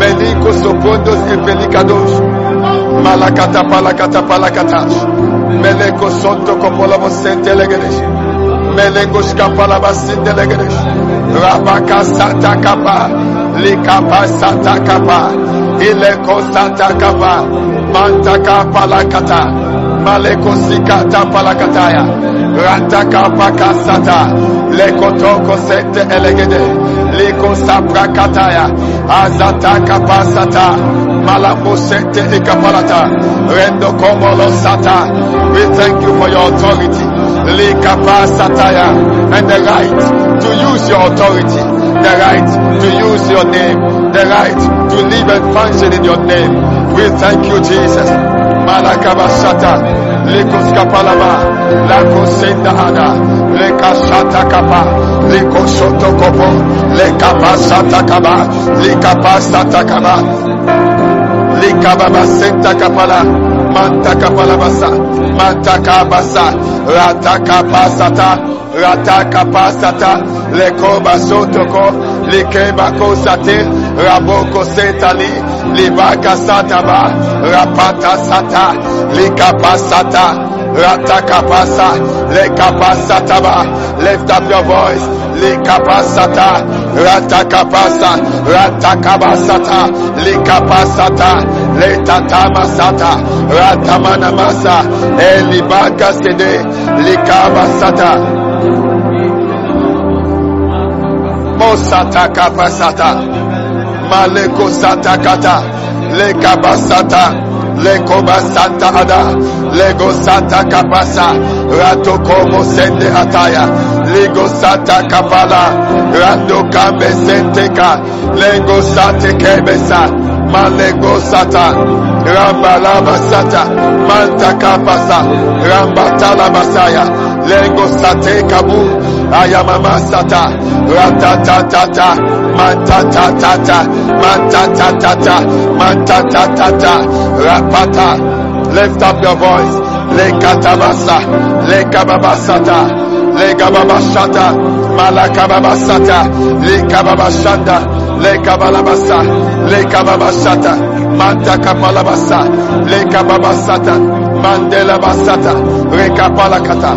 [SPEAKER 6] Meliko sopondos e pelikadosh. Malakata palakata palakatash. Meleko sonto kopolobo sentelegedesh. Melengos kapalaba sintelegedesh. Rabaka santa kapa. Likapa santa kapa. Ileko santa kapa. Mantaka palakata. Maleko sikata palakataya. Rantaka pakasata. Lekotoko sente elegede. Liko sapra kataya. Azata kapasata. Malamo sente ikapalata. Rendo komolo sata. We thank you for your authority. Likapasataya and the right to use your authority. The right to use your name. The right to live and function in your name. We thank you jesus. Malakabasata. Likos kapalaba lako senda ada leka shata kapa liko shoto kopo leka pasata kaba lika pasata kaba lika baba senta kapala manta kapala basa manta kabasa rata kapasata rata kapasata leko basotoko likeba kosate raboko setali libaka sataba rapata sata likapasata ratakapasa lekapasataba lift up your voice. Likapasata ratakapasa ratakabasata. Likapasata letatamasata ratamanamasa elibaka sede likabasata. Mosata kapasata maleko sata kata lekabasata lekobasata ada. Lego sata kapasa. Rato como sende ataya. Lego sata kapala. Rando kambe senteka lego sate kebesa malego sata. Rambalaba sata. Manta kapasa. Rambatala basaya lego sate kabu. Ayamama sata. Ratatatata. Mantatatata mantatatata mantatatata rapata. Lift up your voice. Lekatabasa. Lekababasata. Legababashata malakababasata. Lekababashanda. Lekabalabasa. Lekababashata. Mantakapalabasa lekababasata mandelabasata rekapalakata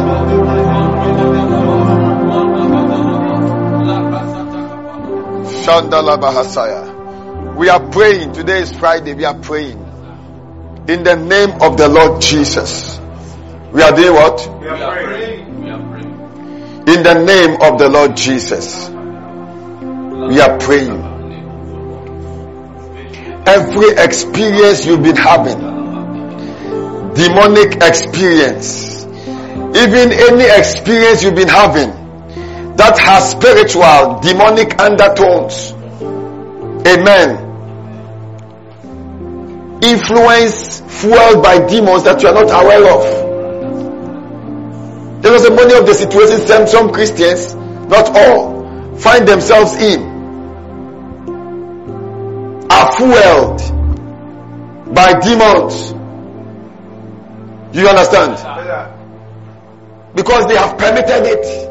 [SPEAKER 6] Shandala Bahasaya. We are praying. Today is Friday. We are praying. In the name of the Lord Jesus. We are doing what?
[SPEAKER 8] We are praying. We are praying.
[SPEAKER 6] In the name of the Lord Jesus. We are praying. Every experience you've been having, demonic experience, even any experience you've been having that has spiritual demonic undertones. Amen. Influence fueled by demons that you are not aware of. There was a many of the situations some, some Christians, not all, find themselves in are fueled by demons. You understand? Because they have permitted it.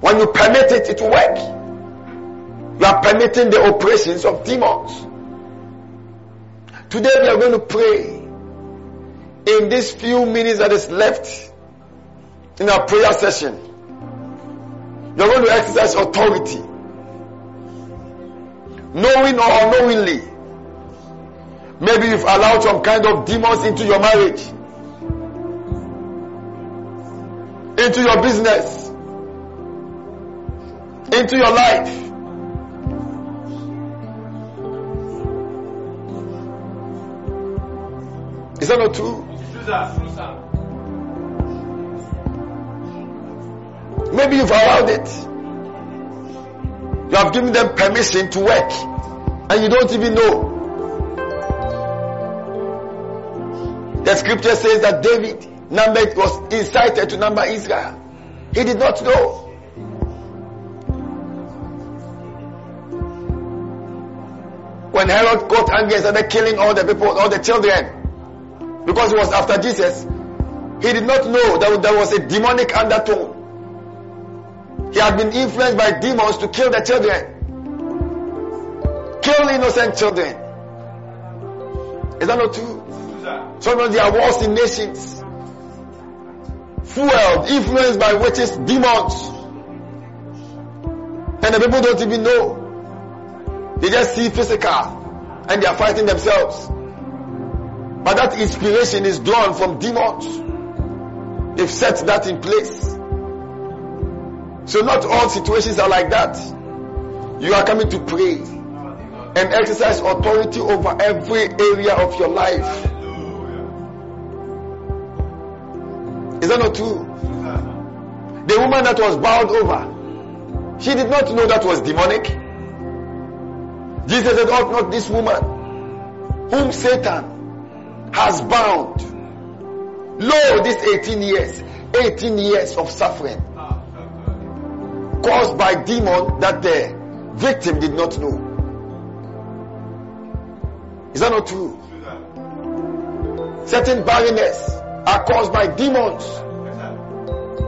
[SPEAKER 6] When you permit it, it will work. You are permitting the operations of demons. Today we are going to pray in these few minutes that is left in our prayer session. You are going to exercise authority. Knowing or unknowingly. Maybe you've allowed some kind of demons into your marriage. Into your business into your life. Is that not true? Maybe you've allowed it. You have given them permission to work and you don't even know. The scripture says that David numbered was incited to number Israel. He did not know. when Herod got angry and started killing all the people, all the children, because he was after Jesus, he did not know that there was a demonic undertone. He had been influenced by demons to kill the children, kill innocent children. Is that not true? Sometimes there are wars in nations, fueled, influenced by witches, demons, and the people don't even know. They just see physical and they are fighting themselves. But that inspiration is drawn from demons. They've set that in place. So not all situations are like that. You are coming to pray and exercise authority over every area of your life. Is that not true? The woman that was bowed over, she did not know that was demonic. Jesus said, Ought not this woman, whom Satan has bound, lo, this 18 years, 18 years of suffering, caused by demon that the victim did not know. Is that not true? Certain barrenness are caused by demons.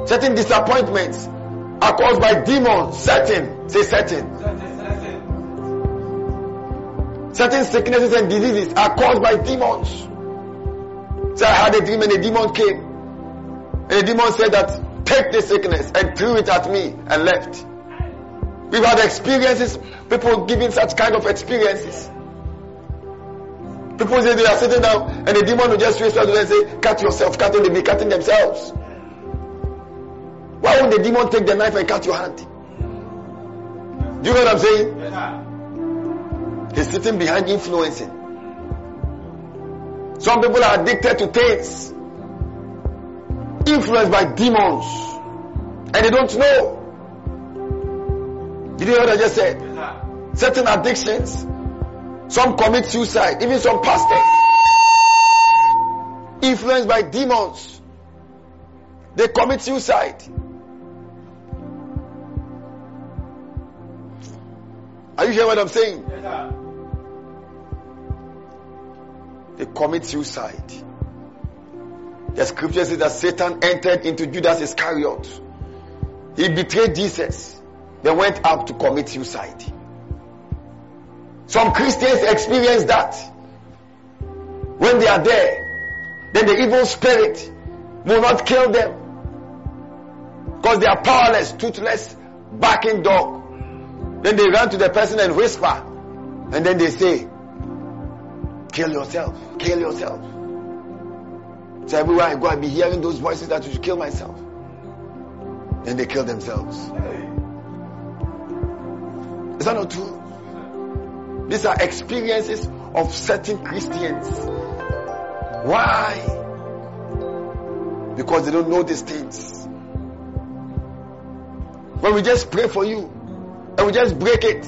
[SPEAKER 6] Certain disappointments are caused by demons. Certain, say certain. Certain sicknesses and diseases are caused by demons. So I had a dream and a demon came. And the demon said that take the sickness and threw it at me and left. We've had experiences, people giving such kind of experiences. People say they are sitting down and the demon will just raise out and say, cut yourself, cut them, they cutting themselves. Why would the demon take the knife and cut your hand? Do you know what I'm saying? He's sitting behind influencing. Some people are addicted to things, influenced by demons, and they don't know. Did you hear what I just said? Certain addictions, some commit suicide, even some pastors, influenced by demons, they commit suicide. Are you hearing what I'm saying? They commit suicide. The scripture says that Satan entered into Judas Iscariot. He betrayed Jesus, then went up to commit suicide. Some Christians experience that. When they are there, then the evil spirit will not kill them. Because they are powerless, toothless, barking dog. Then they run to the person and whisper. And then they say, Kill yourself, kill yourself. So everywhere I go, I be hearing those voices that you should kill myself. Then they kill themselves. Is that not true? These are experiences of certain Christians. Why? Because they don't know these things. When we just pray for you and we just break it,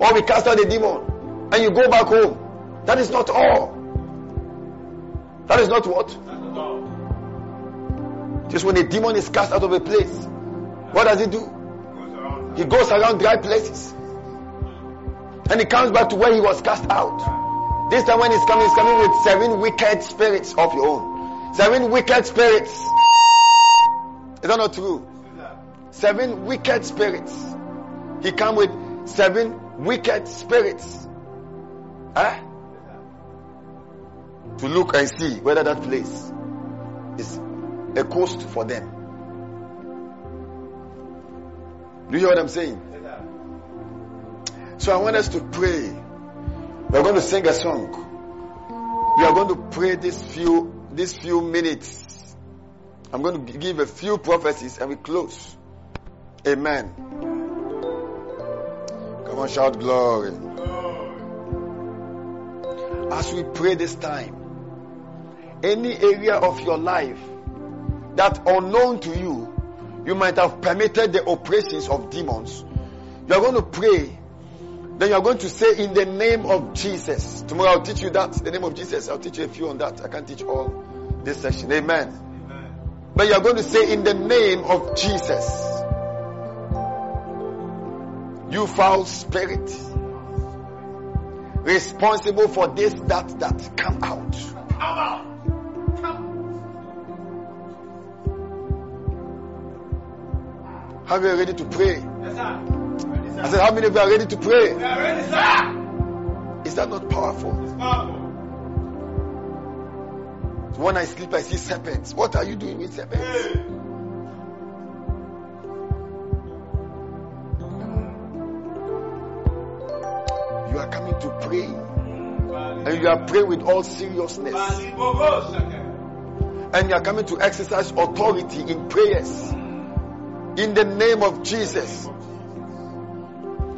[SPEAKER 6] or we cast out the demon and you go back home, that is not all. That is not what? Just when a demon is cast out of a place, what does he do? He goes around dry places. And he comes back to where he was cast out. This time when he's coming, he's coming with seven wicked spirits of your own. Seven wicked spirits. Is that not true? Seven wicked spirits. He come with seven wicked spirits. Huh? To look and see whether that place is a coast for them. Do you hear what I'm saying? So I want us to pray. We're going to sing a song. We are going to pray this few these few minutes. I'm going to give a few prophecies and we close. Amen. Come on, shout glory. As we pray this time, any area of your life that unknown to you, you might have permitted the operations of demons. You are going to pray. Then you are going to say in the name of Jesus. Tomorrow I'll teach you that. The name of Jesus. I'll teach you a few on that. I can't teach all this session. Amen. Amen. But you are going to say in the name of Jesus. You foul spirit. Responsible for this, that, that. Come out. Come out. Many are ready to pray? Yes, sir. I said, how many of you are ready to pray?
[SPEAKER 5] We are ready, sir.
[SPEAKER 6] Is that not powerful?
[SPEAKER 5] It's powerful.
[SPEAKER 6] When I sleep, I see serpents. What are you doing with serpents?
[SPEAKER 5] Hey.
[SPEAKER 6] You are coming to pray. And you are praying with all seriousness. And you are coming to exercise authority in prayers.
[SPEAKER 3] In the name of Jesus.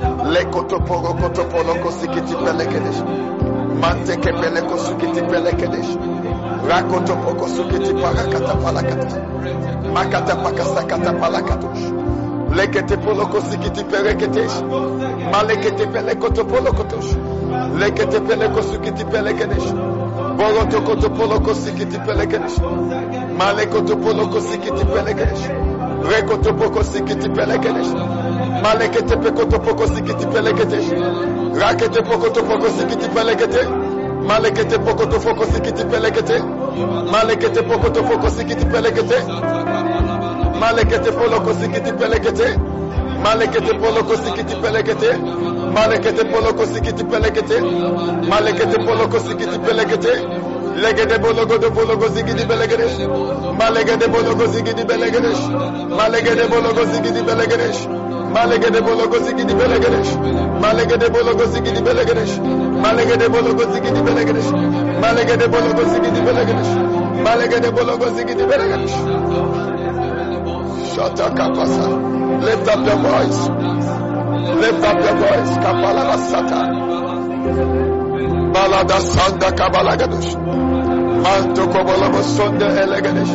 [SPEAKER 3] Shota-ta-ta-ta. Shota-ta-ta-ta. Shota-ta-ta-ta. Sheto-to-to-to-ko-po-to-ko-soto. Rataka-pasata-kapalakata. Lekotoporo-kotopolo-kosikiti-pelekedesh. Manteke-peleko-sukiti-pelekedesh. Rakotopoko-sukiti-parakata-palakata. Makata-pakasakata-palakatosh. Lekete poloko sikiti pereketesh. Malekete pelekoto polokotosh. Lekete peleko sukiti pelekedesh. Boroto koto poloko sikiti pelekedesh. Malekoto poloko sikiti pelekedesh. Rekoto poko sikiti pelekedesh. Malekete pekoto poko sikiti pelekedesh. Rakete pokoto poko sikiti pelekete. Malekete pokoto poko sikiti pelekete. Malekete pokoto poko sikiti pelekete. Malekete poloko sikiti pelekete. Malekete poloko sikiti pelekete. Malekete poloko sikiti pelekete. Malekete poloko sikiti pelekete. Legede bologo de bologo zigidi belegedesh. Malegede bologo zigidi belegedesh. Malegede bologo zigidi belegedesh. Malegede bologo zigidi belegedesh. Malegede bologo zigidi belegedesh. Malegede bologo zigidi belegedesh. Malegede bologo zigidi belegedesh. Malegede bologo zigidi belegedesh. Shut up, Kapasa. Lift up your voice. Lift up your voice. Kapala Basata. Balada Sanda Kabalagadush. Manto Kobolobo Sonde Elegadesh.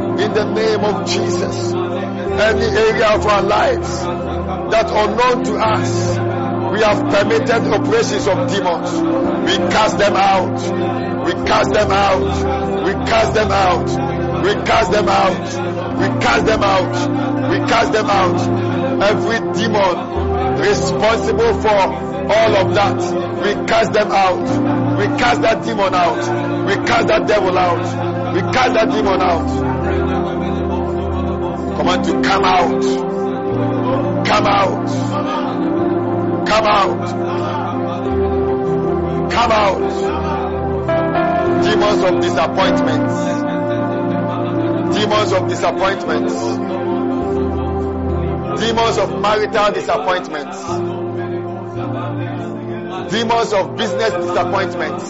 [SPEAKER 3] In the name of Jesus, any area of our lives that unknown to us, we have permitted operations of demons. We cast them out. We cast them out. We cast them out. We cast them out. We cast them out. We cast them out. Every demon responsible for all of that, we cast them out. We cast that demon out. We cast that devil out. We cast that demon out. Command to come out. Come out. Come out. Come out. Demons of disappointments. Demons of disappointments. Demons of marital disappointments. Demons of business disappointments.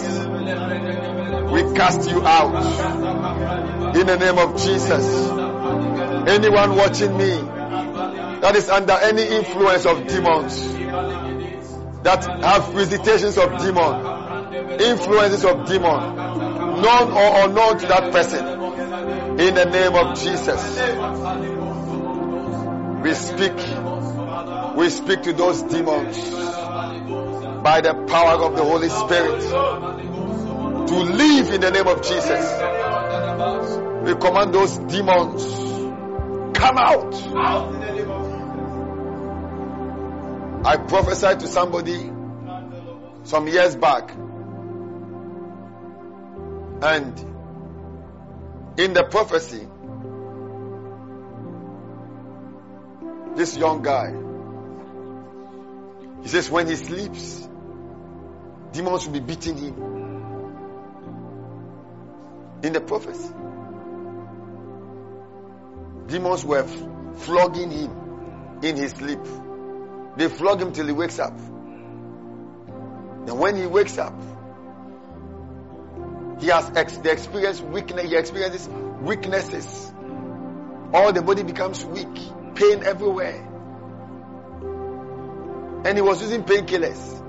[SPEAKER 3] We cast you out. In the name of Jesus. Anyone watching me that is under any influence of demons, that have visitations of demon, influences of demon, known or unknown to that person, in the name of Jesus, we speak, we speak to those demons by the power of the Holy Spirit to live in the name of Jesus. We command those demons, come out. I prophesied to somebody some years back, and in the prophecy, this young guy, he says, when he sleeps, demons will be beating him. In the prophecy, demons were flogging him in his sleep. They flog him till he wakes up. And when he wakes up, he has ex- the experience weakness. He experiences weaknesses. All the body becomes weak, pain everywhere. And he was using painkillers,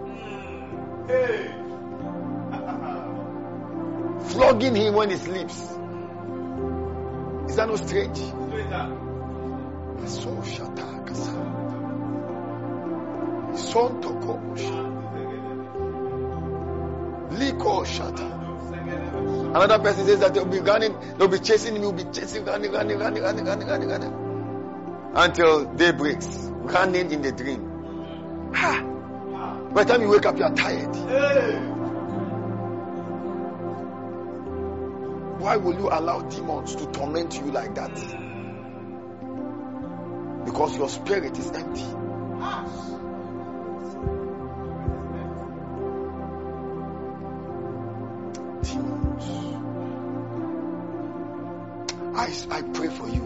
[SPEAKER 3] flogging him when he sleeps. Is that not strange? Another person says that they'll be running, they'll be chasing me, will be chasing, running, running, running, running, running, running, running. Until day breaks. Running in the dream. Ha! By the time you wake up, you are tired. Why will you allow demons to torment you like that? Because your spirit is empty. I, I pray for you.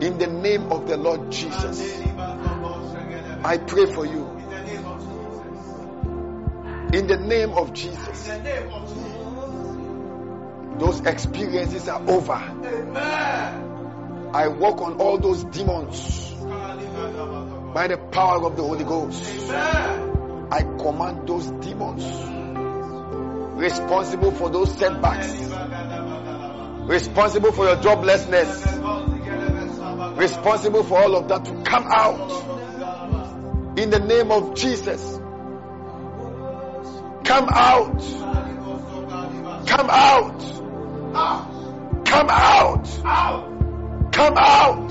[SPEAKER 3] In the name of the Lord Jesus, I pray for you. In the name of Jesus, those experiences are over. I walk on all those demons by the power of the Holy Ghost. I command those demons responsible for those setbacks, responsible for your joblessness, responsible for all of that to come out in the name of Jesus. Come out. Come out. Come out. Come out. Come out.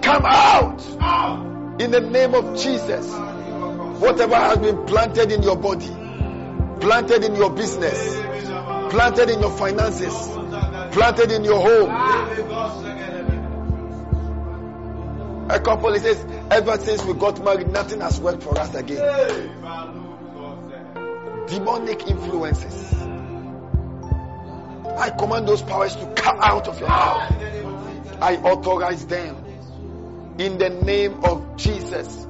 [SPEAKER 3] Come out! In the name of Jesus. Whatever has been planted in your body, planted in your business, planted in your finances, planted in your home. A couple says, ever since we got married, nothing has worked for us again. Demonic influences. I command those powers to come out of your life. I authorize them in the name of Jesus.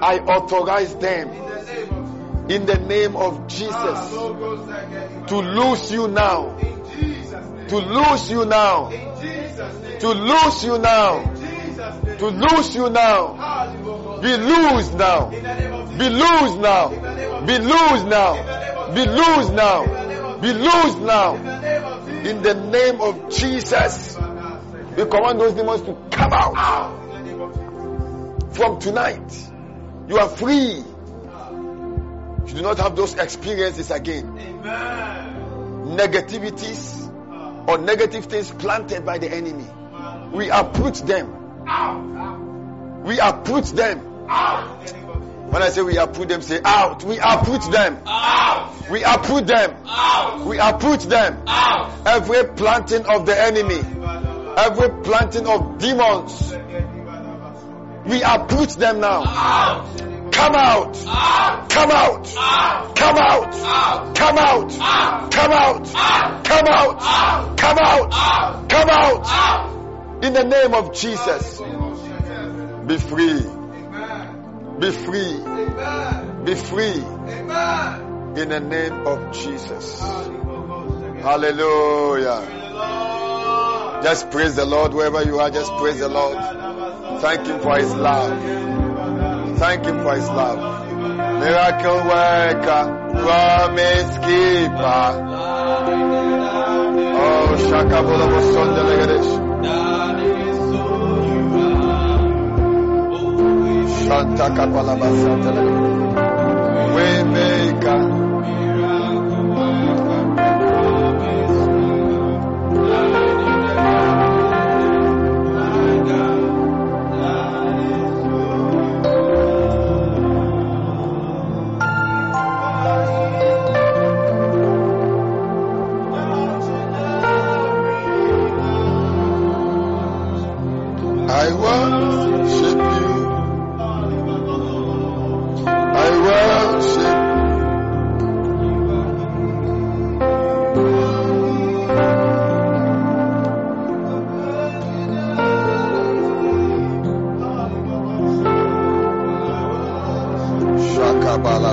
[SPEAKER 3] I authorize them in the name of Jesus to lose you now. To lose you now. To lose you now. To lose you now. Be loose now. Be loose now. Be loose now. Be loose now. Be loose now. In the name of Jesus. We command those demons to come out. From tonight, you are free. You do not have those experiences again. Amen. Negativities or negative things planted by the enemy. We uproot them. We uproot them. When I say we uproot them, say out. We uproot them. We uproot them. We uproot them. Every planting of the enemy, every planting of demons, we uproot them now. Come out. Come out. Come out. Come out. Come out. Come out. Come out. Come out. In the name of Jesus. Be free. Be free. Be free. In the name of Jesus. Hallelujah. Just praise the Lord wherever you are. Just praise the Lord. Thank Him for His love. Thank Him for His love. Miracle worker, promise keeper. Oh, Shaka Bulabo Sondelegadesh. Shanta Kapalaba Santelegadesh. Waymaker.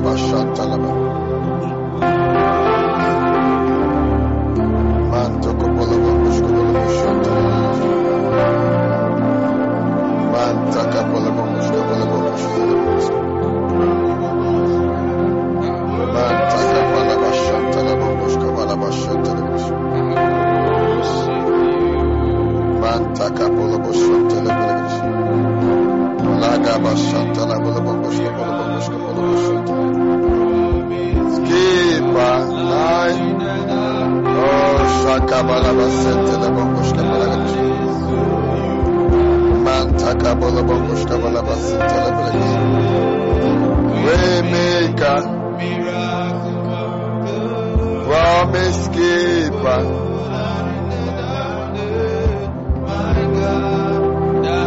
[SPEAKER 3] Rabashatalaba.
[SPEAKER 7] Shaka balaba sentele bongoshka balagadosh. Mantaka bola bongoshka balaba sentele balagadosh. Waymaker, promise keeper.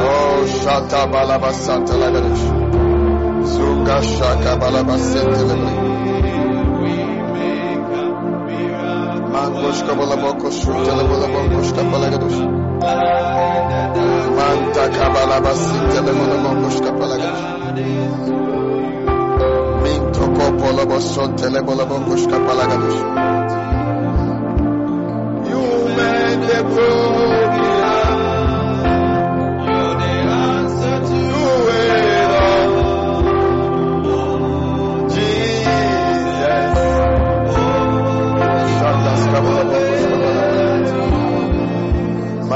[SPEAKER 7] Oh, shata balaba santa lagadosh. Zunga shaka balaba sentele Manta. You made the program.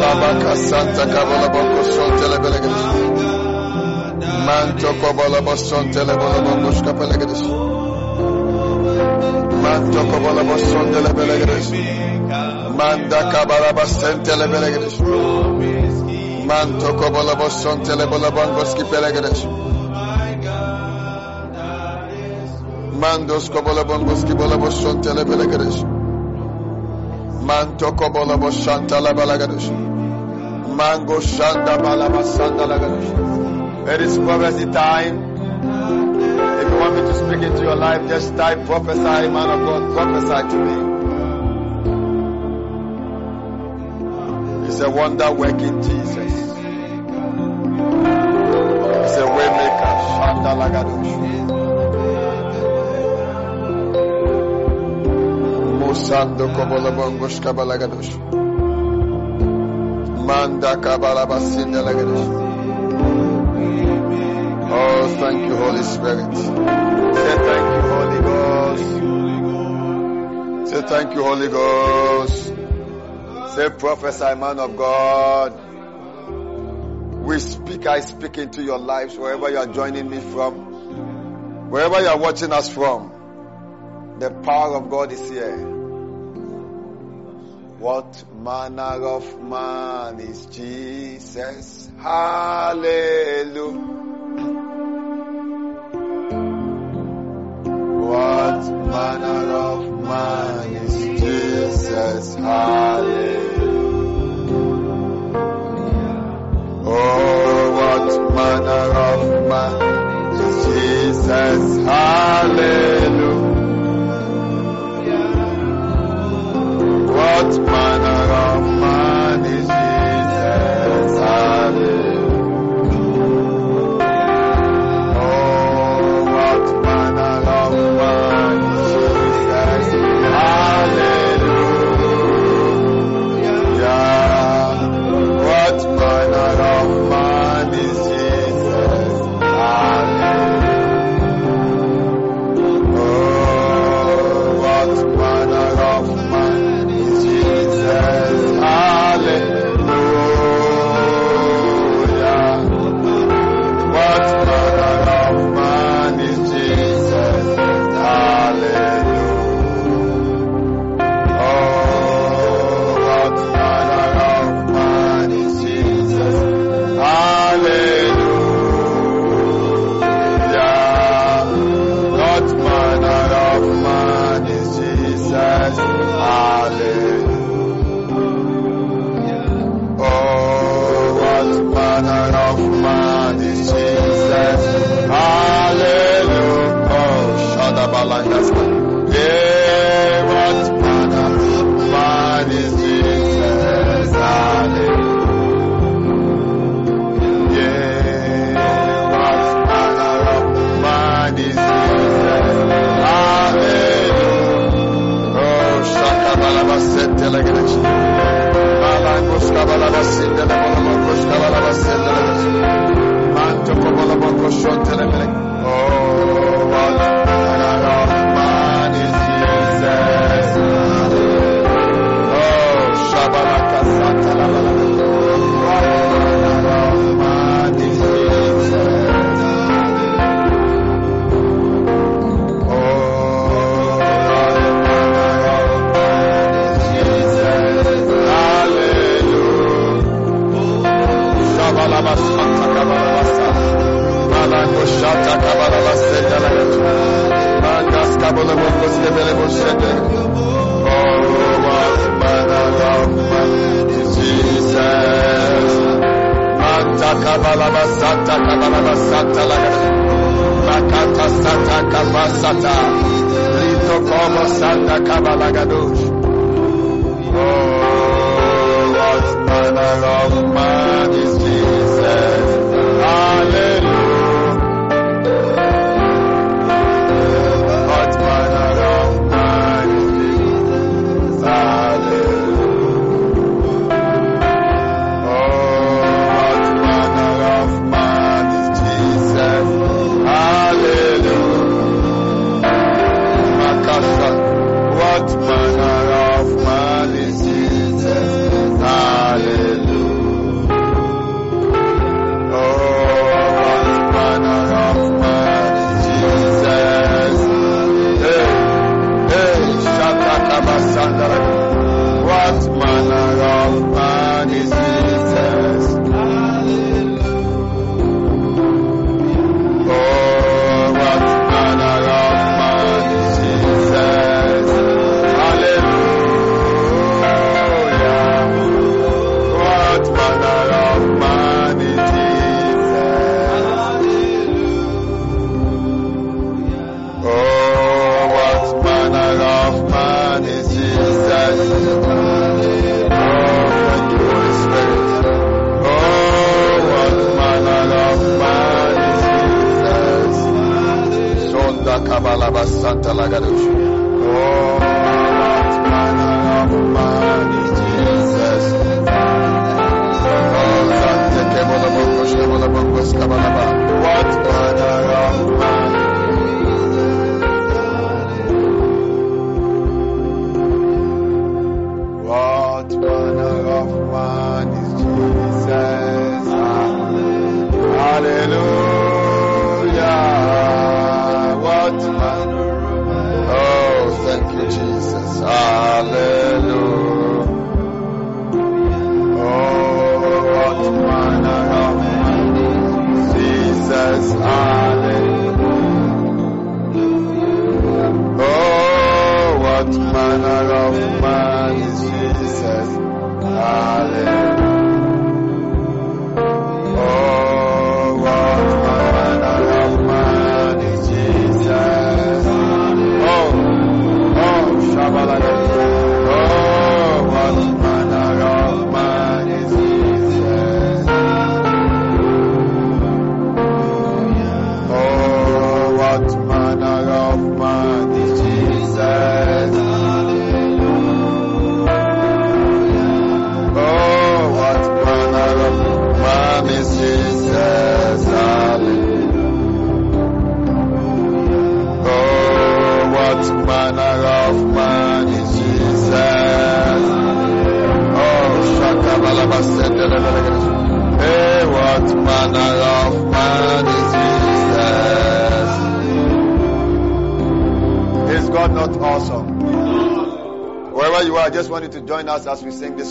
[SPEAKER 7] la vaca santa cabola. Mandos cobola bongos kibola bosson telebelegedes. Manto kobola boshanta la balagadush. Mango shanda balaba sanda lagadush. It is prophecy time. If you want me to speak into your life, just type prophesy, man of God, prophesy to me. He's a wonder working Jesus. Kobola bongosh kabalagadosh. Manda kabala basinda lagadosh. Oh, thank you, Holy Spirit. Say thank you, Holy Ghost. Say thank you, Holy Ghost. Say prophesy, man of God. We speak, I speak into your lives wherever you are joining me from. Wherever you are watching us from. The power of God is here. What manner of man is Jesus? Hallelujah. What manner of man is Jesus? Hallelujah. Oh, what manner of man is Jesus? Hallelujah. What manner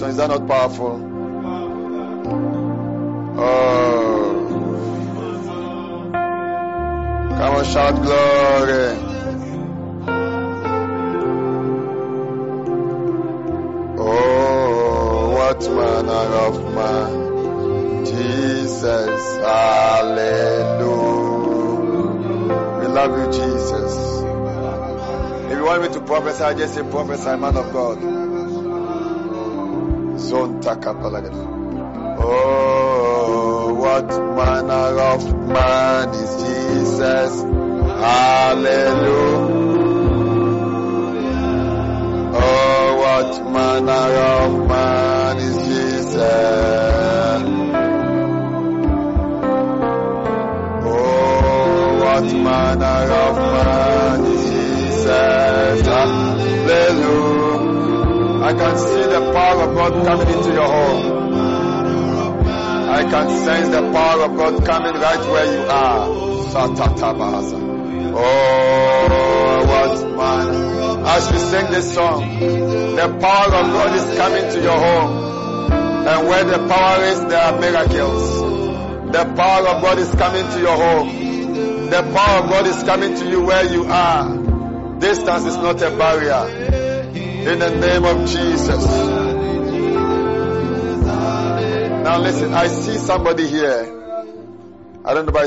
[SPEAKER 7] as we sing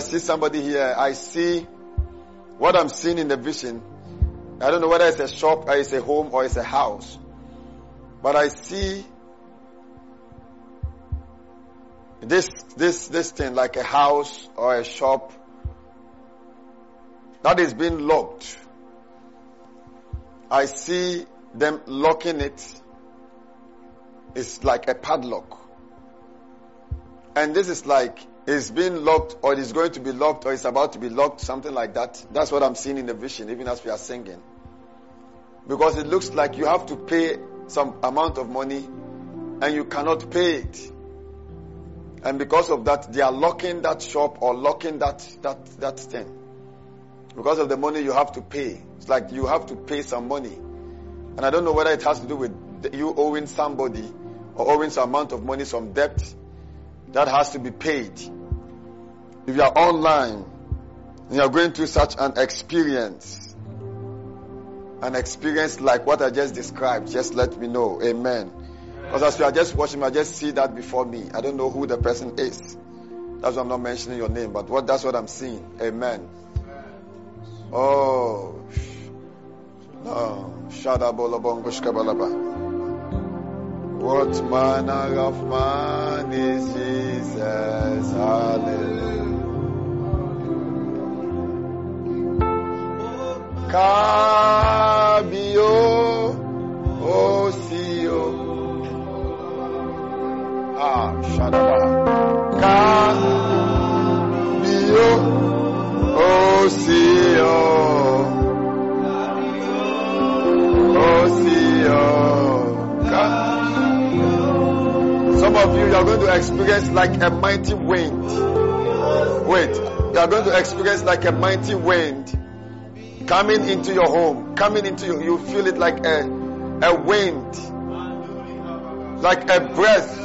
[SPEAKER 6] see somebody here. I see what I'm seeing in the vision. I don't know whether it's a shop or it's a home or it's a house. But I see this, this, this thing like a house or a shop that is being locked. I see them locking it. It's like a padlock. And this is like it's being locked or it's going to be locked or it's about to be locked, something like that. That's what I'm seeing in the vision, even as we are singing. Because it looks like you have to pay some amount of money and you cannot pay it. And because of that, they are locking that shop or locking that, that, that thing. Because of the money you have to pay. It's like you have to pay some money. And I don't know whether it has to do with you owing somebody or owing some amount of money, some debt that has to be paid. If you are online and you are going through such an experience, an experience like what I just described, just let me know. Amen. Because as we are just watching, I just see that before me. I don't know who the person is. That's why I'm not mentioning your name, but what that's what I'm seeing. Amen. Oh. No. Shadabolabongushkabalaba. What manner of man is Jesus? Hallelujah. Kabio, Osio. Ah, Shadaba. Kabio, Osio. Osio. Ka- Some of you, you are going to experience like a mighty wind. Wait, you are going to experience like a mighty wind coming into your home, coming into you. You feel it like a, a wind, like a breath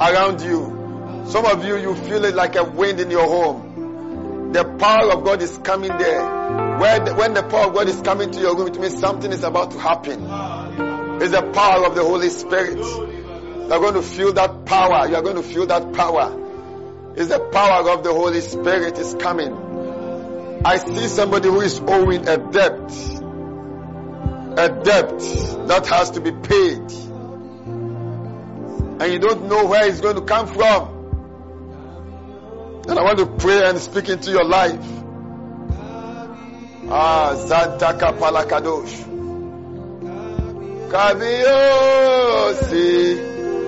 [SPEAKER 6] around you. Some of you, you feel it like a wind in your home. The power of God is coming there. The, when the power of God is coming to your room, it means something is about to happen. It's the power of the Holy Spirit. You are going to feel that power. You are going to feel that power. It's the power of the Holy Spirit is coming. I see somebody who is owing a debt. A debt that has to be paid. And you don't know where it's going to come from. And I want to pray and speak into your life. Ah, Zantaka Palakadosh. Kabiosi.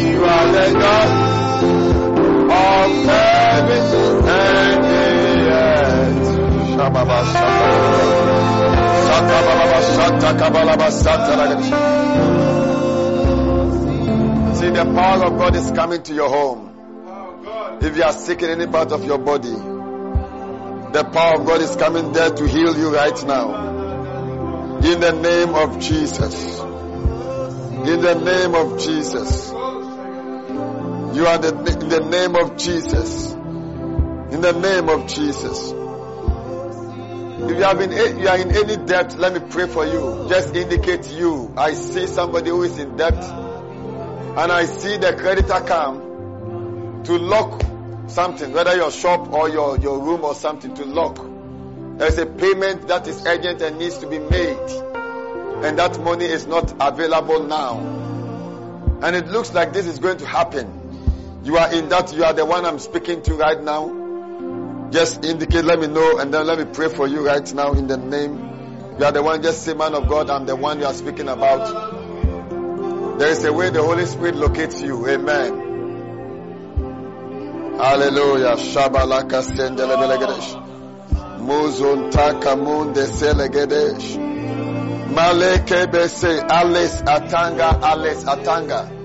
[SPEAKER 6] You,
[SPEAKER 7] are the God of heaven and the earth. Shababa. See, the power of God is coming to your home. If you are sick in any part of your body, the power of God is coming there to heal you right now. In the name of Jesus. In the name of Jesus. You are the, in the name of Jesus. In the name of Jesus. If you have been, you are in any debt, let me pray for you. Just indicate you. I see somebody who is in debt and I see the creditor come to lock something, whether your shop or your, your room or something to lock. There's a payment that is urgent and needs to be made. And that money is not available now. And it looks like this is going to happen. You are in that, you are the one I'm speaking to right now. Just indicate, let me know, and then let me pray for you right now in the name. You are the one, just say, man of God, I'm the one you are speaking about. There is a way the Holy Spirit locates you. Amen. Hallelujah. Shabalaka sendelebelegedesh. Muzun takamun selegedesh. Maleke bese Alice Atanga, Alice Atanga.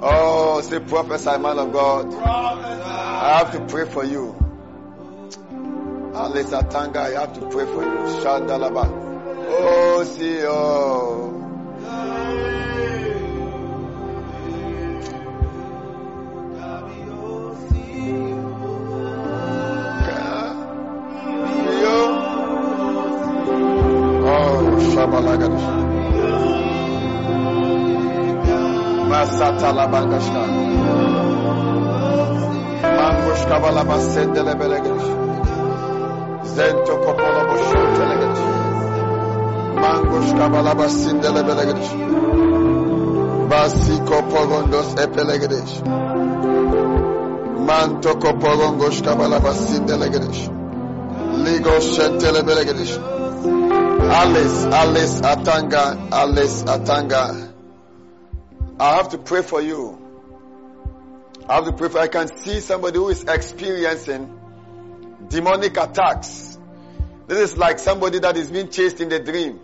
[SPEAKER 7] Oh, say prophesy, man of God. I have to pray for you. Alice Atanga, I have to pray for you. Shandalaba. Oh, see, oh. şabalagaş. Masata labagaşka. Mangoş kabalaba sendele belegeş. Zento kopola boşun telegeş. Mangoş kabalaba. Basi koporondos epelegeş. Manto koporongoş kabalaba sindele gedeş. Ligos şentele belegeş. Alice, Alice Atanga, Alice Atanga. I have to pray for you. I have to pray for I can see somebody who is experiencing demonic attacks. This is like somebody that is being chased in the dream.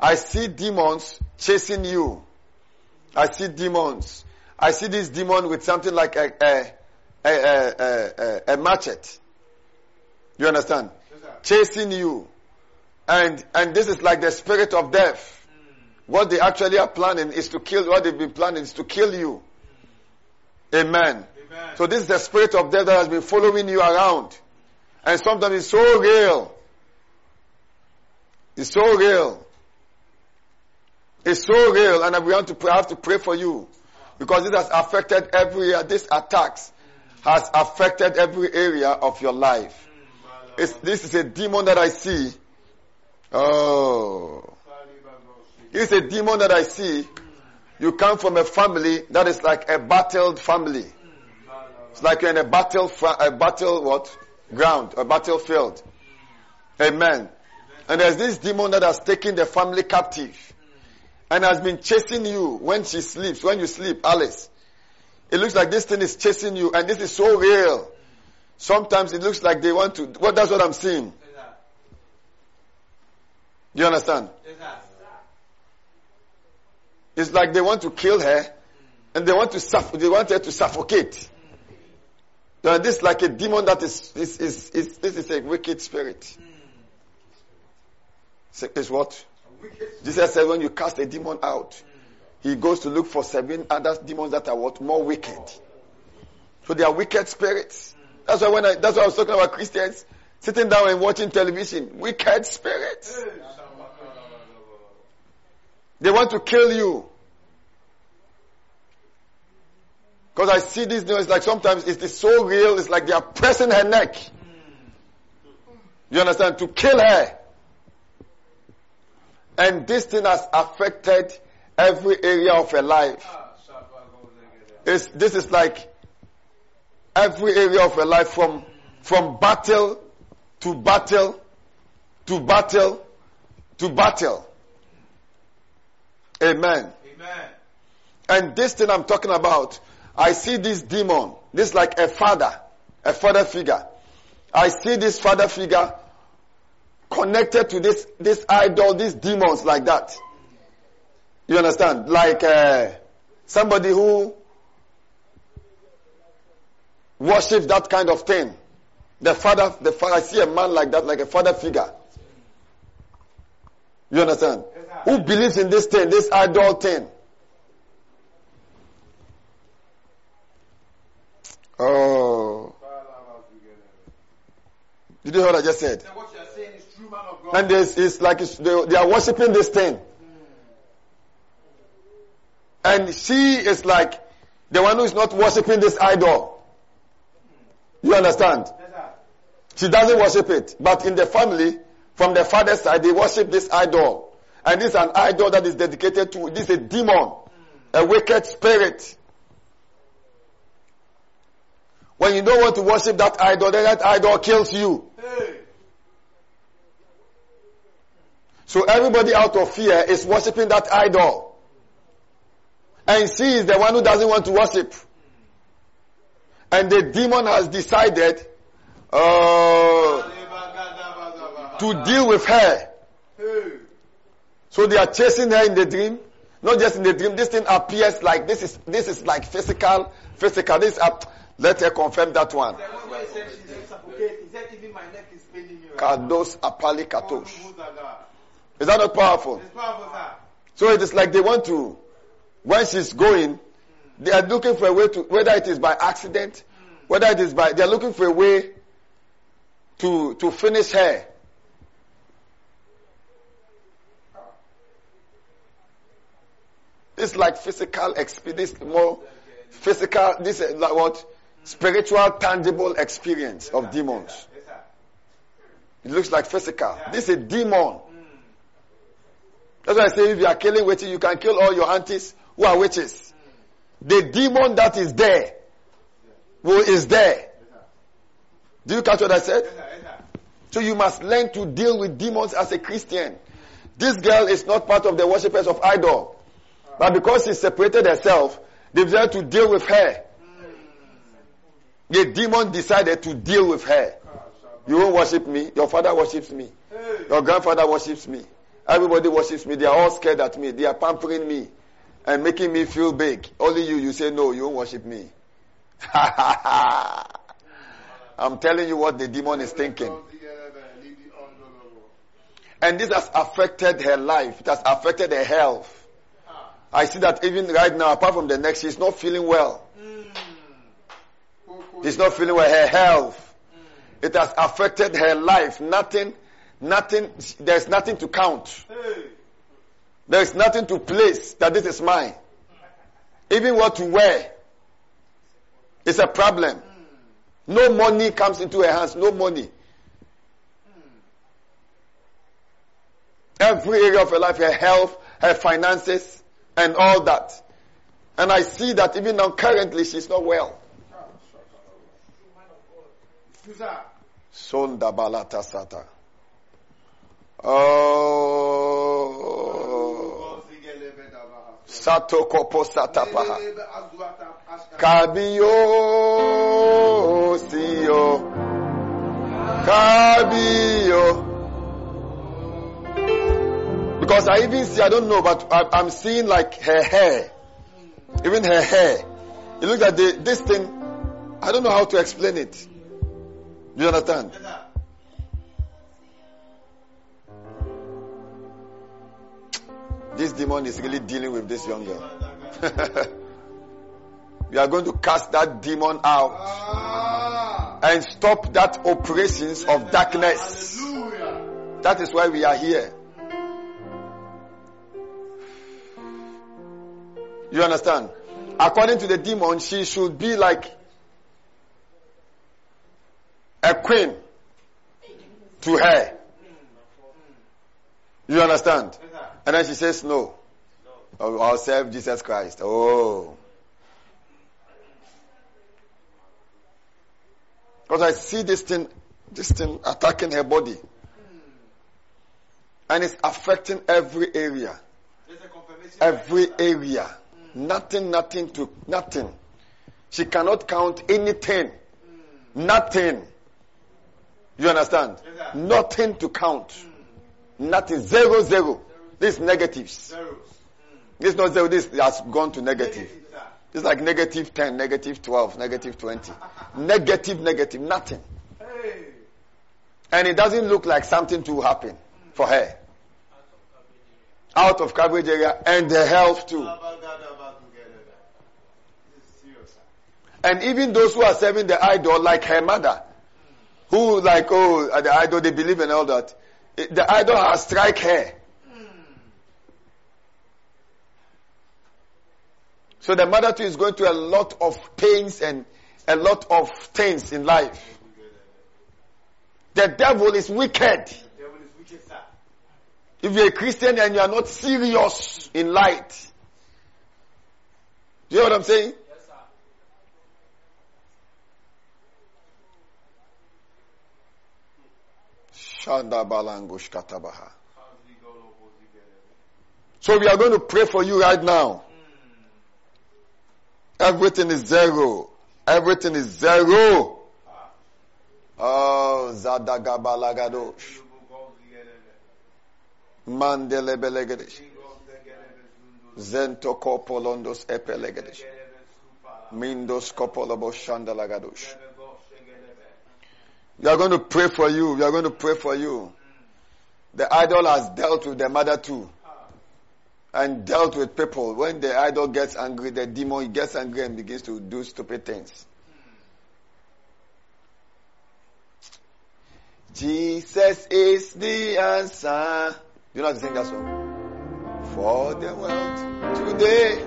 [SPEAKER 7] I see demons chasing you. I see demons. I see this demon with something like a, a, a, a, a, a machete. You understand? Chasing you. And, and this is like the spirit of death. Mm. What they actually are planning is to kill, what they've been planning is to kill you. Mm. Amen. So this is the spirit of death that has been following you around. And sometimes it's so real. It's so real. It's so real and we want to pray, have to pray for you. Because this has affected every area. This attacks has affected every area of your life. Mm. It's, this is a demon that I see Oh. It's a demon that I see. You come from a family that is like a battled family. It's like you're in a battle, a battle what? Ground, a battlefield. Amen. And there's this demon that has taken the family captive and has been chasing you when she sleeps, when you sleep, Alice. It looks like this thing is chasing you and this is so real. Sometimes it looks like they want to, well, that's what I'm seeing. You understand? It's like they want to kill her and they want to suff- they want her to suffocate. So this is like a demon that is, is, is, is this is a wicked spirit. It's what? Jesus said when you cast a demon out, he goes to look for seven other demons that are what? More wicked. So they are wicked spirits. That's why when I, that's why I was talking about Christians sitting down and watching television. Wicked spirits. They want to kill you. Because I see these things like sometimes it's so real, it's like they are pressing her neck. You understand? To kill her. And this thing has affected every area of her life. It's, this is like every area of her life from, from battle
[SPEAKER 6] to battle, to battle, to battle. Amen.
[SPEAKER 8] Amen.
[SPEAKER 6] And this thing I'm talking about, I see this demon, this like a father, a father figure. I see this father figure connected to this, this idol, these demons like that. You understand? Like, uh, somebody who worships that kind of thing. The father, the father, I see a man like that, like a father figure. You understand? Who believes in this thing, this idol thing? Oh. Did you hear what I just said?
[SPEAKER 8] Then what you are saying is true, man of God.
[SPEAKER 6] And it's like it's, they, they are worshiping this thing. Hmm. And she is like the one who is not worshiping this idol. You understand? She doesn't worship it. But in the family, from the father's side, they worship this idol. And this is an idol that is dedicated to, this is a demon, a wicked spirit. When you don't want to worship that idol, then that idol kills you. So everybody out of fear is worshiping that idol. And she is the one who doesn't want to worship. And the demon has decided uh, to deal with her. So they are chasing her in the dream. Not just in the dream. This thing appears like this is this is like physical, physical. This up. Let her confirm that one.
[SPEAKER 8] Then when he said she's suffocating, he said even my neck is paining me. right
[SPEAKER 6] Kados apali
[SPEAKER 8] oh,
[SPEAKER 6] katosh.
[SPEAKER 8] That?
[SPEAKER 6] Is that not powerful?
[SPEAKER 8] Powerful.
[SPEAKER 6] So it is like they want to, when she's going, they are looking for a way to, whether it is by accident, whether it is by, they are looking for a way to, to finish her. It's like physical experience, more physical, this is like what? Spiritual, tangible experience of demons. It looks like physical. This is a demon. Hmm. That's why I say if you are killing witches, you can kill all your aunties who are witches. Hmm. The demon that is there, who is there. Do you catch what I said?
[SPEAKER 8] Yes, sir. Yes, sir.
[SPEAKER 6] So you must learn to deal with demons as a Christian. This girl is not part of the worshippers of idol. But because she separated herself, they decided to deal with her. The demon decided to deal with her. You won't worship me. Your father worships me. Your grandfather worships me. Everybody worships me. They are all scared at me. They are pampering me and making me feel big. Only you, you say no, you won't worship me. <laughs> I'm telling you what the demon is thinking. And this has affected her life. It has affected her health. I see that even right now, apart from the neck, she's not feeling well. Mm. She's not feeling well. Her health. It has affected her life. Nothing, nothing, there's nothing to count. There's nothing to place that this is mine. Even what to wear is a problem. Mm. No money comes into her hands. No money. Mm. Every area of her life, her health, her finances, and all that. And I see that even now, currently, she's not well.
[SPEAKER 8] Yes, sir.
[SPEAKER 6] Sonda balata sata. Oh. Sato kopo satapaha. Kabio siyo. Kabio. Because I even see, I don't know, but I, I'm seeing like her hair. Even her hair. You look at the, this thing, I don't know how to explain it. Do you understand? This demon is really dealing with this young girl. <laughs> we are going to cast that demon out and stop that operations of darkness. That is why we are here. You understand? According to the demon, she should be like a queen to her. You understand? And then she says, No. Oh, I'll serve Jesus Christ. Oh. Because I see this thing
[SPEAKER 7] This thing attacking her body. And it's affecting every area.
[SPEAKER 3] There's a confirmation.
[SPEAKER 7] Every area. Nothing, nothing to, nothing. She cannot count anything. Nothing. You understand?
[SPEAKER 3] Yes.
[SPEAKER 7] Nothing to count. Nothing. Zero, zero. This is negatives.
[SPEAKER 3] Zeros. Mm.
[SPEAKER 7] This is not zero. This has gone to negative.
[SPEAKER 3] Negative.
[SPEAKER 7] It's like negative 10, negative 12, negative 20. negative, negative, nothing.
[SPEAKER 3] Hey.
[SPEAKER 7] And it doesn't look like something to happen for her. Out of coverage area and the health too.
[SPEAKER 3] Uh, About that, about together. This is serious, sir.
[SPEAKER 7] And even those who are serving the idol, like her mother, who like, oh, the idol, they believe in all that. The idol has strike her. So the mother too is going through a lot of pains and a lot of things in life. The devil is wicked.
[SPEAKER 3] Devil is wicked.
[SPEAKER 7] If you're a Christian and you are not serious in light. Do you know what I'm saying?
[SPEAKER 3] Yes, sir.
[SPEAKER 7] So we are going to pray for you right now. Everything is zero. Everything is zero. Oh, zadagabalagadosh. Mandelebelegedesh. Zento kopolondos epelegedesh. Mindos kopolobo shandalagadosh. We are going to pray for you. We are going to pray for you. The idol has dealt with the mother too. And dealt with people. When the idol gets angry, the demon gets angry and begins to do stupid things. Jesus is the answer. Do you know how to sing that song? For the world today.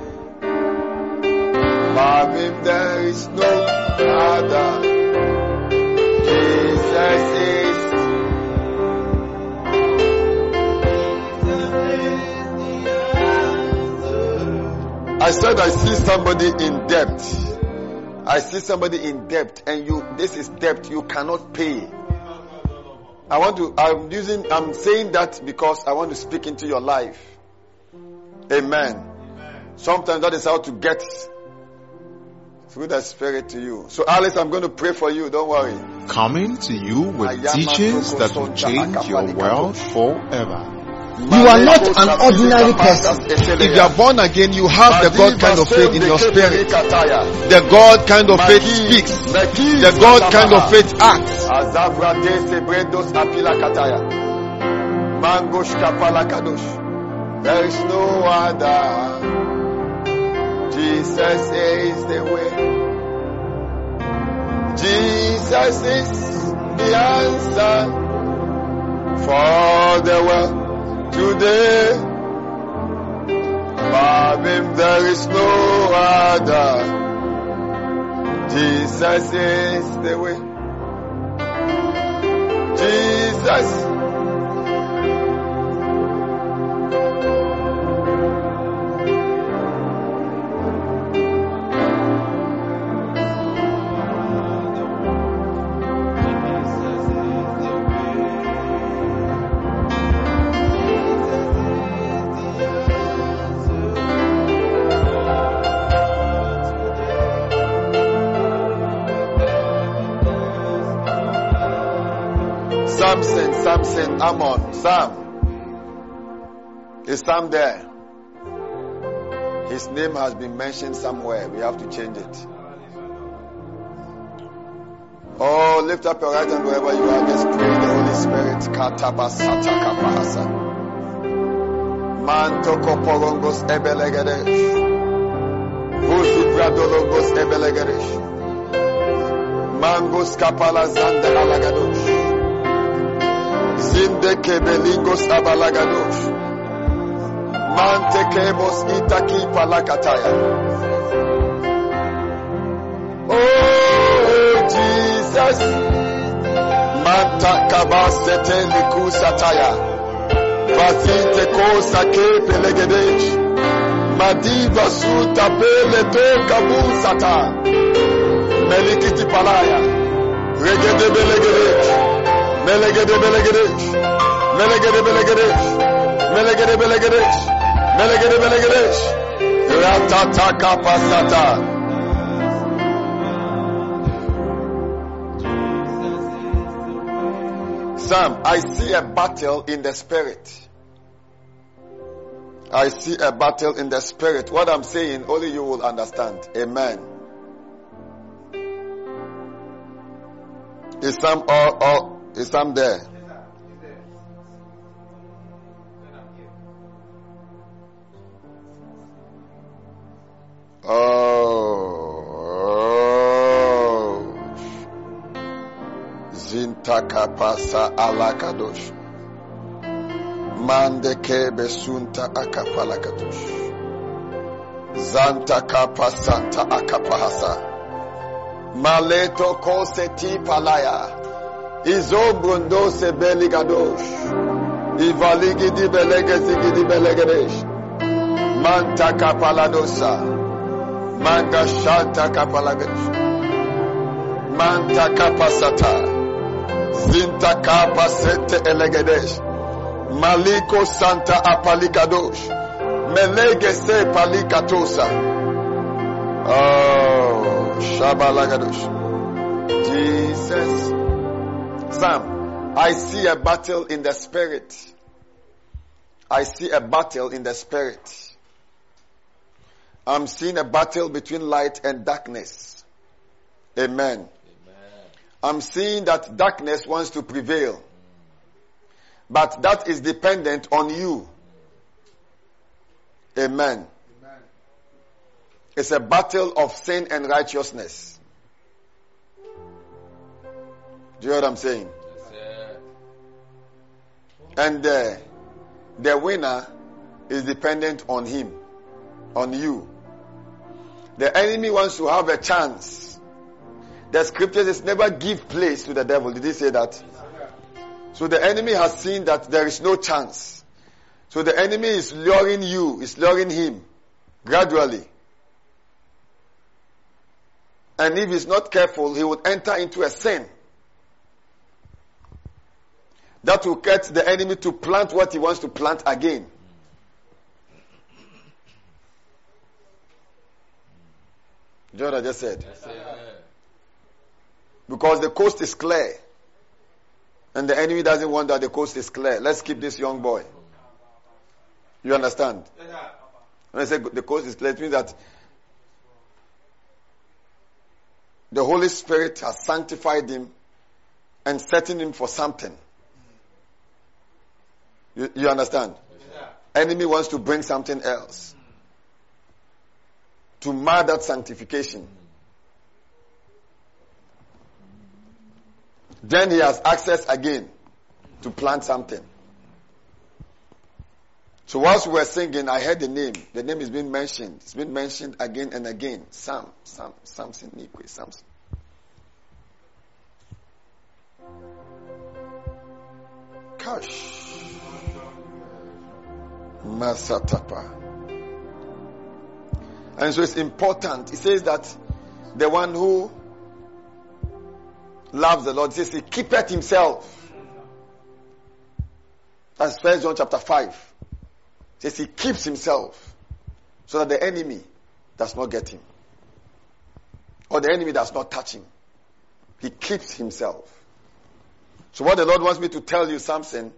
[SPEAKER 7] Him there is no other. I said I see somebody in debt. I see somebody in debt and you this is debt you cannot pay. I want to I'm using I'm saying that because I want to speak into your life. Amen. Sometimes that is how to get through the spirit to you. So Alice, I'm going to pray for you. Don't worry.
[SPEAKER 1] Coming to you with teachings that will change your world forever.
[SPEAKER 6] You are not an ordinary person.
[SPEAKER 3] If you are born again, you have the God kind of faith in your spirit. The God kind of faith speaks. The God kind of faith acts.
[SPEAKER 7] Azavradese brendos apila kataya. Mangosh kapala kadosh. There is no other. Jesus is the way. Jesus is the answer for the world today. Above him there is no other. Jesus is the way. Jesus. Samson, Samson, Ammon, Sam. Is Sam there? His name has been mentioned somewhere. We have to change it. Oh, lift up your right hand wherever you are. Just pray the Holy Spirit. Vusibradologos ebelegedesh. Mangos kapala alagadosh. Zinde kebelingos abalagadosh. Mante kebos itaki palakataya. Oh Jesus. Manta kabasete likusataya. Vasite kosa kepelegedesh. Madiva suta pele to kabusata. Melikiti palaya. Regede belegedesh. Melegede belegede. Melegede belegede. Melegede belegede. Melegede belegede. Ratata kapasata. Sam, I see a battle in the spirit. I see a battle in the spirit. What I'm saying, only you will understand. Amen. Is Sam or, or is Sam there? Oh. Zintaka pasa alakadosh. Mande kebe sunta akapalakadosh. Zanta kapa santa akapahasa. Maleto kose ti palaya. Izobrundo se beligadosh. Ivaligidi belegedesh. Manta kapaladosa. Manda shanta kapalagesh. Manta kapasata. Zinta kapasete elegedesh. Maliko santa apalikadosh. Melege se palikatosa. Oh, shabalagadosh. Jesus. Sam, I see a battle in the spirit. I see a battle in the spirit. I'm seeing a battle between light and darkness. Amen. I'm seeing that darkness wants to prevail. But that is dependent on you. Amen. It's a battle of sin and righteousness. Do you know what I'm saying? And uh, the winner is dependent on him, on you. The enemy wants to have a chance. The scripture says never give place to the devil. Did he say that? So the enemy has seen that there is no chance. So the enemy is luring you, is luring him gradually. And if he's not careful, he would enter into a sin. That will get the enemy to plant what he wants to plant again. You know what I just said? Because the coast is clear. And the enemy doesn't want that the coast is clear. Let's keep this young boy. You understand? When I say the coast is clear, it means that the Holy Spirit has sanctified him and setting him for something. You, you understand? Enemy wants to bring something else to mar that sanctification. Then he has access again to plant something. So whilst we were singing, I heard the name. The name is being mentioned. It's been mentioned again and again. Sam, Sam, Samson Nikwe, Samson. Masatapa. And so it's important. It says that the one who loves the Lord says he keepeth himself. That's First John chapter five. It says he keeps himself so that the enemy does not get him, or the enemy does not touch him. He keeps himself. So what the Lord wants me to tell you, Samson,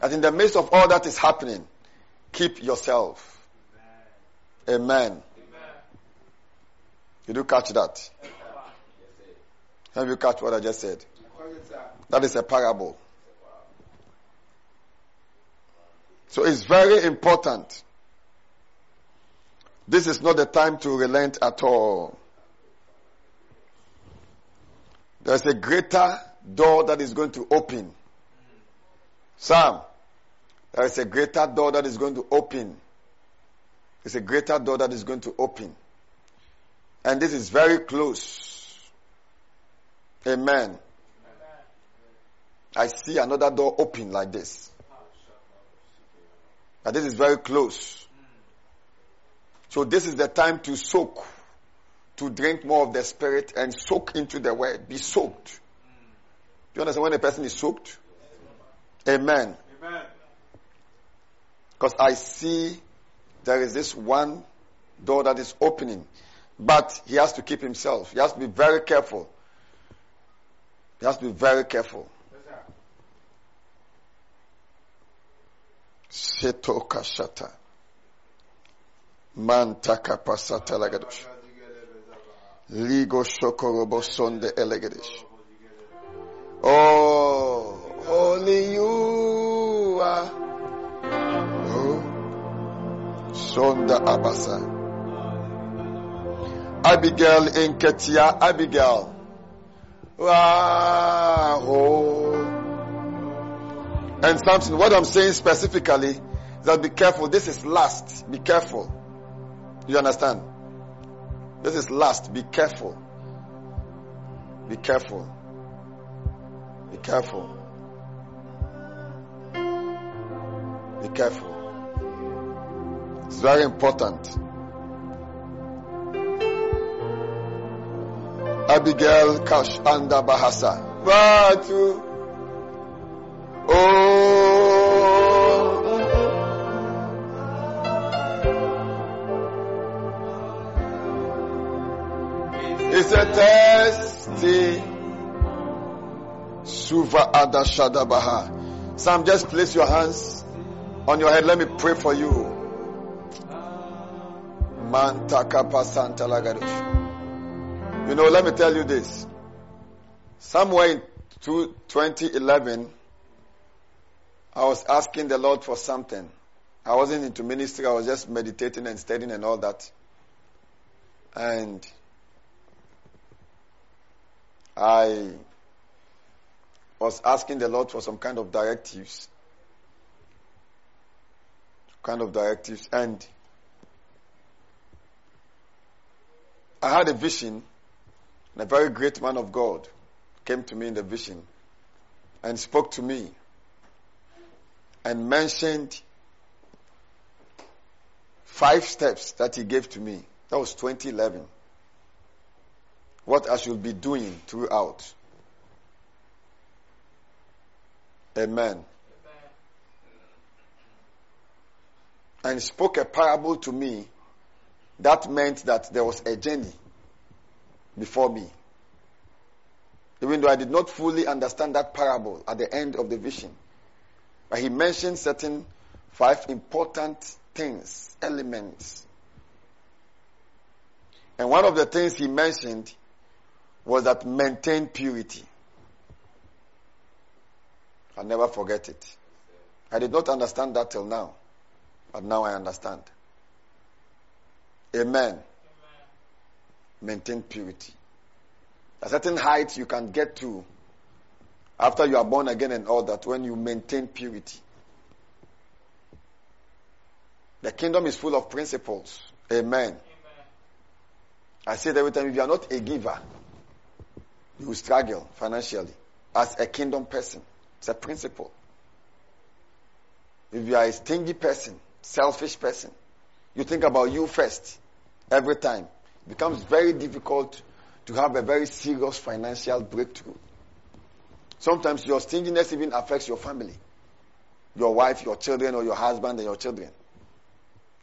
[SPEAKER 7] that in the midst of all that is happening, keep yourself. Amen. Did you do catch that? Have you catch what I just said? That is a parable. So it's very important. This is not the time to relent at all. There's a greater door that is going to open. Sam, there is a greater door that is going to open. There's a greater door that is going to open. And this is very close. Amen. I see another door open like this. And this is very close. So this is the time to soak, to drink more of the spirit and soak into the word. Be soaked.
[SPEAKER 6] Do you understand when a person is soaked? Amen.
[SPEAKER 3] Amen.
[SPEAKER 6] Because I see there is this one door that is opening. But he has to keep himself. He has to be very careful. He has to be very careful. Ligo shokorobo. Oh, only you are. Sonda abasa. Abigail Inketia, Abigail. Oh. And something, what I'm saying specifically is that be careful. This is last. Be careful. You understand? This is last. Be careful. Be careful. Be careful. Be careful. It's very important. Abigail Kash Anda Bahasa. Watu. Oh. It's a testy. Suva Ada Shadabaha. Sam, just place your hands on your head. Let me pray for you. You know, let me tell you this. Somewhere in 2011, I was asking the Lord for something. I wasn't into ministry, I was just meditating and studying and all that. And I was asking the Lord for some kind of directives. Kind of directives. And I had a vision, and a very great man of God came to me in the vision and spoke to me and mentioned five steps that he gave to me. That was 2011. What I should be doing throughout. Amen. And spoke a parable to me that meant that there was a journey before me. Even though I did not fully understand that parable at the end of the vision. But he mentioned certain five important things, elements. And one of the things he mentioned was that maintain purity. I'll never forget it. I did not understand that till now. But now I understand. Amen. Amen. Maintain purity. A certain height you can get to after you are born again and all that when you maintain purity. The kingdom is full of principles. Amen. Amen. I say every time if you are not a giver, you will struggle financially as a kingdom person. It's a principle. If you are a stingy person, selfish person, you think about you first every time. It becomes very difficult to have a very serious financial breakthrough. Sometimes your stinginess even affects your family, your wife, your children, or your husband and your children.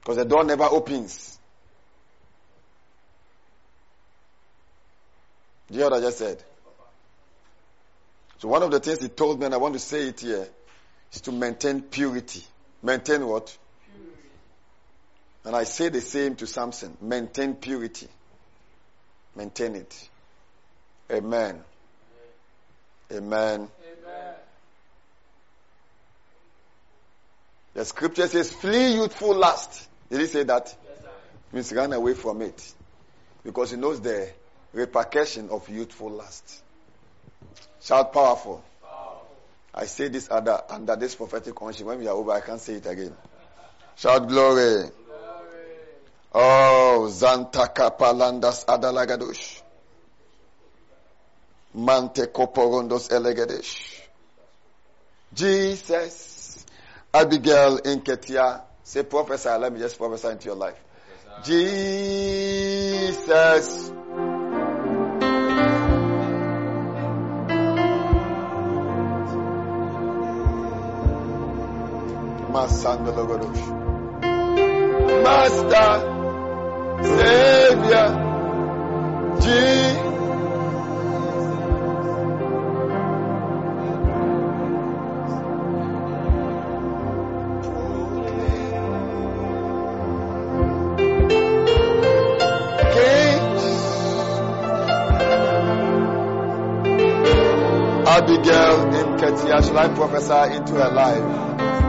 [SPEAKER 6] Because the door never opens. Do you hear what I just said? So one of the things he told me, and I want to say it here, is to maintain purity. Maintain what? And I say the same to Samson. Maintain purity. Maintain it. Amen. Amen. Amen. The scripture says, flee youthful lust. Did he say that? Yes, sir. Means run away from it. Because he knows the repercussion of youthful lust. Shout powerful. powerful. I say this under, under this prophetic unction. When we are over, I can't say it again. Shout glory. Oh, Zantaka Palandas Adalagadush. Mante Koporondos Elegadesh. Jesus. Abigail Inketia. Say, professor. Let me just prophesy into your life. Jesus. Master. Savior, Jesus. Abigail Inketia, shall I prophesy into her life?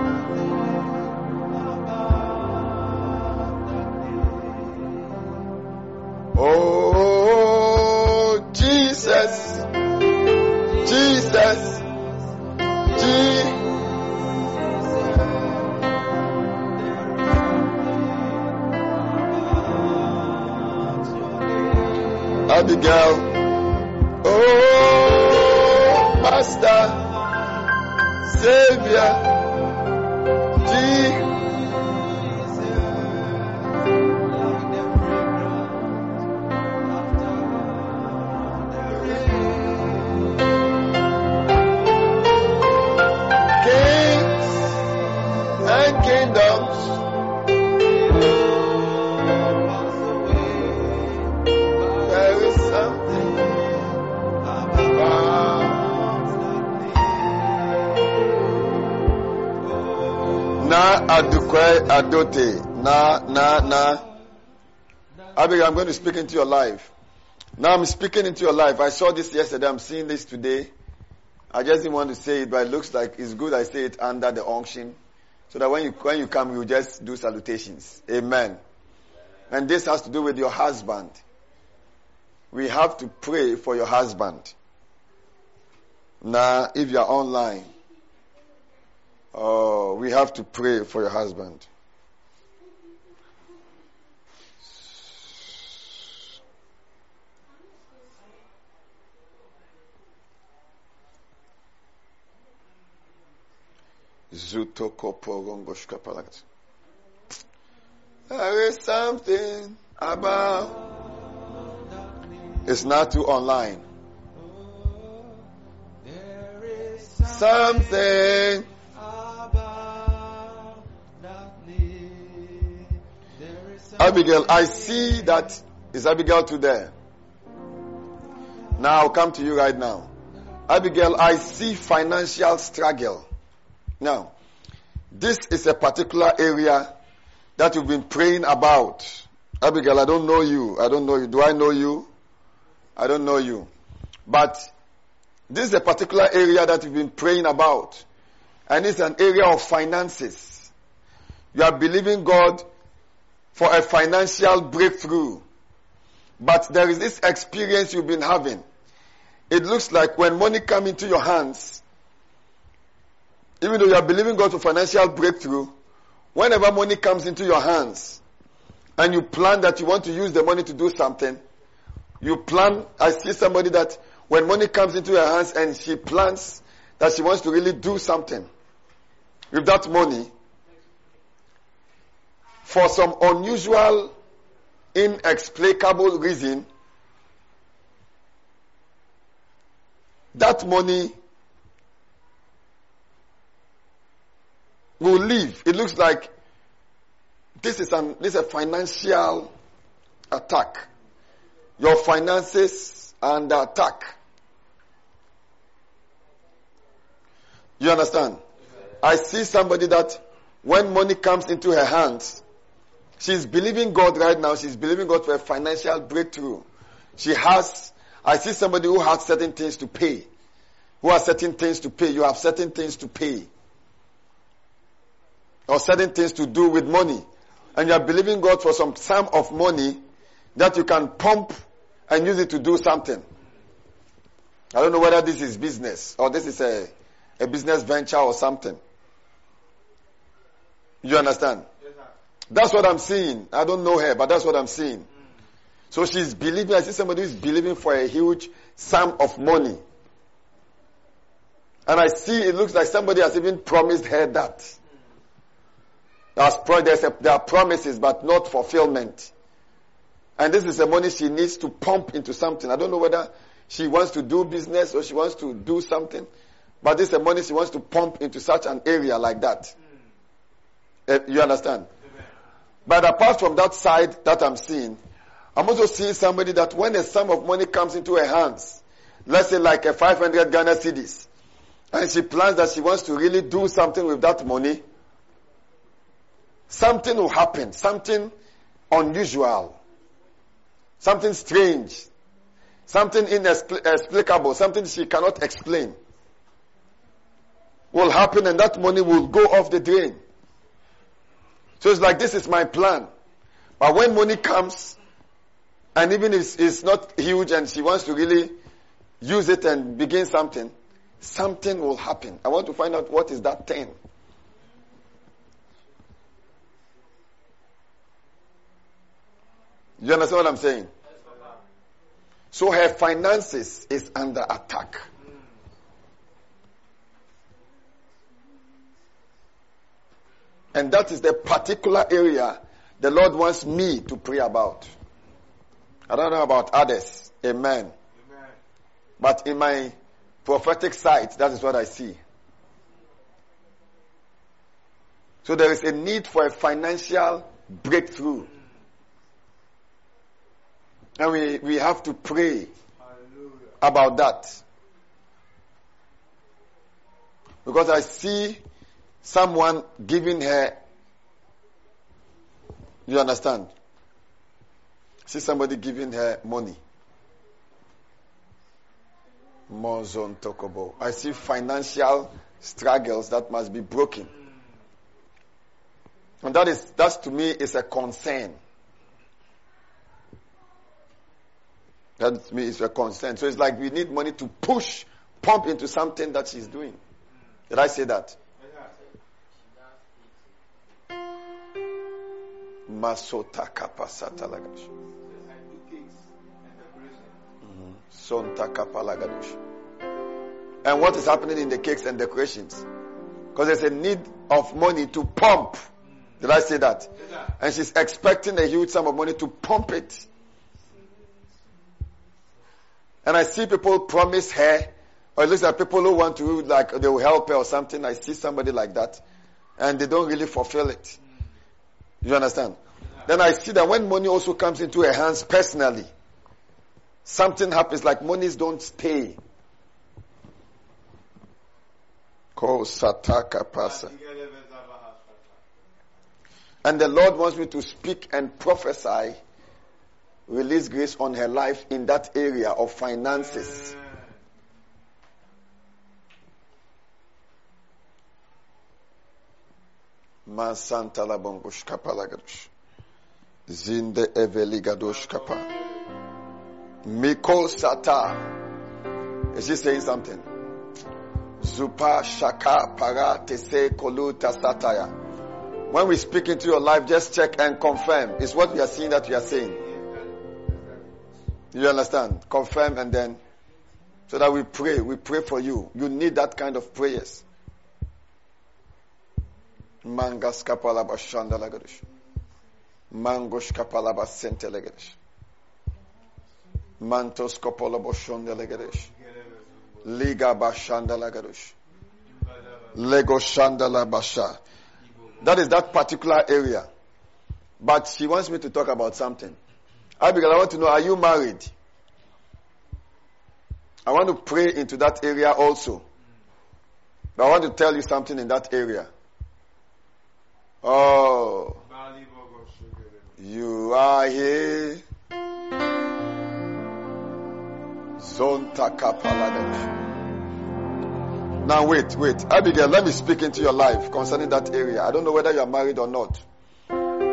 [SPEAKER 6] Going to speak into your life. Now I'm speaking into your life. I saw this yesterday. I'm seeing this today. I just didn't want to say it, but it looks like it's good I say it under the unction. So that when you, when you come, you just do salutations. Amen. And this has to do with your husband. We have to pray for your husband. Now, if you are online, oh, we have to pray for your husband. There is something about. It's not too online. Something. About Abigail, I see that is Abigail to there. Now I'll come to you right now. Abigail, I see financial struggle. Now, this is a particular area that you've been praying about. Abigail, I don't know you. I don't know you. Do I know you? I don't know you. But this is a particular area that you've been praying about. And it's an area of finances. You are believing God for a financial breakthrough. But there is this experience you've been having. It looks like when money comes into your hands, even though you are believing God for financial breakthrough, whenever money comes into your hands and you plan that you want to use the money to do something, you plan, I see somebody that when money comes into her hands and she plans that she wants to really do something with that money, for some unusual, inexplicable reason, that money will leave. It looks like this is an this is a financial attack. Your finances under attack. You understand? I see somebody that when money comes into her hands, she's believing God right now. She's believing God for a financial breakthrough. She has, I see somebody who has certain things to pay. Who has certain things to pay. You have certain things to pay. Or certain things to do with money. And you are believing God for some sum of money that you can pump and use it to do something. I don't know whether this is business or this is a, a business venture or something. You understand? Yes, That's what I'm seeing. I don't know her, but that's what I'm seeing. So she's believing, I see somebody who is believing for a huge sum of money. And I see it looks like somebody has even promised her that. There are promises, but not fulfillment. And this is the money she needs to pump into something. I don't know whether she wants to do business or she wants to do something, but this is the money she wants to pump into such an area like that. Eh, you understand? But apart from that side that I'm seeing, I'm also seeing somebody that when a sum of money comes into her hands, let's say like a 500 Ghana cedis, and she plans that she wants to really do something with that money, something will happen, something unusual, something strange, something inexplicable, something she cannot explain will happen and that money will go off the drain. So it's like, this is my plan. But when money comes, and even if it's not huge and she wants to really use it and begin something, something will happen. I want to find out what is that thing. You understand what I'm saying? So her finances is under attack. And that is the particular area the Lord wants me to pray about. I don't know about others. Amen. Amen. But in my prophetic sight, that is what I see. So there is a need for a financial breakthrough. And we, we have to pray Hallelujah. about that. Because I see someone giving her, you understand? See somebody giving her money. Mozon Tokobo. I see financial struggles that must be broken. And that is, that to me is a concern. That to me is a concern. So it's like we need money to push, pump into something that she's doing. Did I say that? Masota kapasata lagash. Mm-hmm. Sonta kapalagadosh. And what is happening in the cakes and decorations? Because there's a need of money to pump. Did I say that? And she's expecting a huge sum of money to pump it. And I see people promise her, or at least like people who want to, like, they will help her or something. I see somebody like that. And they don't really fulfill it. You understand? Then I see that when money also comes into her hands personally, something happens like monies don't stay. Sataka Pasa. And the Lord wants me to speak and prophesy, release grace on her life in that area of finances. Masanta labongosh kapalagadosh. Zinde eveligadosh kapa. Miko sata. Is she saying something? Zupa shaka para tese koluta sataya. When we speak into your life, just check and confirm. It's what we are seeing that we are saying. You understand? Confirm and then so that we pray. We pray for you. You need that kind of prayers. Mangas kapala bashanda lagadush. Mangosh kapala basente legadush. Mantos kopolo boshonde legadush. Liga bashanda lagadush. Lego shandala basha. That is that particular area. But she wants me to talk about something. Abigail, I want to know, are you married? I want to pray into that area also. But I want to tell you something in that area. Oh. You are here. Zonta Now wait, wait. Abigail, let me speak into your life concerning that area. I don't know whether you are married or not.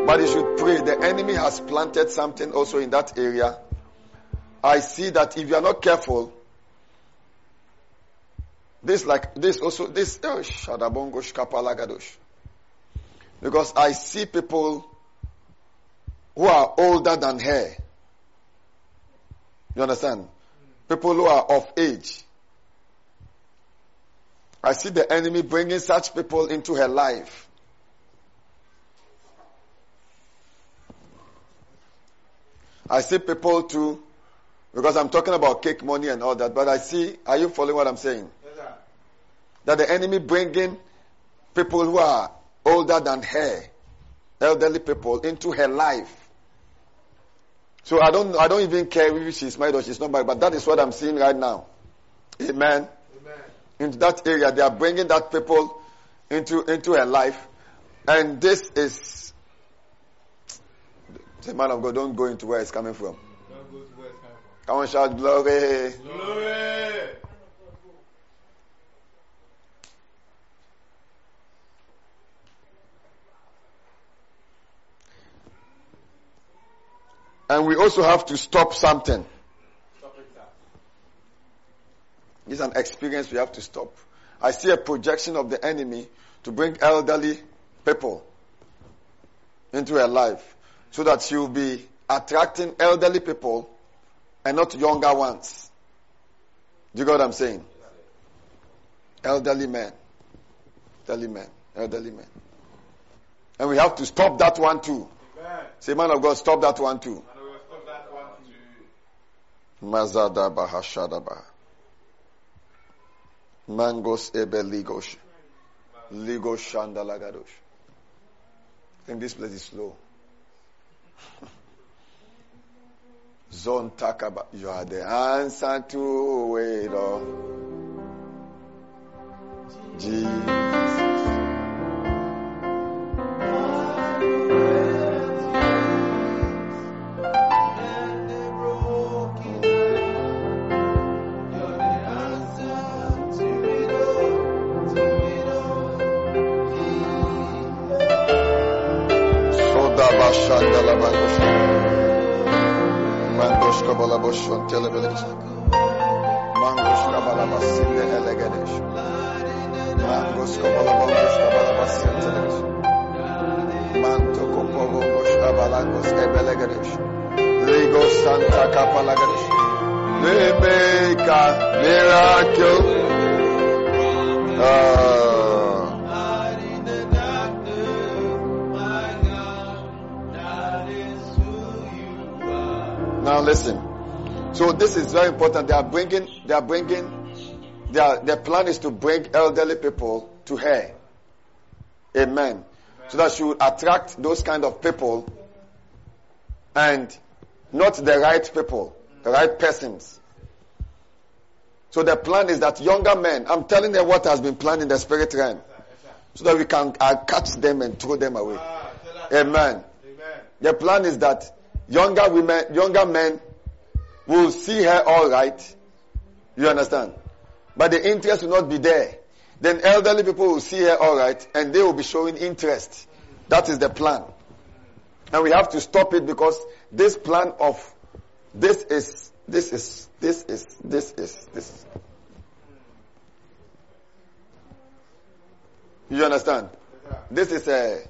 [SPEAKER 6] But you should pray. The enemy has planted something also in that area. I see that if you are not careful, this like this also this oh, shadabongosh kapalagadosh. Because I see people who are older than her. You understand? People who are of age. I see the enemy bringing such people into her life. I see people too, because I'm talking about cake money and all that, but I see, are you following what I'm saying? Yes, that the enemy bringing people who are older than her, elderly people into her life. So I don't, I don't even care if she's married or she's not married, but that is what I'm seeing right now. Amen. Amen. Into that area, they are bringing that people into, into her life. And this is, the man of God, don't go into where it's coming from. Don't go to where it's coming from. Come on, shout glory. Glory. And we also have to stop something. Stop it, an experience we have to stop. I see a projection of the enemy to bring elderly people into her life so that you'll be attracting elderly people and not younger ones. Do you get what I'm saying? Elderly men. Elderly men. Elderly men. And we have to stop that one too. Say, man of God, stop that one too. Mazada Bahashadaba. Mangos Ebe Ligos. Ligos Shandalagadosh. I think this place is slow. Zone Takaba. You are the answer to it all. Jesus. Shandala Bangosh. Mangosh Kabala Boshon Television. Mangosh Kabala Basinde Elegadesh. Mangosh Kabala Bongosh Kabala Basin Television. Manto Kopogos Kabalangos Ebelegadesh. Lego Santa Kapalagadesh. They make a miracle. Uh, Now listen. So this is very important. They are bringing, they are bringing, their, their plan is to bring elderly people to her. Amen. So that she will attract those kind of people and not the right people, the right persons. So the plan is that younger men, I'm telling them what has been planned in the spirit realm. So that we can uh, catch them and throw them away. Amen. Amen. The plan is that younger women, younger men will see her all right. You understand? But the interest will not be there. Then elderly people will see her all right and they will be showing interest. That is the plan. And we have to stop it because this plan of this is, this is, this is, this is, this is. You understand? This is a,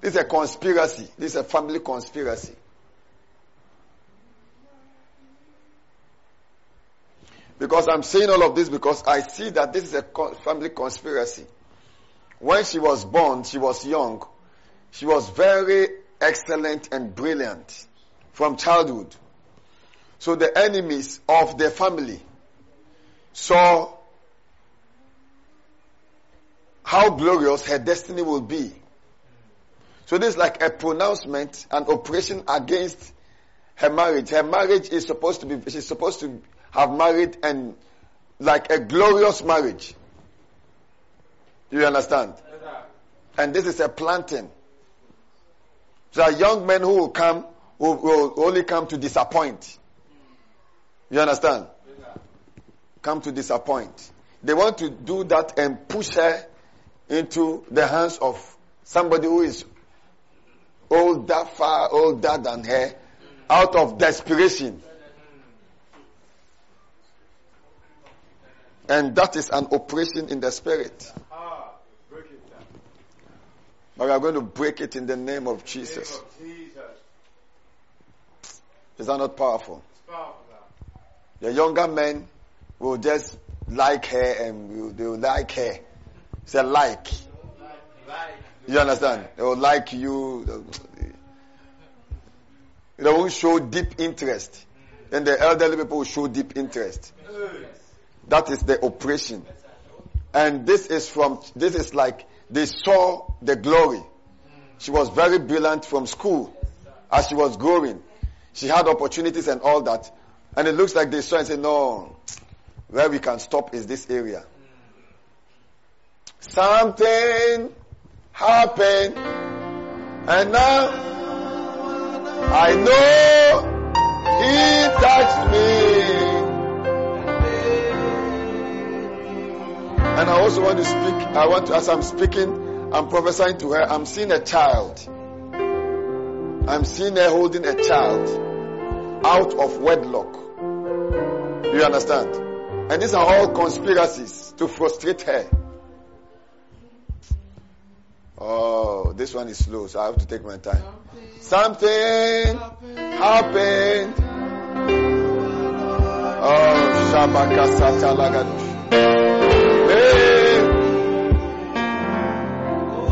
[SPEAKER 6] this is a conspiracy. This is a family conspiracy. Because I'm saying all of this because I see that this is a family conspiracy. When she was born, she was young. She was very excellent and brilliant from childhood. So the enemies of the family saw how glorious her destiny will be. So this is like a pronouncement, an operation against her marriage. Her marriage is supposed to be, she's supposed to have married and like a glorious marriage. You understand? And this is a planting. So are young men who will come, who will only come to disappoint. You understand? Come to disappoint. They want to do that and push her into the hands of somebody who is older, far older than her, out of desperation. And that is an operation in the spirit. But we are going to break it in the name of Jesus. Name of Jesus. Is that not powerful? the younger men will just like her and will, they will like her. Say like. like. You understand? They will like you. They won't show deep interest. And the elderly people will show deep interest. That is the operation. And this is from, this is like they saw the glory. She was very brilliant from school as she was growing. She had opportunities and all that. And it looks like they saw and said, no, where we can stop is this area. Something happened. And now I know he touched me. And I also want to speak, I want to, as I'm speaking, I'm prophesying to her, I'm seeing a child. I'm seeing her holding a child out of wedlock. You understand? And these are all conspiracies to frustrate her. Oh, this one is slow, so I have to take my time. Something happened. Oh, Shabaka Satalagadush.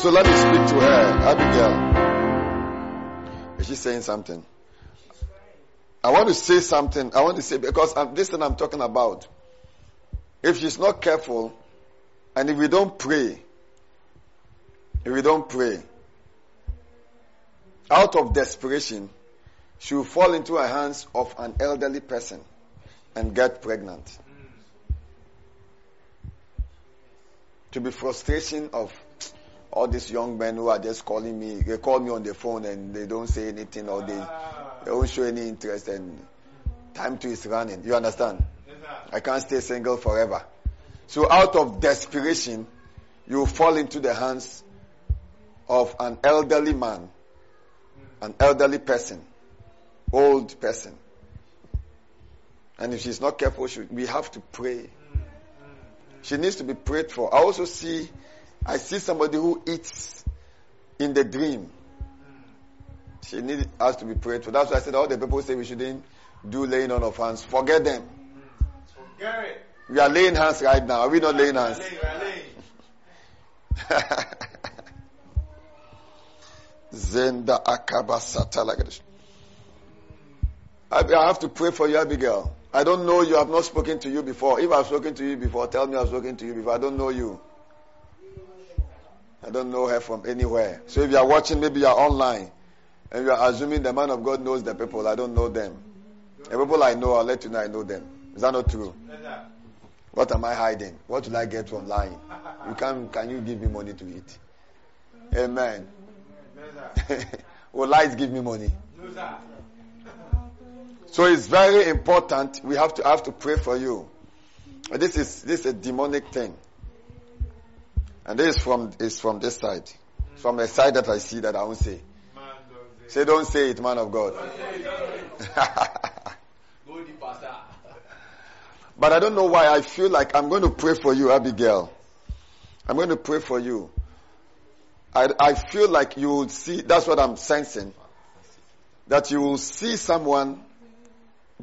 [SPEAKER 6] So, let me speak to her, Abigail. Is she saying something? I want to say something. I want to say because I'm, this thing I'm talking about. If she's not careful, and if we don't pray, if we don't pray, out of desperation, she will fall into the hands of an elderly person and get pregnant. To be frustration of all these young men who are just calling me. They call me on the phone and they don't say anything or they, they don't show any interest and time to is running. You understand? I can't stay single forever. So out of desperation, you fall into the hands of an elderly man, an elderly person, old person. And if she's not careful, she, we have to pray. Mm, mm, mm. She needs to be prayed for. I also see, I see somebody who eats in the dream. She needs us to be prayed for. That's why I said all the people say we shouldn't do laying on of hands. Forget them.
[SPEAKER 8] Forget it.
[SPEAKER 6] We are laying hands right now. Are we not laying hands? <laughs> Zenda akaba. I I have to pray for you, Abigail. I don't know you. I have not spoken to you before. If I've spoken to you before, tell me I've spoken to you before. I don't know you. I don't know her from anywhere. So if you are watching, maybe you are online, and you are assuming the man of God knows the people. I don't know them. The people I know, I'll let you know I know them. Is that not true? What am I hiding? What will I get from lying? You can can you give me money to eat? Amen. <laughs> Will lies give me money? So it's very important. We have to have to pray for you. This is this is a demonic thing, and this is from is from this side, from a side that I see that I won't say.
[SPEAKER 8] Man, don't say.
[SPEAKER 6] Say don't say it, man of God. <laughs>
[SPEAKER 8] Go deeper, sir.
[SPEAKER 6] but I don't know why I feel like I'm going to pray for you, Abigail. I'm going to pray for you. I I feel like you will see. That's what I'm sensing. That you will see someone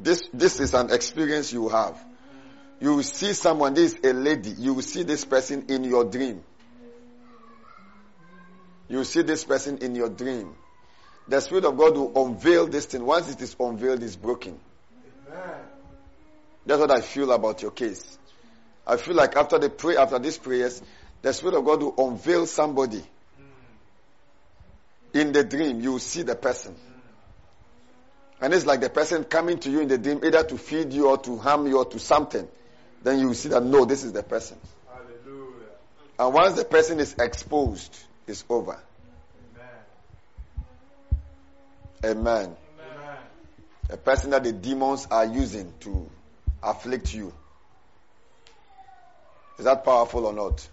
[SPEAKER 6] this, this is an experience you have. You will see someone, this is a lady, you will see this person in your dream. You see this person in your dream. The Spirit of God will unveil this thing. Once it is unveiled, it's broken.
[SPEAKER 8] Amen.
[SPEAKER 6] That's what I feel about your case. I feel like after the pray, after these prayers, the Spirit of God will unveil somebody. Mm. In the dream, you will see the person. And it's like the person coming to you in the dream either to feed you or to harm you or to something. Then you will see that no, this is the person.
[SPEAKER 8] Hallelujah.
[SPEAKER 6] And once the person is exposed, it's over.
[SPEAKER 8] Amen.
[SPEAKER 6] Amen. A person that the demons are using to afflict you. Is that powerful or not?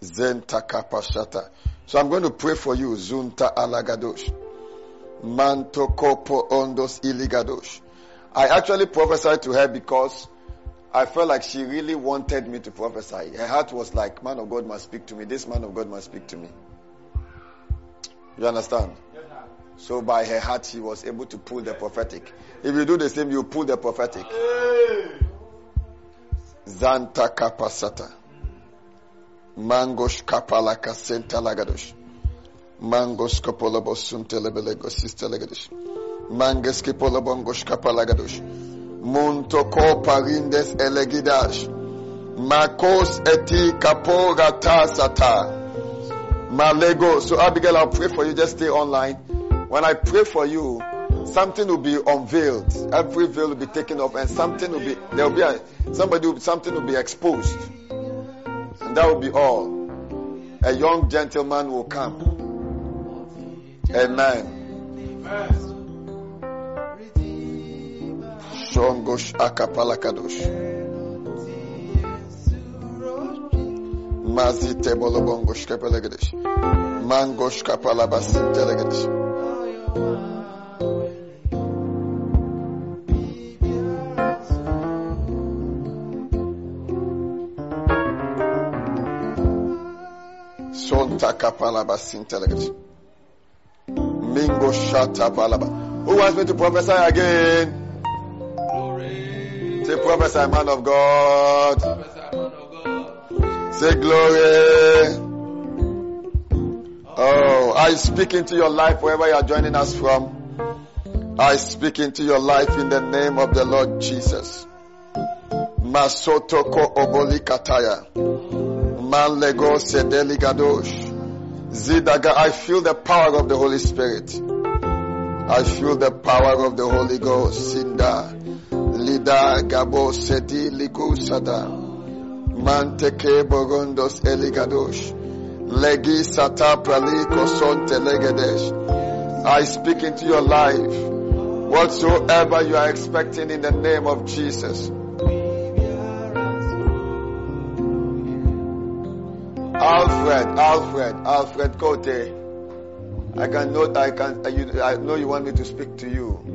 [SPEAKER 6] Zenta kapashata. So I'm going to pray for you. Zunta alagadosh. Manto kopo ondos iligadosh. I actually prophesied to her because I felt like she really wanted me to prophesy. Her heart was like, man of God must speak to me. This man of God must speak to me. You understand? So by her heart, she was able to pull the prophetic. If you do the same, you pull the prophetic. Zanta kapasata. Mangosh kapalaka senta lagadosh. Mangos kapolabos suntelebelego sistelegadosh. Manges kipolabongosh kapalagadosh. Munto ko parindes elegidash. Makos eti kapora tasata. Malego. So Abigail, I'll pray for you. Just stay online. When I pray for you, something will be unveiled. Every veil will be taken off, and something will be there will be a, somebody something will be exposed, and that will be all. A young gentleman will come. Amen. Shongosh akapalakadosh. Mazite bolobongosh kapalagedesh. Mangosh kapalabasim telegedesh. Sonta. Mingo shata palaba. Who wants me to prophesy again? Say prophesy, man of God. Say glory. Oh, I speak into your life wherever you are joining us from. I speak into your life in the name of the Lord Jesus. Masotoko oboli kataya. Manlego sedeli gadosh. Zidaga, I feel the power of the Holy Spirit. I feel the power of the Holy Ghost. Sinda. Lida gabo sedi ligusada. Manteke bogondos eligadosh. Legi sata praliko sonte legedesh. I speak into your life. Whatsoever you are expecting in the name of Jesus. Alfred, Alfred, Alfred Cote. I can know I can you, I know you want me to speak to you.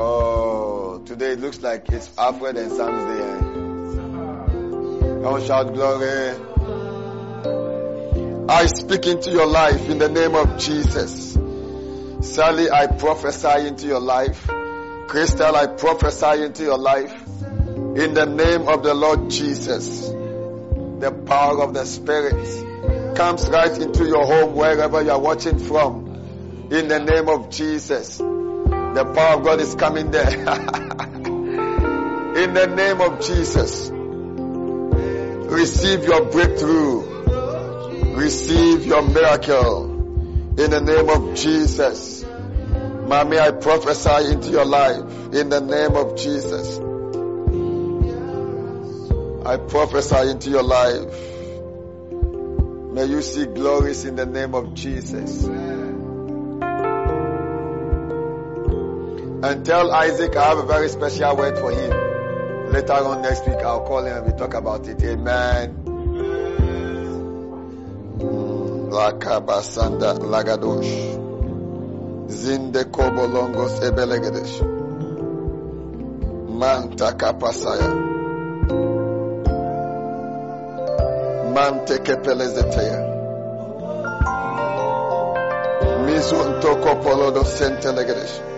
[SPEAKER 6] Oh, today it looks like it's Alfred and Sam's day. Come shout glory. I speak into your life in the name of Jesus. Sally, I prophesy into your life. Crystal, I prophesy into your life. In the name of the Lord Jesus. The power of the Spirit comes right into your home wherever you are watching from. In the name of Jesus. The power of God is coming there. <laughs> in the name of Jesus. Receive your breakthrough. Receive your miracle. In the name of Jesus. Mommy, I prophesy into your life. In the name of Jesus. I prophesy into your life. May you see glories in the name of Jesus. And tell Isaac I have a very special word for him. Later on next week, I'll call him and we talk about it. Amen. Lakabasanda lagadosh. Zinde kobolongos ebelegedesh. Manta kapasaya. Mante kepelezeteya. Mizun toko polodo sentelegedesh. Martin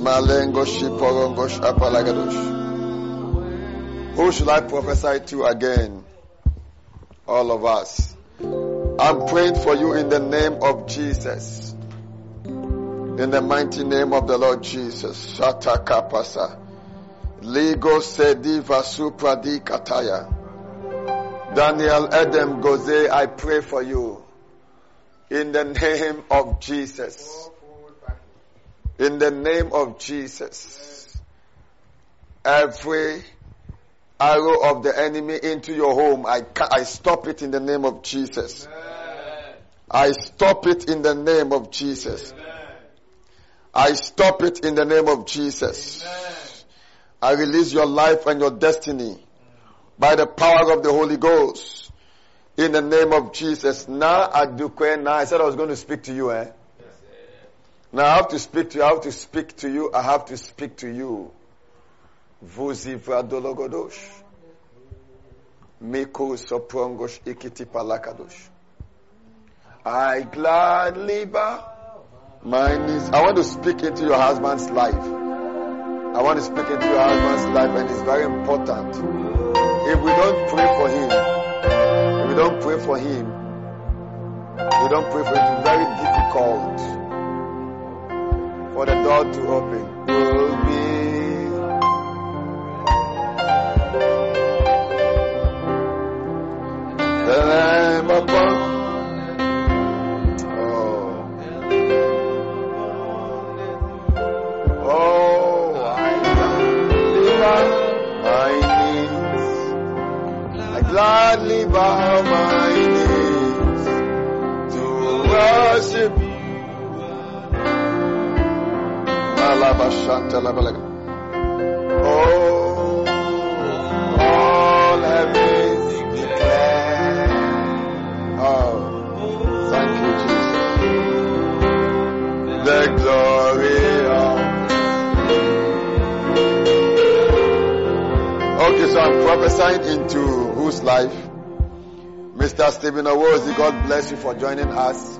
[SPEAKER 6] Malengo Who should I prophesy to again? All of us. I'm praying for you in the name of Jesus. In the mighty name of the Lord Jesus. Shata kapasa. Ligo sediva supradi kataya. Daniel Edem Goze, I pray for you. In the name of Jesus. In the name of Jesus. Every arrow of the enemy into your home, I, I stop it in the name of Jesus. I stop it in the name of Jesus. I stop it in the name of Jesus. I release your life and your destiny by the power of the Holy Ghost in the name of Jesus. Now, Adukwe, now I said I was going to speak to you, eh? Now I have to speak to you. I have to speak to you. I have to speak to you. Vuzi vradologodosh. Miko soprongosh ikiti palakadosh. I gladly bow my knees. I want to speak into your husband's life. I want to speak into your husband's life and it's very important. If we don't pray for him, if we don't pray for him, we don't pray for him, it's very difficult for the door to open. Will be the. Oh, oh, gladly bow my knees to worship Oh, all heavens declare. Oh, thank you, Jesus. The glory of. Okay, so I'm prophesying into whose life? Mr. Stephen Owozi, God bless you for joining us.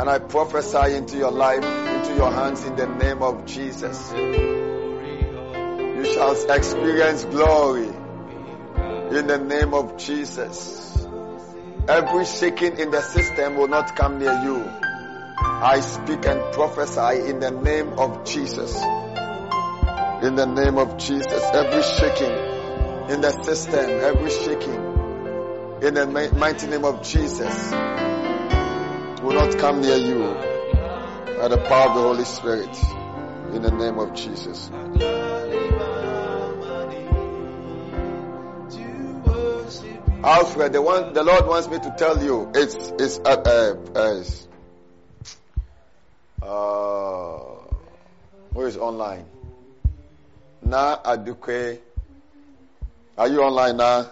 [SPEAKER 6] And I prophesy into your life, into your hands in the name of Jesus. You shall experience glory in the name of Jesus. Every shaking in the system will not come near you. I speak and prophesy in the name of Jesus. In the name of Jesus. Every shaking in the system, every shaking in the mighty name of Jesus will not come near you by the power of the Holy Spirit. In the name of Jesus. Alfred, the one the Lord wants me to tell you, it's it's uh, uh, uh, who is online? Na Aduke. Are you online now?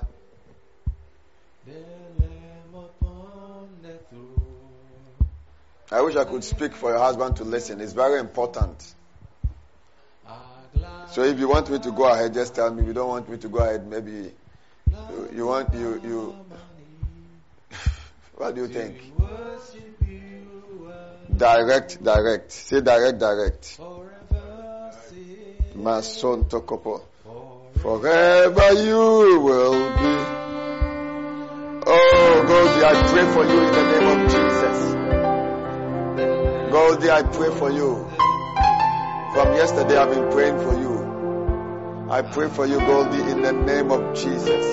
[SPEAKER 6] I wish I could speak for your husband to listen. It's very important. So if you want me to go ahead, just tell me. If you don't want me to go ahead, maybe you, you want you you. <laughs> what do you think? Direct, direct. Say direct, direct. Mason Tokopo. Forever you will be. Oh, Goldie, I pray for you in the name of Jesus. Goldie, I pray for you. From yesterday, I've been praying for you. I pray for you, Goldie, in the name of Jesus.